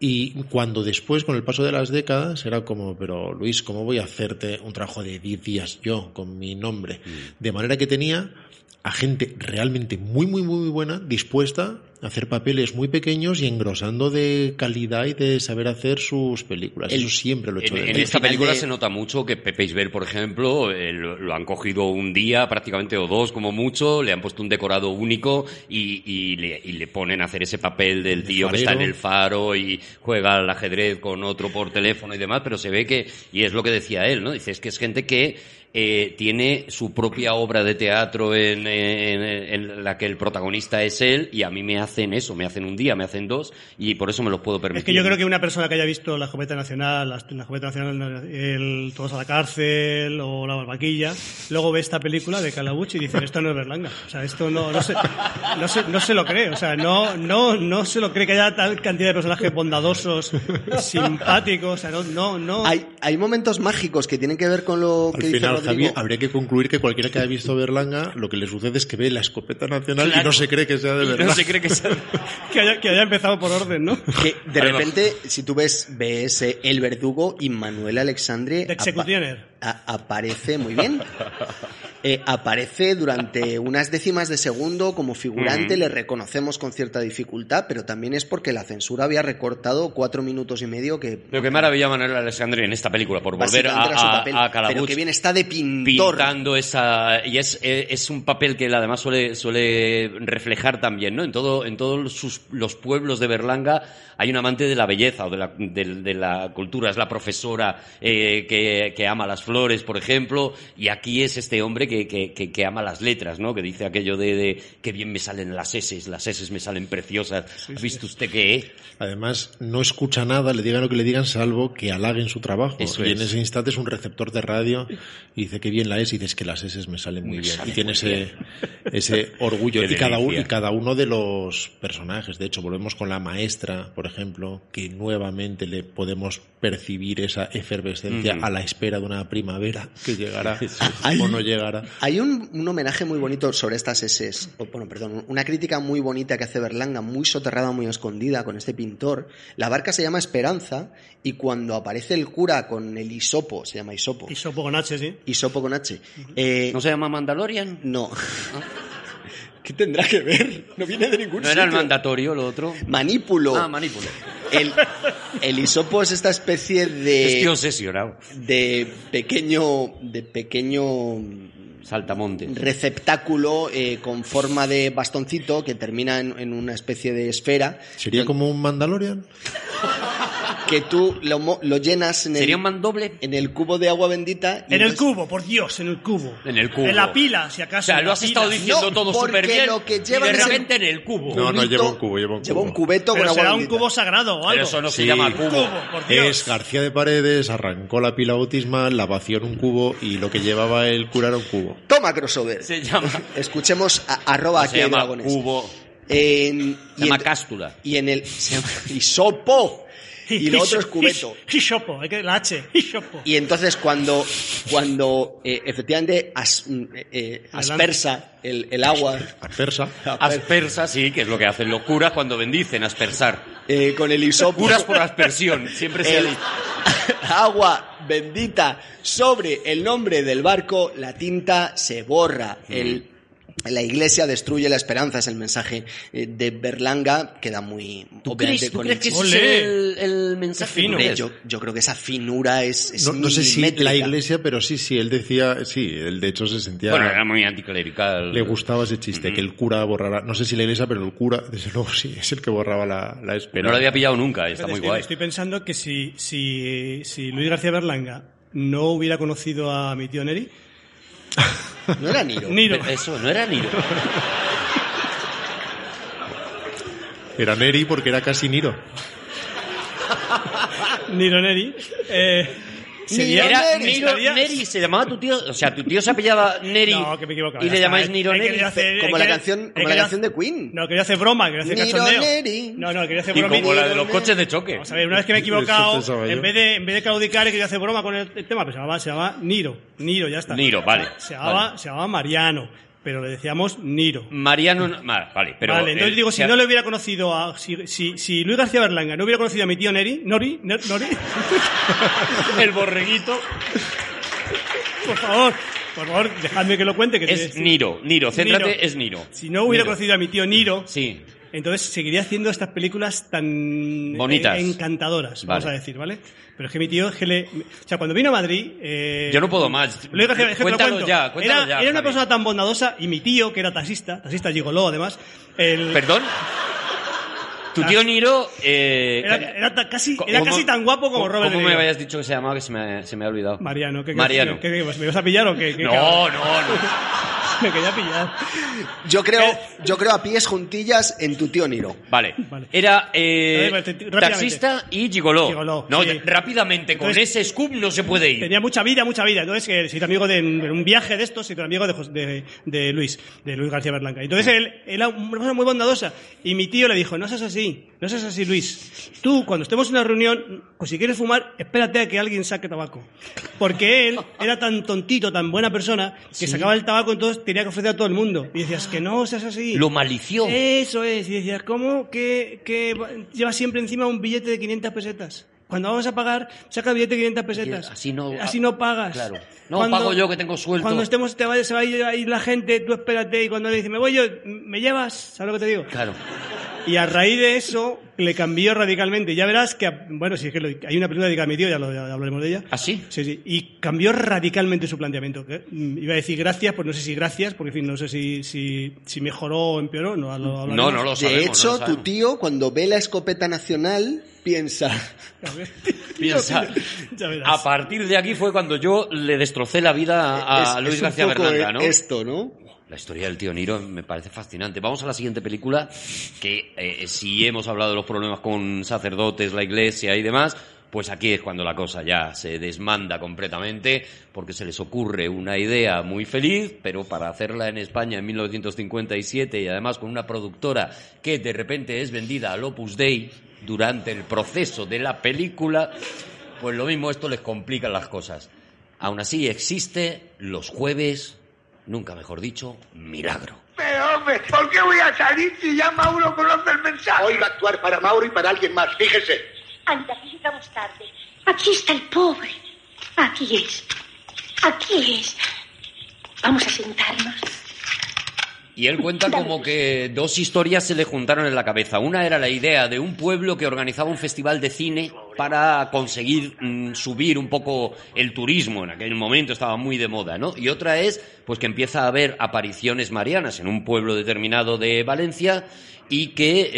Y cuando después, con el paso de las décadas, era como, pero Luis, ¿cómo voy a hacerte un trabajo de 10 días yo con mi nombre? De manera que tenía a gente realmente muy, muy, muy buena, dispuesta hacer papeles muy pequeños y engrosando de calidad y de saber hacer sus películas. El- Eso siempre lo he hecho En, de en esta película de- se nota mucho que Pepe Isbert, por ejemplo, eh, lo, lo han cogido un día prácticamente o dos como mucho, le han puesto un decorado único y, y le, y le ponen a hacer ese papel del De tío que está en el faro y juega al ajedrez con otro por teléfono y demás, pero se ve que, y es lo que decía él, ¿no? Dice, es que es gente que eh, tiene su propia obra de teatro en, en- en la que el protagonista es él y a mí me hacen eso, me hacen un día, me hacen dos y por eso me los puedo permitir. Es que yo creo que una persona que haya visto la Joveta Nacional, la, la Joveta Nacional, el Todos a la cárcel o La Barbaquilla, luego ve esta película de Calabuch y dice, esto no es Berlanga. O sea, esto no, no, se, no, se, no se lo cree. O sea, no, no, no se lo cree que haya tal cantidad de personajes bondadosos, simpáticos. O sea, no, no, no. Hay, hay momentos mágicos que tienen que ver con lo Al que dice final, Rodrigo. Habría que concluir que cualquiera que haya visto Berlanga, lo que le sucede es que ve la escopeta nacional y no se cree que sea de Y verdad. no se cree que sea... [laughs] Que, haya, que haya empezado por orden, ¿no? Que de Además- repente, si tú ves, ves eh, El Verdugo y Manuel Alexandre De Executioner. apa- a- aparece muy bien. Eh, aparece durante [laughs] unas décimas de segundo como figurante, Mm. le reconocemos con cierta dificultad, pero también es porque la censura había recortado cuatro minutos y medio que Pero qué maravilla Manuel Alessandri en esta película, por volver a, su a, papel. a Calabuch. pero que bien está de pintor. pintando esa y es, eh, es un papel que él además suele suele reflejar también no en todo en todos sus, los pueblos de Berlanga hay un amante de la belleza o de la, de, de la cultura es la profesora eh, que, que ama las flores por ejemplo y aquí es este hombre que, que, que, que ama las letras no que dice aquello de, de que bien me salen las S las S me salen preciosas ¿ha visto usted qué Además, no escucha nada, le digan lo que le digan, salvo que halaguen su trabajo. Eso y es. en ese instante es un receptor de radio y dice que bien la es y dices que las S me salen muy Me bien. Y tiene ese, ese orgullo. [laughs] Y cada, uno, delicia. y cada uno de los personajes, de hecho, volvemos con la maestra, por ejemplo, que nuevamente le podemos percibir esa efervescencia Ujú. a la espera de una primavera que llegará [laughs] o no llegará. Hay un, un homenaje muy bonito sobre estas SS, o, bueno, perdón, una crítica muy bonita que hace Berlanga, muy soterrada, muy escondida con este pintor. La barca se llama Esperanza y cuando aparece el cura con el hisopo, se llama hisopo, Y sopo con H, sí. hisopo con H, eh, no se llama Mandalorian no. [laughs] ¿Qué tendrá que ver? No viene de ningún no era el sitio. mandatorio lo otro Manípulo. ah manípulo El, el hisopo es esta especie de, estoy obsesionado de pequeño, de pequeño saltamontes receptáculo eh, con forma de bastoncito que termina en, en una especie de esfera ¿Sería como un Mandalorian? que tú lo, mo- lo llenas en el, sería un mandoble en el cubo de agua bendita. y En el entonces- cubo, por Dios, en el cubo. En el cubo. En la pila, si O acaso. sea, en lo la has pila. estado diciendo No, todo porque súper bien lo que y de es el repente en el cubo. No, no, lleva un cubo, lleva un Lleva un cubo. cubeto Pero con agua será un bendita. cubo sagrado o Pero algo. eso no se Sí. llama cubo. Cubo, por Dios. Es García de Paredes, arrancó la pila bautismal, la vació en un cubo y lo que llevaba el cura era un cubo. Toma crossover. Se llama, [laughs] Escuchemos a, arroba no aquí se llama dragones. cubo, En- se y llama en- cástula. Y en el se llama. [laughs] Y lo otro es cubeto. Hisopo, hay que la H. Hisopo. Y entonces cuando, cuando eh, efectivamente as- mm, eh, aspersa el, el agua Aspersa. Aspersa, sí, que es lo que hacen los curas cuando bendicen, aspersar. eh, con el hisopo, Curas por aspersión, siempre se el [laughs] agua bendita sobre el nombre del barco, la tinta se borra. El, la iglesia destruye la esperanza, es el mensaje eh, de Berlanga, queda muy ¿Tú obviamente crees, tú con crees que el- ese es el, el mensaje? Fino. Yo, yo creo que esa finura es, es No, no sé si la iglesia, pero sí, sí, él decía, sí, él de hecho se sentía... Bueno, era muy anticlerical. Le gustaba ese chiste, que el cura borrara, no sé si la iglesia, pero el cura, desde luego sí, es el que borraba la, la Pero esperanza. no lo había pillado nunca, está Fíjate, muy estoy, guay. estoy pensando que si, si, si Luis García Berlanga no hubiera conocido a mi tío Neri, [laughs] No era Niro. Niro, Eso, no era Niro. Era Neri porque era casi Niro. Niro Neri, eh, sería, Era Neri, Niro estaría- Neri, se llamaba tu tío, o sea, tu tío se apellaba Neri No, que me y ya le está, llamáis eh. Niro He Neri. querido hacer- Como la querido- canción- como la querido- canción de Queen. No, quería hacer broma, quería hacer Niro cachondeo. Neri. No, no, quería hacer Y bromita. como la de los coches de choque. Vamos a ver, una vez que me he equivocado, Eso pensaba yo. en vez, de, en vez de claudicar he querido hacer broma con el, el tema, pero se llamaba, se llamaba Niro. Niro, ya está. Niro, vale, Se llamaba, vale. se llamaba Mariano, pero le decíamos Niro. Mariano, no- ma- vale, pero... vale, entonces digo, si no le hubiera conocido a. Si, si, si Luis García Berlanga no hubiera conocido a mi tío Neri, Nori, Ner- Nori, [laughs] El borreguito por favor, por favor, dejadme que lo cuente. Que es Niro, Niro, céntrate, Niro. es Niro. Si no hubiera Niro. conocido a mi tío Niro, Sí, entonces seguiría haciendo estas películas tan Bonitas. eh, encantadoras, vamos Vale. a decir, ¿vale? Pero es que mi tío, es que le, o sea, cuando vino a Madrid, eh, yo no puedo más. Luis García- es que te lo Cuéntalo cuento. ya, cuéntalo era, ya. era una Javi. persona tan bondadosa y mi tío, que era taxista, taxista gigoló además, el, ¿Perdón? Tu tío Niro... Eh, era, era ta- casi, ¿cómo- era casi tan guapo como ¿Cómo, Robert ¿Cómo me Niro. habías dicho que se llamaba que se me, se me ha olvidado? Mariano, ¿qué, qué- Mariano. qué- qué- ¿Me vas a pillar o qué? ¿Qué No, cabrón? no, no. [laughs] [laughs] Me quería pillar. Yo creo, yo creo a pies juntillas en tu tío Niro. Vale. Vale. Era eh, rápidamente. taxista y gigoló. Gigoló, no, sí. rápidamente, con Entonces- ese scoop no se puede ir. Tenía mucha vida, mucha vida. Entonces, que se hizo amigo de en un viaje de estos, se hizo amigo de, Jos- de, de Luis, de Luis García Berlanca. Entonces, él era una persona muy bondadosa. Y mi tío le dijo, no seas así, no seas así, Luis. Tú, cuando estemos en una reunión, pues si quieres fumar, espérate a que alguien saque tabaco. Porque él era tan tontito, tan buena persona, que sacaba el tabaco, entonces tenía que ofrecer a todo el mundo. Y decías, que no seas así. Lo malició. Eso es. Y decías, ¿cómo que, que lleva siempre encima un billete de 500 pesetas? Cuando vamos a pagar, saca el billete de 500 pesetas. Así no- Así no pagas. Claro. No, pago yo, que tengo sueldo. Cuando estemos, te vaya, se va a ir a ir la gente, tú espérate, y cuando le dice, me voy yo, ¿me llevas? ¿Sabes lo que te digo? Claro. Y a raíz de eso, le cambió radicalmente. Ya verás que, bueno, si es que lo- hay una película dedicada a mi tío, ya, lo, ya hablaremos de ella. ¿Ah, sí? Sí, sí. Y cambió radicalmente su planteamiento. mm, iba a decir gracias, pues no sé si gracias, porque en fin, no sé si, si, si mejoró o empeoró. No, lo No, hablaremos. no lo De sabemos. hecho, no lo tu sabemos. tío, cuando ve la escopeta nacional, piensa. [laughs] Piensa, a partir de aquí fue cuando yo le destrocé la vida a es- Luis es García Berlanga, ¿no? Esto, ¿no? La historia del tío Niro me parece fascinante. Vamos a la siguiente película, que eh, si hemos hablado de los problemas con sacerdotes, la iglesia y demás, pues aquí es cuando la cosa ya se desmanda completamente, porque se les ocurre una idea muy feliz, pero para hacerla en España en 1957 y además con una productora que de repente es vendida al Opus Dei durante el proceso de la película, pues lo mismo esto les complica las cosas. Aún así existe los jueves, nunca mejor dicho, milagro. Pero hombre, ¿por qué voy a salir si ya Mauro conoce el mensaje? Hoy va a actuar para Mauro y para alguien más, fíjese. Anda, llegamos tarde. Aquí está el pobre. Aquí es. Aquí es. Vamos a sentarnos. Y él cuenta como que dos historias se le juntaron en la cabeza. Una era la idea de un pueblo que organizaba un festival de cine para conseguir mm, subir un poco el turismo. En aquel momento estaba muy de moda, ¿no? Y otra es, pues que empieza a haber apariciones marianas en un pueblo determinado de Valencia y que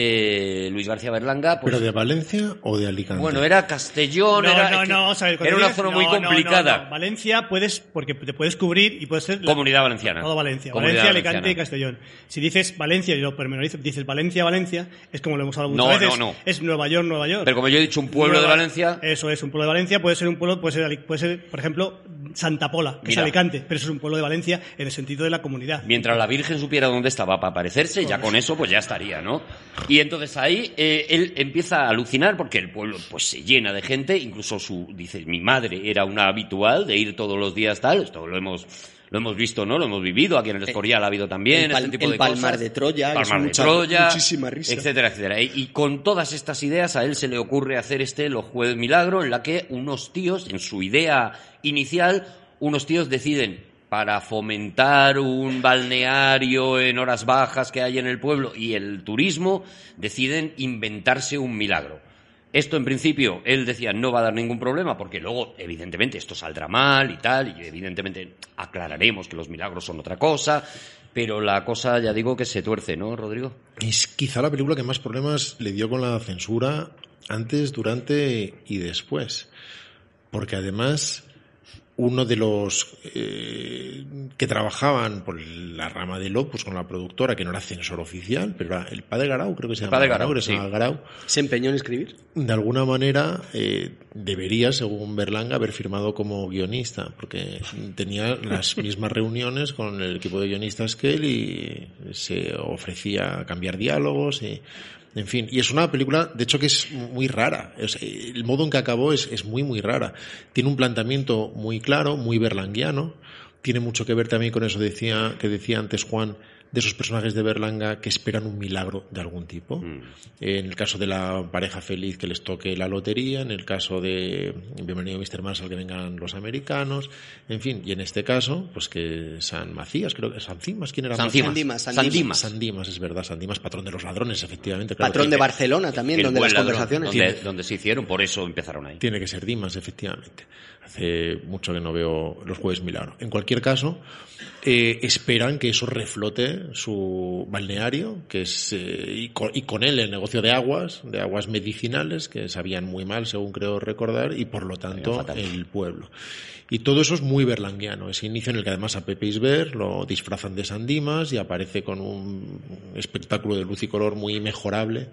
eh, Luis García Berlanga, pues, ¿Pero de Valencia o de Alicante? bueno, era Castellón, No, era, no, no, vamos a ver, era una zona no, muy no, no, complicada. no. Valencia puedes, porque te puedes cubrir y puedes ser... Comunidad Valenciana. Todo Valencia. Comunidad Valencia, Alicante Valenciana. y Castellón. Si dices Valencia y lo pormenorizo, dices Valencia, Valencia, es como lo hemos hablado No, muchas veces. no, no. Es Nueva York, Nueva York. Pero como yo he dicho, un pueblo de Nueva- Valencia, Eso es, un pueblo de Valencia puede ser un pueblo, puede ser, puede ser por ejemplo, Santa Pola, que Mira. es Alicante, pero eso es un pueblo de Valencia en el sentido de la comunidad. Mientras la Virgen supiera dónde estaba para aparecerse, ya con eso pues ya estaría, ¿no? Y entonces ahí eh, él empieza a alucinar porque el pueblo pues se llena de gente, incluso su, dice, mi madre era una habitual de ir todos los días tal, esto lo hemos lo hemos visto, ¿no? Lo hemos vivido, aquí en el Escorial ha habido también el pal- este tipo el de Palmar cosas. de Troya, Palmar de Troya, muchísima risa. etcétera, etcétera. Y, y con todas estas ideas a él se le ocurre hacer este Los Jueves Milagro, en la que unos tíos, en su idea inicial, unos tíos deciden para fomentar un balneario en horas bajas que hay en el pueblo y el turismo, deciden inventarse un milagro. Esto en principio, él decía, no va a dar ningún problema, porque luego, evidentemente, esto saldrá mal y tal, y evidentemente aclararemos que los milagros son otra cosa, pero la cosa, ya digo, que se tuerce, ¿no, Rodrigo? Es quizá la película que más problemas le dio con la censura antes, durante y después. Porque además, uno de los eh, que trabajaban por la rama del Opus con la productora, que no era censor oficial, pero era el padre Garau, creo que se El llama. padre. Garau, sí. Garau. ¿Se empeñó en escribir? de alguna manera eh, debería, según Berlanga, haber firmado como guionista, porque tenía las [laughs] mismas reuniones con el equipo de guionistas que él y se ofrecía a cambiar diálogos y, en fin, y es una película, de hecho, que es muy rara. El modo en que acabó es, es muy, muy rara. Tiene un planteamiento muy claro, muy berlanguiano. Tiene mucho que ver también con eso decía, que decía antes Juan, de esos personajes de Berlanga que esperan un milagro de algún tipo. En el caso de la pareja feliz que les toque la lotería, en el caso de Bienvenido Mr. Marshall que vengan los americanos, en fin, y en este caso, pues que San Macías, creo que San Cimas, ¿quién era San. Sandimas, San. Dimas. San Dimas, es verdad, San Dimas, patrón de los ladrones, efectivamente. claro, Patrón de Barcelona también, donde las ladrón, conversaciones. Donde, donde se hicieron, por eso empezaron ahí. Tiene que ser Dimas, efectivamente. Hace mucho que no veo los jueves milagro. En cualquier caso, eh, esperan que eso reflote su balneario, que es eh, y, con, y con él el negocio de aguas, de aguas medicinales, que sabían muy mal, según creo recordar, y por lo tanto el pueblo. Y todo eso es muy berlanguiano, ese inicio en el que además a Pepe Isber lo disfrazan de Sandimas y aparece con un espectáculo de luz y color muy mejorable,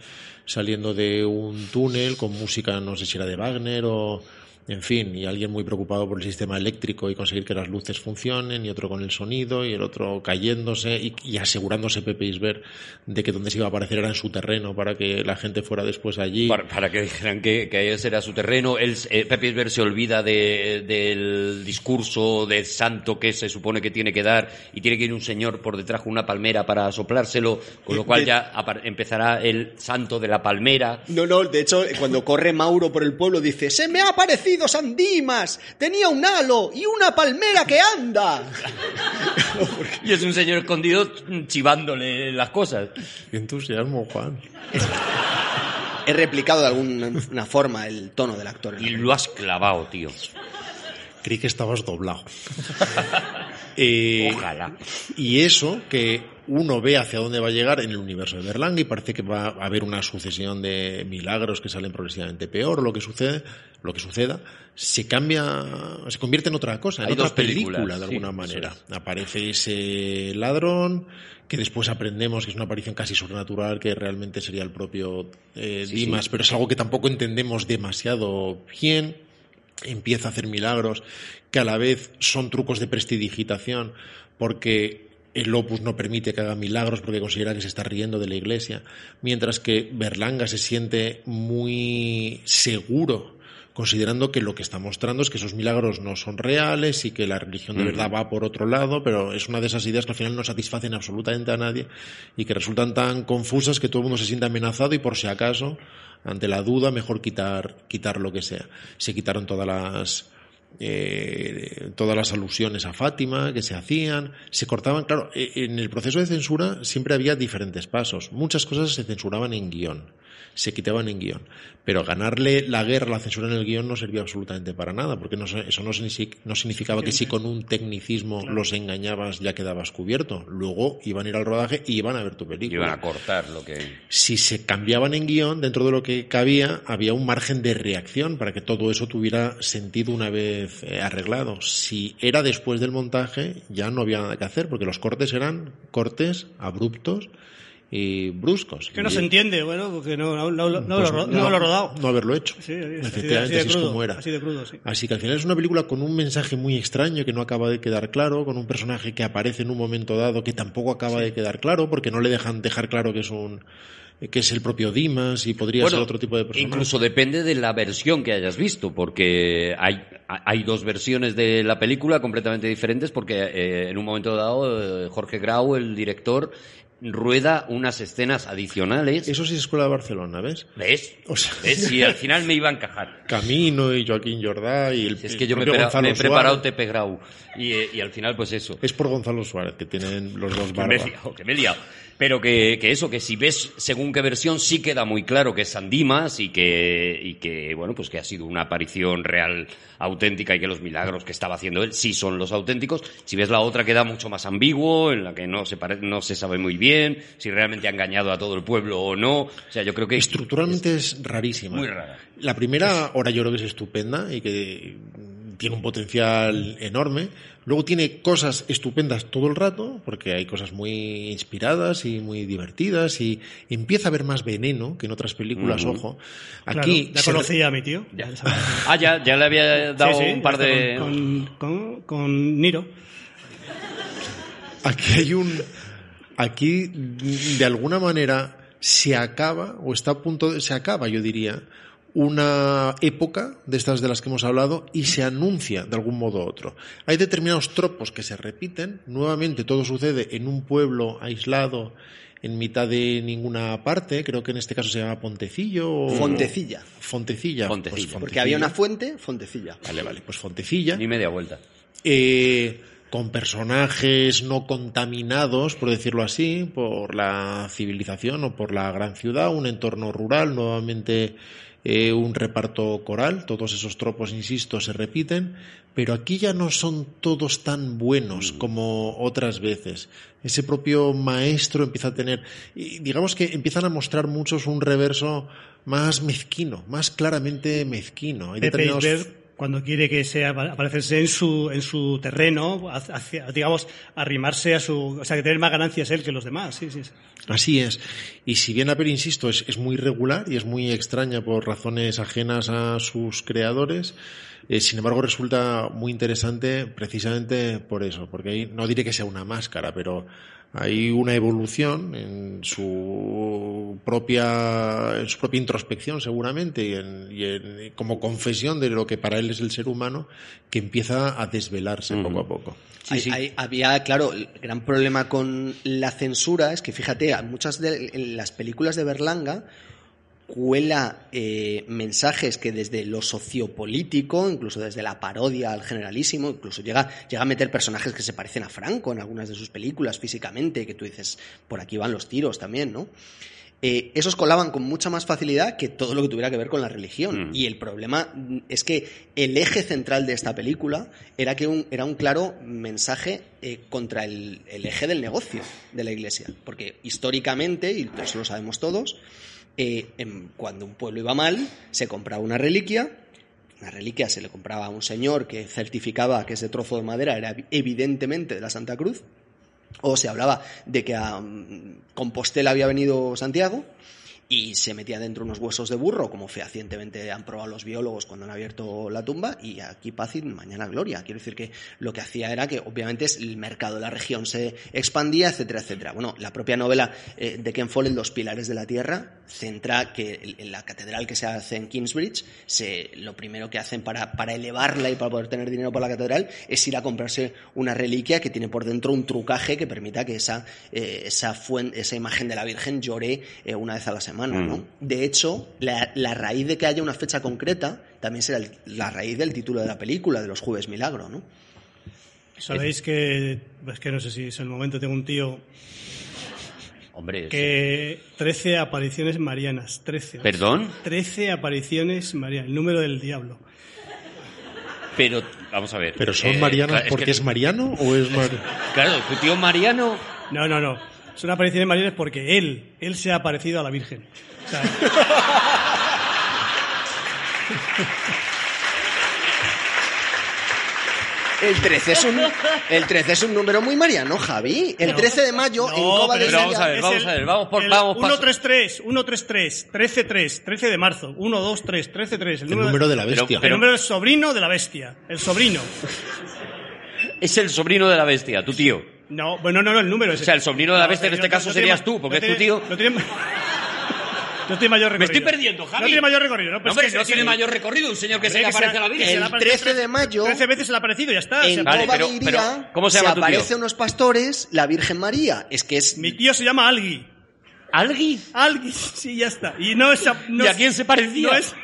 saliendo de un túnel con música, no sé si era de Wagner o, en fin, y alguien muy preocupado por el sistema eléctrico y conseguir que las luces funcionen, y otro con el sonido, y el otro cayéndose y, y asegurándose Pepe Isbert de que donde se iba a aparecer era en su terreno para que la gente fuera después allí. Para, para que dijeran que, que ese era su terreno. Él, eh, Pepe Isbert se olvida de- del discurso de santo que se supone que tiene que dar y tiene que ir un señor por detrás con una palmera para soplárselo, con lo cual De- ya apar- empezará el santo de la palmera. No, no, de hecho, cuando corre Mauro por el pueblo dice, se me ha aparecido San Dimas, tenía un halo y una palmera que anda. Y es un señor escondido chivándole las cosas. Qué entusiasmo, Juan. He replicado de alguna forma el tono del actor. Y lo has clavado, tío. Creí que estabas doblado. [laughs] Eh, Ojalá. Y eso que uno ve hacia dónde va a llegar en el universo de Berlanga y parece que va a haber una sucesión de milagros que salen progresivamente peor, lo que sucede, lo que suceda, se cambia, se convierte en otra cosa, en Hay otra película de alguna manera. es. Aparece ese ladrón que después aprendemos que es una aparición casi sobrenatural que realmente sería el propio eh, Sí, Dimas, sí. pero es algo que tampoco entendemos demasiado bien empieza a hacer milagros que a la vez son trucos de prestidigitación porque el Opus no permite que haga milagros porque considera que se está riendo de la iglesia, mientras que Berlanga se siente muy seguro considerando que lo que está mostrando es que esos milagros no son reales y que la religión de Ujú. verdad va por otro lado, pero es una de esas ideas que al final no satisfacen absolutamente a nadie y que resultan tan confusas que todo el mundo se siente amenazado y por si acaso, ante la duda, mejor quitar, quitar lo que sea. Se quitaron todas las eh, todas las alusiones a Fátima que se hacían, se cortaban, claro, eh, en el proceso de censura siempre había diferentes pasos, muchas cosas se censuraban en guion, se quitaban en guion, pero ganarle la guerra, la censura en el guion no servía absolutamente para nada, porque no, se- eso no significaba que si con un tecnicismo los engañabas ya quedabas cubierto, luego iban a ir al rodaje y iban a ver tu película. Iban a cortar lo que... si se cambiaban en guion, dentro de lo que cabía, había un margen de reacción para que todo eso tuviera sentido una vez eh, arreglado. Si era después del montaje, ya no había nada que hacer, porque los cortes eran cortes abruptos y bruscos. Que no Y- se entiende, bueno, porque no, no, no, no pues lo, lo he rodado. No haberlo hecho. Sí, así de- así Efectivamente, de así es crudo, como era. así de crudo, sí. Así que al final es una película con un mensaje muy extraño que no acaba de quedar claro, con un personaje que aparece en un momento dado que tampoco acaba de quedar claro, porque no le dejan dejar claro que es un que es el propio Dimas y podría Bueno, ser otro tipo de personaje. Incluso depende de la versión que hayas visto, porque hay, hay dos versiones de la película completamente diferentes, porque eh, en un momento dado eh, Jorge Grau, el director, rueda unas escenas adicionales. Eso sí es Escuela de Barcelona, ¿ves? ¿Ves? O sea- ¿Ves? [laughs] Y al final me iba a encajar. Camino y Joaquín Jordá y el Si es que yo me, he propio pera- Gonzalo me he preparado. Tepe Grau. Y, eh, y al final, pues eso. Es por Gonzalo Suárez, que tienen los dos Que me he barbas. que me he liado. Pero que, que eso, que si ves según qué versión, sí queda muy claro que es Sandimas y que, y que, bueno, pues que ha sido una aparición real, auténtica y que los milagros que estaba haciendo él sí son los auténticos. Si ves la otra queda mucho más ambiguo, en la que no se, pare- no se sabe muy bien si realmente ha engañado a todo el pueblo o no. O sea, yo creo que Estructuralmente es rarísima. muy rara. La primera hora yo creo que es estupenda y que tiene un potencial enorme. Luego tiene cosas estupendas todo el rato, porque hay cosas muy inspiradas y muy divertidas y empieza a haber más veneno que en otras películas, Ujú. ojo. Claro, Aquí ya se- conocía a mi tío. Ya. [laughs] Ah, ya, ya le había dado Sí, sí, un par de... Con, con, con Niro. Aquí hay un. Aquí, de alguna manera, se acaba, o está a punto de. Se acaba, yo diría, una época de estas de las que hemos hablado y se anuncia de algún modo u otro. Hay determinados tropos que se repiten. Nuevamente, todo sucede en un pueblo aislado, en mitad de ninguna parte. Creo que en este caso se llama Pontecillo. o- Fontecilla. Fontecilla. Fontecilla. Pues Porque Fontecilla. había una fuente, Fontecilla. Vale, vale, pues Fontecilla. Ni media vuelta. eh, con personajes no contaminados, por decirlo así, por la civilización o por la gran ciudad, un entorno rural, nuevamente eh, un reparto coral, todos esos tropos, insisto, se repiten, pero aquí ya no son todos tan buenos como otras veces. Ese propio maestro empieza a tener, y digamos que empiezan a mostrar muchos un reverso más mezquino, más claramente mezquino. Hay Pepe determinados Isbert cuando quiere que sea aparecerse en su en su terreno, digamos, arrimarse a su, o sea, que tener más ganancias él que los demás, sí, sí. Así es. Y si bien la peli, insisto, es, es muy regular y es muy extraña por razones ajenas a sus creadores, eh, sin embargo, resulta muy interesante precisamente por eso, porque ahí no diré que sea una máscara, pero hay una evolución en su propia, en su propia introspección seguramente y, en, como confesión de lo que para él es el ser humano que empieza a desvelarse poco a poco. había, claro, el gran problema con la censura es que, fíjate, muchas de las películas de Berlanga cuela eh, mensajes que desde lo sociopolítico, incluso desde la parodia al generalísimo, incluso llega, llega a meter personajes que se parecen a Franco en algunas de sus películas físicamente, que tú dices, por aquí van los tiros también, ¿no? Eh, esos colaban con mucha más facilidad que todo lo que tuviera que ver con la religión. Mm. Y el problema es que el eje central de esta película era que un, era un claro mensaje eh, contra el, el, eje del negocio de la Iglesia. Porque históricamente, y eso lo sabemos todos, eh, cuando un pueblo iba mal, se compraba una reliquia, una reliquia se le compraba a un señor que certificaba que ese trozo de madera era evidentemente de la Santa Cruz, o se hablaba de que a mm, Compostela había venido Santiago, y se metía dentro unos huesos de burro, como fehacientemente han probado los biólogos cuando han abierto la tumba, y aquí paz y mañana gloria. Quiero decir que lo que hacía era que, obviamente, el mercado de la región se expandía, etcétera, etcétera. Bueno, la propia novela eh, de Ken Follett, Los Pilares de la Tierra, centra que en la catedral que se hace en Kingsbridge, se, lo primero que hacen para, para elevarla y para poder tener dinero para la catedral es ir a comprarse una reliquia que tiene por dentro un trucaje que permita que esa, eh, esa, fuente, esa imagen de la Virgen llore eh, una vez a la semana Mm. De hecho, la, raíz de que haya una fecha concreta también será la raíz del título de la película, de los Jueves Milagro, ¿no? Sabéis que, es que no sé si es el momento, tengo un tío Hombre, que 13 apariciones marianas, 13. ¿Perdón? 13 apariciones marianas, el número del diablo. Pero, vamos a ver. ¿Pero son eh, marianas porque es, Mariano o es Claro, tu tío Mariano... No, no, no son apariciones marianas porque él, él se ha parecido a la Virgen. El 13 es un el 13 es un número muy mariano, Javi. El 13 de mayo en Cova de vamos a ver, vamos a ver, vamos por vamos 133, 133, 13 3, 13 de marzo, 1 2 3, 13 3, el, número, de la bestia. el número del sobrino de la bestia, el sobrino. es el sobrino de la bestia, tu tío. No, bueno, no, no, el número es. O sea, el sobrino de la bestia en este caso serías tú, porque es tu tío. No tiene, [laughs] no tiene mayor recorrido. Me estoy perdiendo, Javi. No tiene mayor recorrido, ¿no? Pues no, hombre, no tiene mayor recorrido un señor que se le aparece a la Virgen. El 13 de mayo... 13 veces se le ha aparecido, ya está. En vale, pero, pero, ¿cómo se llama tu tío? aparece unos pastores la Virgen María. Es que es... Mi tío se llama Algi. ¿Algi? Algi, [laughs] sí, ya está. Y no es... No ¿Y a quién se parecía? No es...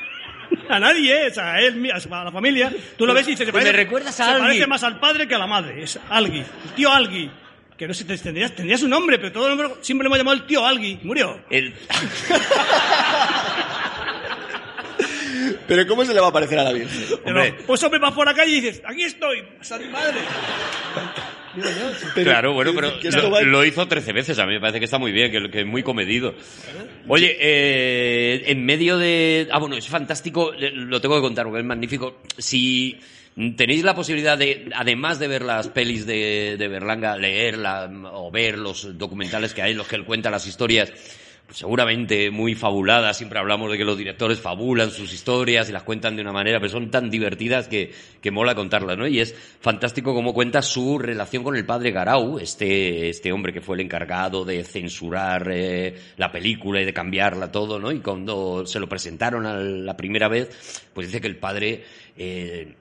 [laughs] A nadie, o sea, a él, a la familia. Tú lo ves y dices, se parece, me recuerdas a se Algi. parece más al padre que a la madre. Es Algi, el tío Algi que no sé, tendrías, tendría su nombre, pero todo el nombre siempre le hemos llamado el tío Algi. Murió. El... [laughs] pero ¿cómo se le va a parecer a la Virgen? pues hombre, vas por la calle y dices, aquí estoy, Santa Madre. Claro, bueno, pero lo, hizo 13 veces. A mí me parece que está muy bien, que, que es muy comedido. Oye, eh, en medio de. Ah, bueno, es fantástico, lo tengo que contar porque es magnífico. Si tenéis la posibilidad de, además de ver las pelis de, de Berlanga, leerla o ver los documentales que hay en los que él cuenta las historias, seguramente muy fabuladas. Siempre hablamos de que los directores fabulan sus historias y las cuentan de una manera, pero son tan divertidas que, que mola contarlas, ¿no? Y es fantástico cómo cuenta su relación con el padre Garau, este, este hombre que fue el encargado de censurar eh, la película y de cambiarla todo, ¿no? Y cuando se lo presentaron a la primera vez, pues dice que el padre eh,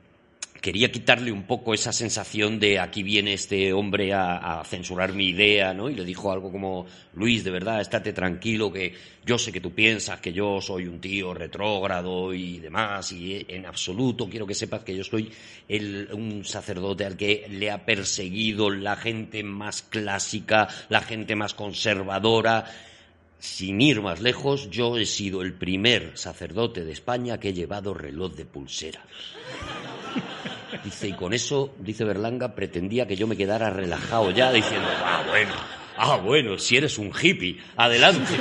quería quitarle un poco esa sensación de aquí viene este hombre a, censurar mi idea, ¿no? Y le dijo algo como, Luis, de verdad, estate tranquilo, que yo sé que tú piensas que yo soy un tío retrógrado y demás, y en absoluto quiero que sepas que yo soy un sacerdote al que le ha perseguido la gente más clásica, la gente más conservadora, sin ir más lejos, yo he sido el primer sacerdote de España que he llevado reloj de pulsera. Dice, y con eso, dice Berlanga, pretendía que yo me quedara relajado ya, diciendo, ah, bueno, ah, bueno, si eres un hippie, adelante,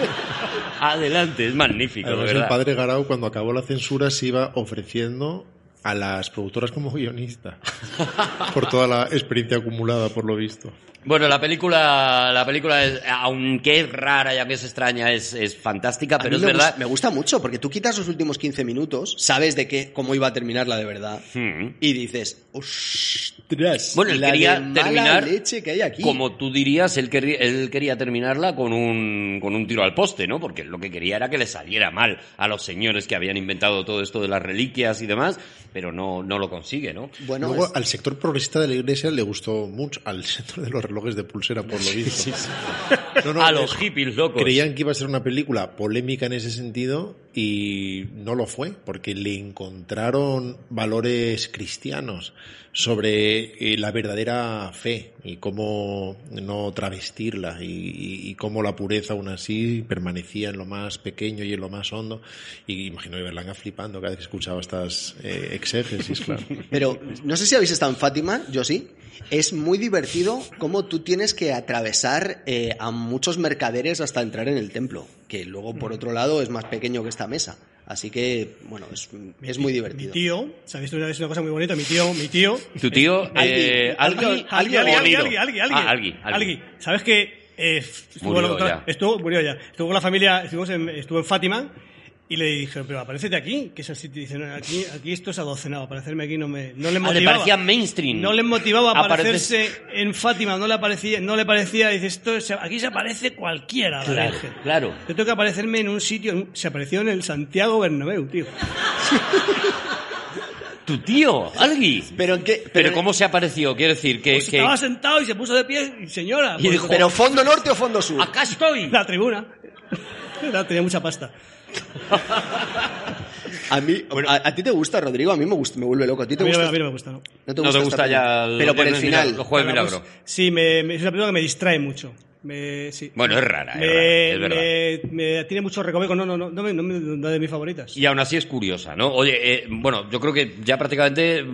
adelante, es magnífico, el padre Garau, cuando acabó la censura, se iba ofreciendo a las productoras como guionista. por toda la experiencia acumulada, por lo visto. Bueno, la película, la película es, aunque es rara y aunque es extraña, es, es fantástica, A pero es me verdad. gusta- me gusta mucho, porque tú quitas los últimos 15 minutos, sabes de qué, cómo iba a terminar la de verdad, Hmm. y dices, ostras, Bueno, él la quería de mala terminar leche que hay aquí. Como tú dirías, él, querría- él quería terminarla con un, con un tiro al poste, ¿no? Porque lo que quería era que le saliera mal a los señores que habían inventado todo esto de las reliquias y demás, pero no, no lo consigue, ¿no? Bueno, Luego, es- al sector progresista de la iglesia le gustó mucho, al [laughs] sector de los relojes de pulsera, por lo visto. No, no, a los hippies locos. Creían que iba a ser una película polémica en ese sentido y no lo fue, porque le encontraron valores cristianos sobre eh, la verdadera fe y cómo no travestirla y, cómo la pureza aún así permanecía en lo más pequeño y en lo más hondo. Y imagino que Berlanga flipando cada vez que escuchaba estas eh, exégesis, claro. [laughs] Pero no sé si habéis estado en Fátima, yo sí. Es muy divertido cómo tú tienes que atravesar eh, a muchos mercaderes hasta entrar en el templo, que luego por otro lado es más pequeño que esta mesa. Así que, bueno, es, es muy Mi divertido. tío, ¿sabéis? Es una cosa muy bonita. Mi tío, mi tío. Tu tío, Alguien, eh, alguien, alguien, Alguien, alguien, alguien, alguien, alguien, alguien. Ah. ¿Sabes que eh, estuvo, Murió con- ya. estuvo, murió ya. Estuvo con la familia, estuvimos en, estuvo en Fátima y le dije, pero aparecete aquí, que es así, te dicen, aquí, aquí esto es adocenado, aparecerme aquí no me, no le Ah, le motivaba. parecía mainstream. No le motivaba Aparecer- aparecerse en Fátima, no le parecía, no le parecía, dice, esto, se- aquí se aparece cualquiera, la Claro, Virgen. claro. Yo tengo que aparecerme en un sitio, se apareció en el Santiago Bernabéu, tío. [laughs] Tu tío, alguien. Pero, ¿en qué? Pero, ¿cómo se apareció? Quiero decir que... Pues que- estaba sentado y se puso de pie, y señora, Y pues, dijo, ¿Pero fondo norte o fondo sur? ¡Acá estoy! la tribuna. [laughs] La- tenía mucha pasta. A mí, a, a ti te gusta, Rodrigo, a mí me gusta, me vuelve loco. ¿A ti te A mí, gusta? a mí no me gusta, ¿no? ¿No No te gusta ya el- Pero por el final. Los juegos de Bueno, milagro. sí, me, me- es una película que me distrae mucho. Me, sí. Bueno, es rara, es me, rara, es verdad. me- me tiene mucho recoveco. No, no, no, no, me- no, de mis favoritas. Y aún así es curiosa, ¿no? Oye, eh, bueno, yo creo que ya prácticamente,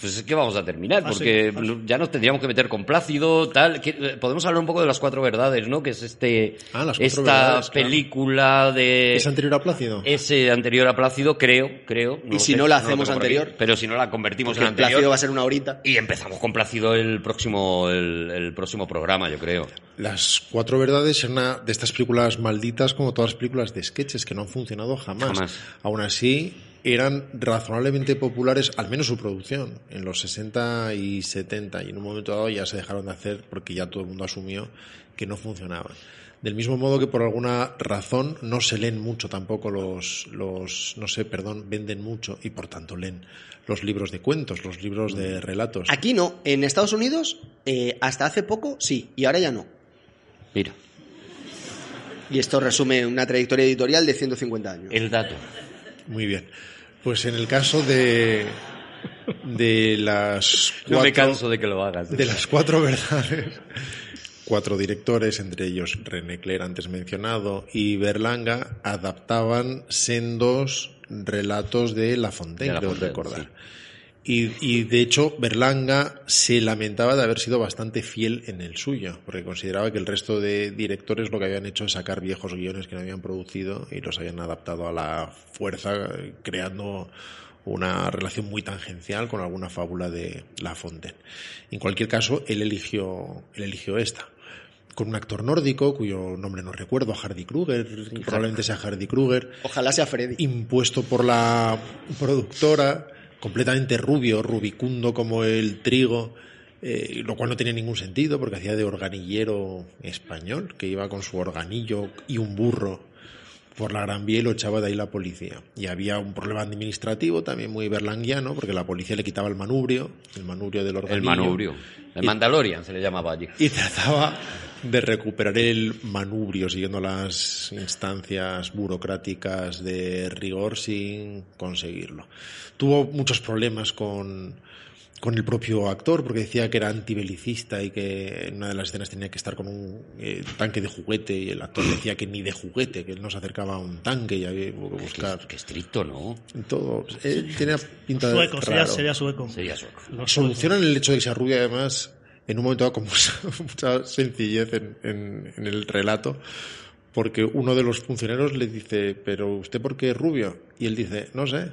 pues es que vamos a terminar, Ah, sí, porque ah, ya nos tendríamos que meter con Plácido, tal. que- eh, podemos hablar un poco de las cuatro verdades, ¿no? Que es este, Ah, Las Cuatro esta Verdades, claro. película de ¿Es anterior a Plácido? ese anterior a Plácido, creo, creo. no Y si sé, no la hacemos aquí, anterior. pero si no la convertimos en el Plácido anterior. va a ser una horita. Y empezamos con Plácido el próximo, el, el próximo programa, yo creo. Las Cuatro Verdades es una de estas películas malditas como todas las películas de sketches que no han funcionado jamás. Jamás. Aún así, eran razonablemente populares, al menos su producción, en los 60 y 70 y en un momento dado ya se dejaron de hacer porque ya todo el mundo asumió que no funcionaban. Del mismo modo que por alguna razón no se leen mucho tampoco los, los, no sé, perdón, venden mucho y por tanto leen los libros de cuentos, los libros de relatos. Aquí no. En Estados Unidos, eh, hasta hace poco, sí. Y ahora ya no. Mira, Y esto resume una trayectoria editorial de 150 años. el dato. Muy bien. Pues en el caso de, de las No me cuatro- canso de que lo hagas. de las cuatro verdades, cuatro directores, entre ellos René Clair antes mencionado y Berlanga, adaptaban sendos relatos de La Fontaine, De La creo Fontaine, recordar. sí. Y, y, de hecho Berlanga se lamentaba de haber sido bastante fiel en el suyo, porque consideraba que el resto de directores lo que habían hecho es sacar viejos guiones que no habían producido y los habían adaptado a la fuerza, creando una relación muy tangencial con alguna fábula de La Fontaine. En cualquier caso, él eligió, él eligió esta con un actor nórdico cuyo nombre no recuerdo, Hardy Kruger, probablemente sea Hardy Kruger, Ojalá sea Freddy. impuesto por la productora, completamente rubio, rubicundo como el trigo, eh, lo cual no tenía ningún sentido porque hacía de organillero español, que iba con su organillo y un burro por la Gran Vía y lo echaba de ahí la policía. Y había un problema administrativo también muy berlanguiano, porque la policía le quitaba el manubrio, el manubrio del El organillo. manubrio. El Y- Mandalorian se le llamaba allí. y trataba de recuperar el manubrio siguiendo las instancias burocráticas de rigor sin conseguirlo. Tuvo muchos problemas con, con el propio actor porque decía que era antibelicista y que en una de las escenas tenía que estar con un eh, tanque de juguete y el actor decía que ni de juguete, que él no se acercaba a un tanque y había que buscar Qué estricto, ¿no? todo. Él tenía pinta de Sueco, sería, raro. sería sueco. Sería sueco. Los Solucionan el hecho de que sea rubia, además, en un momento dado con [laughs] mucha, mucha sencillez en, en- en el relato, porque uno de los funcionarios le dice, ¿pero usted por qué es rubio? Y él dice, no sé. [laughs]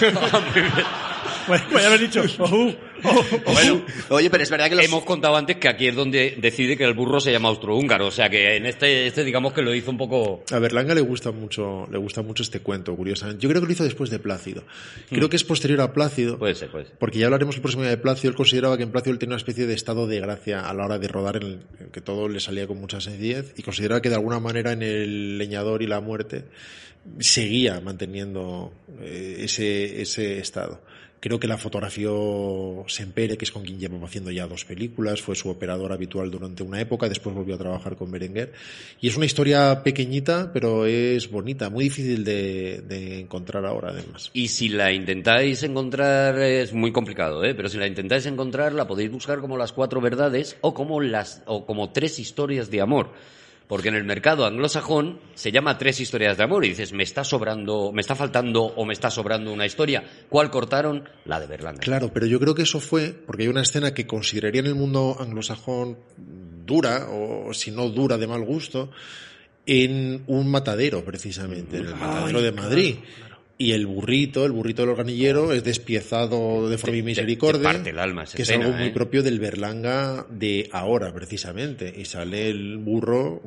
[laughs] Pues ya haber dicho. "Ojú, ojo". Bueno, Oye, pero es verdad que los... hemos contado antes que aquí es donde decide que el burro se llama austrohúngaro. O sea que en este, este digamos que lo hizo un poco... A Berlanga le gusta mucho, le gusta mucho este cuento, curiosamente. Yo creo que lo hizo después de Plácido. Creo que es posterior a Plácido. Puede ser, puede ser. Porque ya hablaremos el próximo día de Plácido. Él consideraba que en Plácido él tenía una especie de estado de gracia a la hora de rodar, en, el, en que todo le salía con mucha sencillez. Y consideraba que de alguna manera en el leñador y la muerte seguía manteniendo eh, ese, ese estado. Creo que la fotografió Sempere, que es con quien llevaba haciendo ya dos películas, fue su operador habitual durante una época, después volvió a trabajar con Berenguer. Y es una historia pequeñita, pero es bonita, muy difícil de encontrar ahora, además. Y si la intentáis encontrar, es muy complicado, ¿eh? pero si la intentáis encontrar, la podéis buscar como las cuatro verdades o como, las, o como tres historias de amor. Porque en el mercado anglosajón se llama tres historias de amor y dices, me está sobrando, me está faltando o me está sobrando una historia. ¿Cuál cortaron? La de Berlanga. Claro, pero yo creo que eso fue porque hay una escena que consideraría en el mundo anglosajón dura, o si no dura de mal gusto, en un matadero, precisamente, en el matadero de Madrid. Y el burrito, el burrito del organillero, es despiezado de forma Te- y te- misericordia. te parte el alma esa que es algo muy ¿eh? propio del Berlanga de ahora, precisamente. Y sale el burro,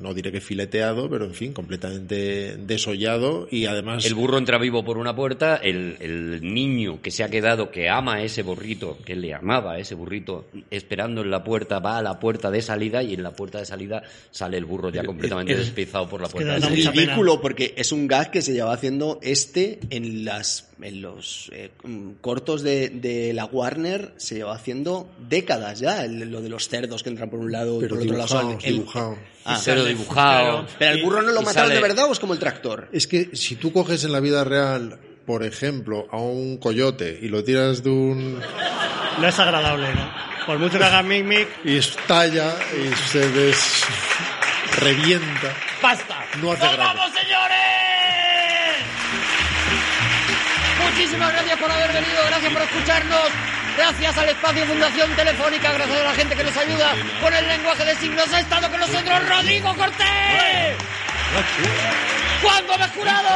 no diré que fileteado, pero en fin, completamente desollado y además. El burro entra vivo por una puerta, el, el niño que se ha quedado, que ama a ese burrito, que le amaba a ese burrito, esperando en la puerta, va a la puerta de salida y en la puerta de salida sale el burro ya completamente despiezado por la puerta da de salida. pena. ridículo porque es un gag que se lleva haciendo este en las en los eh, mm, cortos de, de la Warner se lleva haciendo décadas ya el- lo de los cerdos que entran por un lado pero y por otro lado. El- dibujado. Ah, Pero dibujado. pero el burro no lo mataron de verdad o es como el tractor Es que si tú coges en la vida real, por ejemplo, a un coyote y lo tiras de un. No es agradable, ¿no? Por mucho que haga mic mic, y estalla y se des. revienta. ¡Basta! No hace. Muchísimas gracias por haber venido, gracias por escucharnos. Gracias al espacio Fundación Telefónica, gracias a la gente que nos ayuda con el lenguaje de signos. Ha estado con nosotros Rodrigo Cortés, Juan Gómez Jurado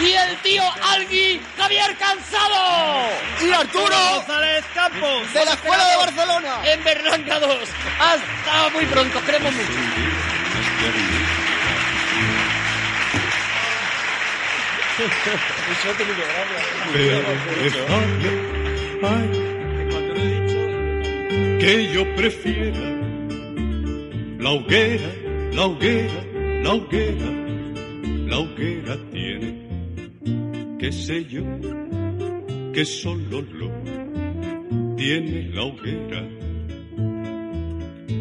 y el tío Algui Javier Cansado. y Arturo González Campos. de la escuela de Barcelona En Berlanga 2. Hasta muy pronto, os queremos mucho. Pero que yo prefiera la hoguera, la hoguera, la hoguera, la hoguera tiene, qué sé yo, que solo lo tiene la hoguera.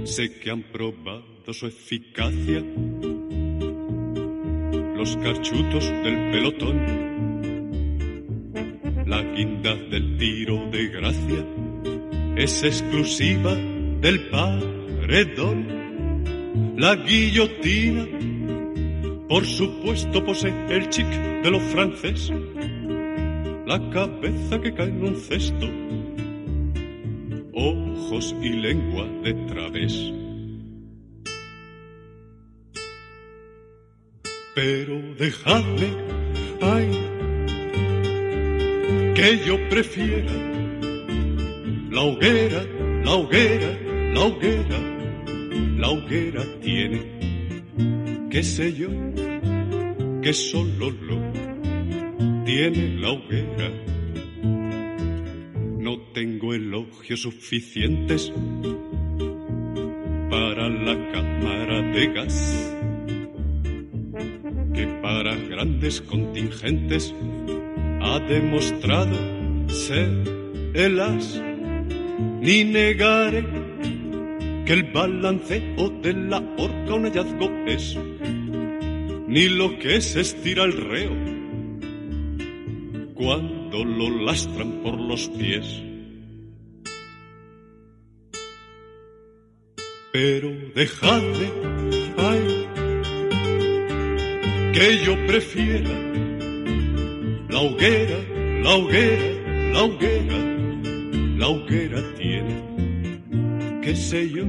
Sé que han probado su eficacia los carchutos del pelotón la guinda del tiro de gracia es exclusiva del paredón. La guillotina, por supuesto, posee el chic de lo francés. La cabeza que cae en un cesto, ojos y lengua de través. Pero dejadme, ay, que yo prefiera la hoguera, la hoguera, la hoguera, la hoguera tiene, qué sé yo, que solo lo tiene la hoguera. No tengo elogios suficientes para la cámara de gas que para grandes contingentes ha demostrado ser el as. Ni negaré que el balanceo de la horca un hallazgo es, ni lo que se estira el reo cuando lo lastran por los pies. Pero dejadme, que yo prefiera la hoguera, la hoguera, la hoguera, la hoguera tiene, qué sé yo,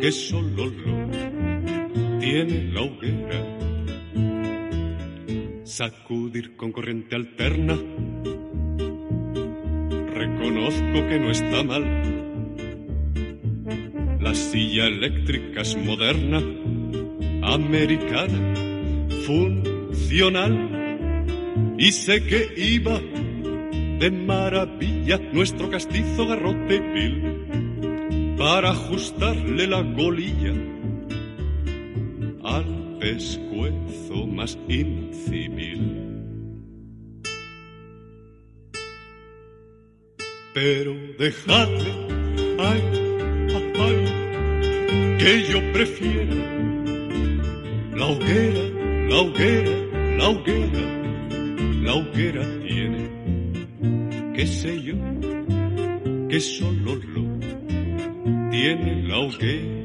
que solo lo tiene la hoguera. Sacudir con corriente alterna reconozco que no está mal. La silla eléctrica es moderna, americana, funcional. Y sé que iba de maravilla nuestro castizo garrote vil para ajustarle la golilla al pescuezo más incivil. Pero dejadme, ay, ay, que yo prefiera la hoguera, la hoguera, la hoguera, la hoguera tiene, qué sé yo, que solo lo tiene la hoguera.